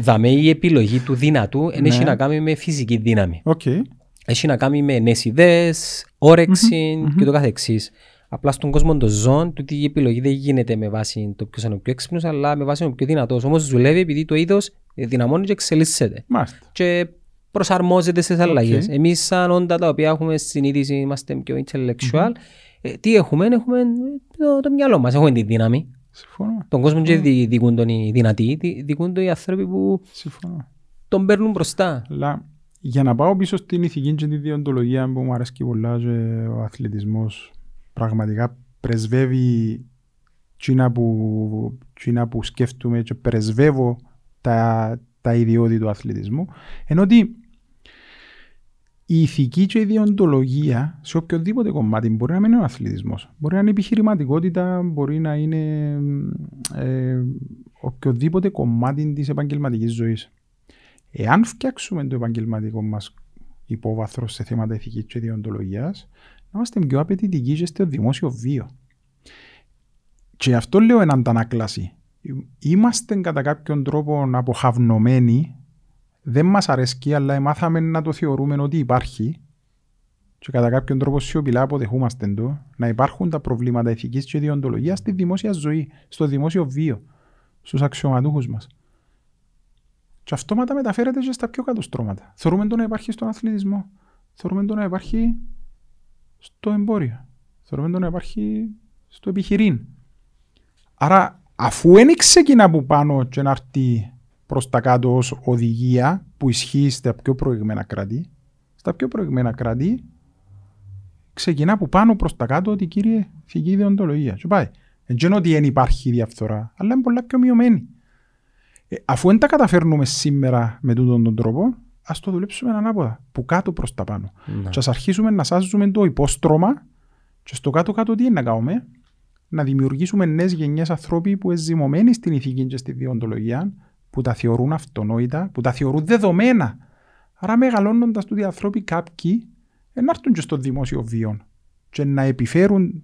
δαμε η επιλογή του δυνατού δεν έχει Ναι. να κάνει με φυσική δύναμη. Οκ. Έχει να κάνει με νέες ιδέες, όρεξη και το καθεξής. Απλά στον κόσμο των ζώων, τούτη η επιλογή δεν γίνεται με βάση το ποιος είναι ο πιο έξυπνος, αλλά με βάση ο πιο δυνατός. Όμως δουλεύει επειδή το είδος δυναμώνει και εξελίσσεται. Μάλιστα. Και προσαρμόζεται στις αλλαγές. Εμείς σαν όντα τα οποία έχουμε συνείδηση, είμαστε πιο intellectual, ε, τι έχουμε, έχουμε το, το μυαλό μας, έχουμε τη δύναμη. Συμφωνώ. Τον κόσμο δεν δι- δικούν τον οι δυνατοί, δι- δικούν τον οι άνθρωποι που Συμφωνώ. τον παίρνουν μπροστά. Αλλά για να πάω πίσω στην ηθική και τη διοντολογία που μου αρέσει πολλά και ο αθλητισμός πραγματικά πρεσβεύει τσίνα που, τσίνα που σκέφτομαι και πρεσβεύω τα, τα ιδιώδη του αθλητισμού ενώ ότι η ηθική και η διοντολογία σε οποιοδήποτε κομμάτι μπορεί να μην είναι ο αθλητισμός. Μπορεί να είναι επιχειρηματικότητα, μπορεί να είναι ε, οποιοδήποτε κομμάτι της επαγγελματικής ζωής. Εάν φτιάξουμε το επαγγελματικό μας υπόβαθρο σε θέματα ηθικής και διοντολογίας, να είμαστε πιο απαιτητικοί και στο δημόσιο βίο. Και αυτό λέω εν αντανάκλαση. Είμαστε κατά κάποιον τρόπο αποχαυνομένοι, δεν μας αρέσκει, αλλά μάθαμε να το θεωρούμε ότι υπάρχει και κατά κάποιον τρόπο σιωπηλά αποδεχούμαστε το, να υπάρχουν τα προβλήματα ηθικής και διοντολογίας στη δημόσια ζωή, στο δημόσιο βίο, στους αξιωματούχους μας. Και αυτόματα μεταφέρεται και στα πιο κάτω στρώματα. Θεωρούμε το να υπάρχει στον αθλητισμό. Θεωρούμε το να υπάρχει στο εμπόριο. Θεωρούμε το να υπάρχει στο επιχειρήν. Άρα, αφού δεν ξεκινά από πάνω και να έρθει προς τα κάτω ως οδηγία που ισχύει στα πιο προηγμένα κράτη, στα πιο προηγμένα κράτη ξεκινά από πάνω προς τα κάτω ότι κύριε φυγή ιδεοντολογία. Και πάει. Δεν είναι ότι δεν υπάρχει διαφθορά, αλλά είναι πολλά πιο μειωμένη. Ε, αφού δεν τα καταφέρνουμε σήμερα με τούτον τον τρόπο, ας το δουλέψουμε ανάποδα, που κάτω προς τα πάνω. Ναι. Και ας αρχίσουμε να σάζουμε το υπόστρωμα, και στο κάτω-κάτω τι είναι να κάνουμε, να δημιουργήσουμε νέες γενιές ανθρώποι που είναι ζυμωμένοι στην ηθική και στη διοντολογία, που τα θεωρούν αυτονόητα, που τα θεωρούν δεδομένα. Άρα, μεγαλώνοντας τούτοι οι άνθρωποι, κάποιοι ε, να έρθουν και στο δημόσιο βίο και να επιφέρουν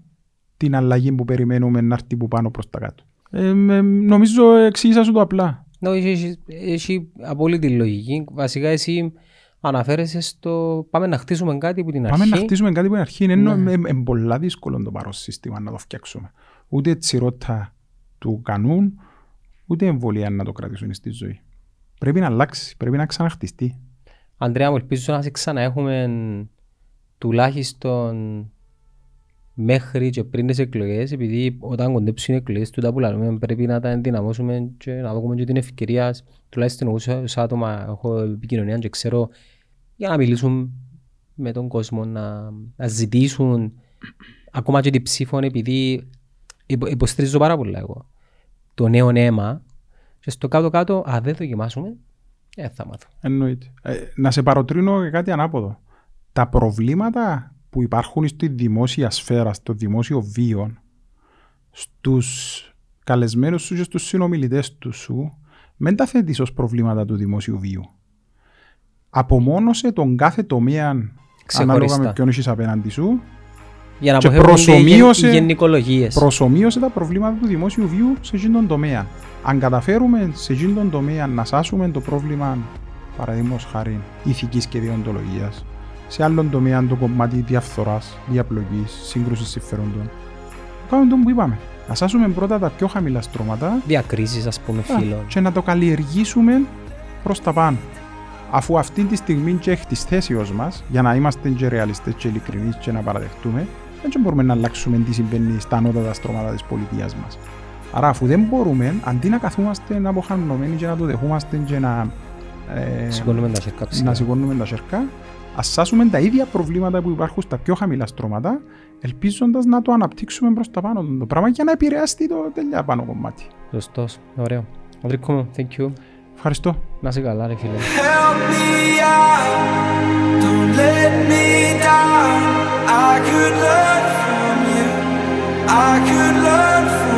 την αλλαγή που περιμένουμε να έρθει που πάνω προς τα κάτω. Ε, με- νομίζω εξήγησα σου το απλά. Ναι, έχει, έχει, έχει απόλυτη λογική. Βασικά εσύ αναφέρεσαι στο πάμε να χτίσουμε κάτι που την Πάμε αρχή. να χτίσουμε κάτι που είναι αρχή. Είναι Ναι. ναι. ε, ε, πολλά δύσκολο το παρόν σύστημα να το φτιάξουμε. Ούτε τσιρότα του κανούν, ούτε εμβολία να το κρατήσουν στη ζωή. Πρέπει να αλλάξει, πρέπει να ξαναχτιστεί. Αντρέα μου, ελπίζω να σε ξαναέχουμε τουλάχιστον μέχρι και πριν τις εκλογές, επειδή όταν κοντέψουν οι εκλογές τούτα που λέμε πρέπει να τα ενδυναμώσουμε και να δούμε και την ευκαιρία, τουλάχιστον εγώ σαν- σαν άτομα έχω επικοινωνία και ξέρω για να μιλήσουν με τον κόσμο, να, να ζητήσουν ακόμα και την ψήφο επειδή υπο- υποστηρίζω πάρα πολλά εγώ το νέο αίμα και στο κάτω-κάτω, αν δεν δοκιμάσουμε, δεν θα μάθω. Εννοείται. Ε, να σε παροτρύνω για κάτι ανάποδο. Τα προβλήματα που υπάρχουν στη δημόσια σφαίρα, στο δημόσιο βίο, στους καλεσμένους σου και στους συνομιλητές του σου, μην τα θέτεις ως προβλήματα του δημόσιου βίου. Απομόνωσε τον κάθε τομέα ανάλογα Ξεχωριστά. με ποιον έχεις απέναντι σου, Για να Και αποφεύγονται οι γεν- προσομοίωσε- οι γενικολογίες. προσωμείωσε τα προβλήματα του δημόσιου βίου σε εκείνον τον τομέα. Αν καταφέρουμε σε εκείνον τον τομέα να σάσουμε το πρόβλημα, παραδείγματος χάρη ηθικής και διοντολογίας, σε άλλον τομέα το κομμάτι διαφθοράς, διαπλοκής, σύγκρουσης συμφερόντων, κάνουμε τον που είπαμε. Να σάσουμε πρώτα τα πιο χαμηλά στρώματα Διακρίσεις ας πούμε Α, φίλων. και να το καλλιεργήσουμε προς τα πάνω. Αφού αυτή τη στιγμή και έχει τις θέσεις μας, για να είμαστε και ρεαλιστές και ειλικρινείς και να παραδεχτούμε, δεν μπορούμε να αλλάξουμε τι συμβαίνει στα ανώτατα στρώματα της πολιτείας μας. Άρα αφού δεν μπορούμε, αντί να καθούμαστε αποχανωμένοι και να το δεχόμαστε και να, ε, Σηκώνουμε τα χέρια ψηλά. να σηκώνουμε τα σέρκα, ασάσουμε τα ίδια προβλήματα που υπάρχουν στα πιο χαμηλά στρώματα, ελπίζοντας να το αναπτύξουμε προς τα πάνω το πράγμα για να επηρεάσει το τελειά πάνω κομμάτι. Σωστός. Ωραίο. Αντρικό μου, thank you. Ευχαριστώ. Να είσαι καλά, ρε φίλε. Help me out, don't let me down. I could learn from you, I could learn from you.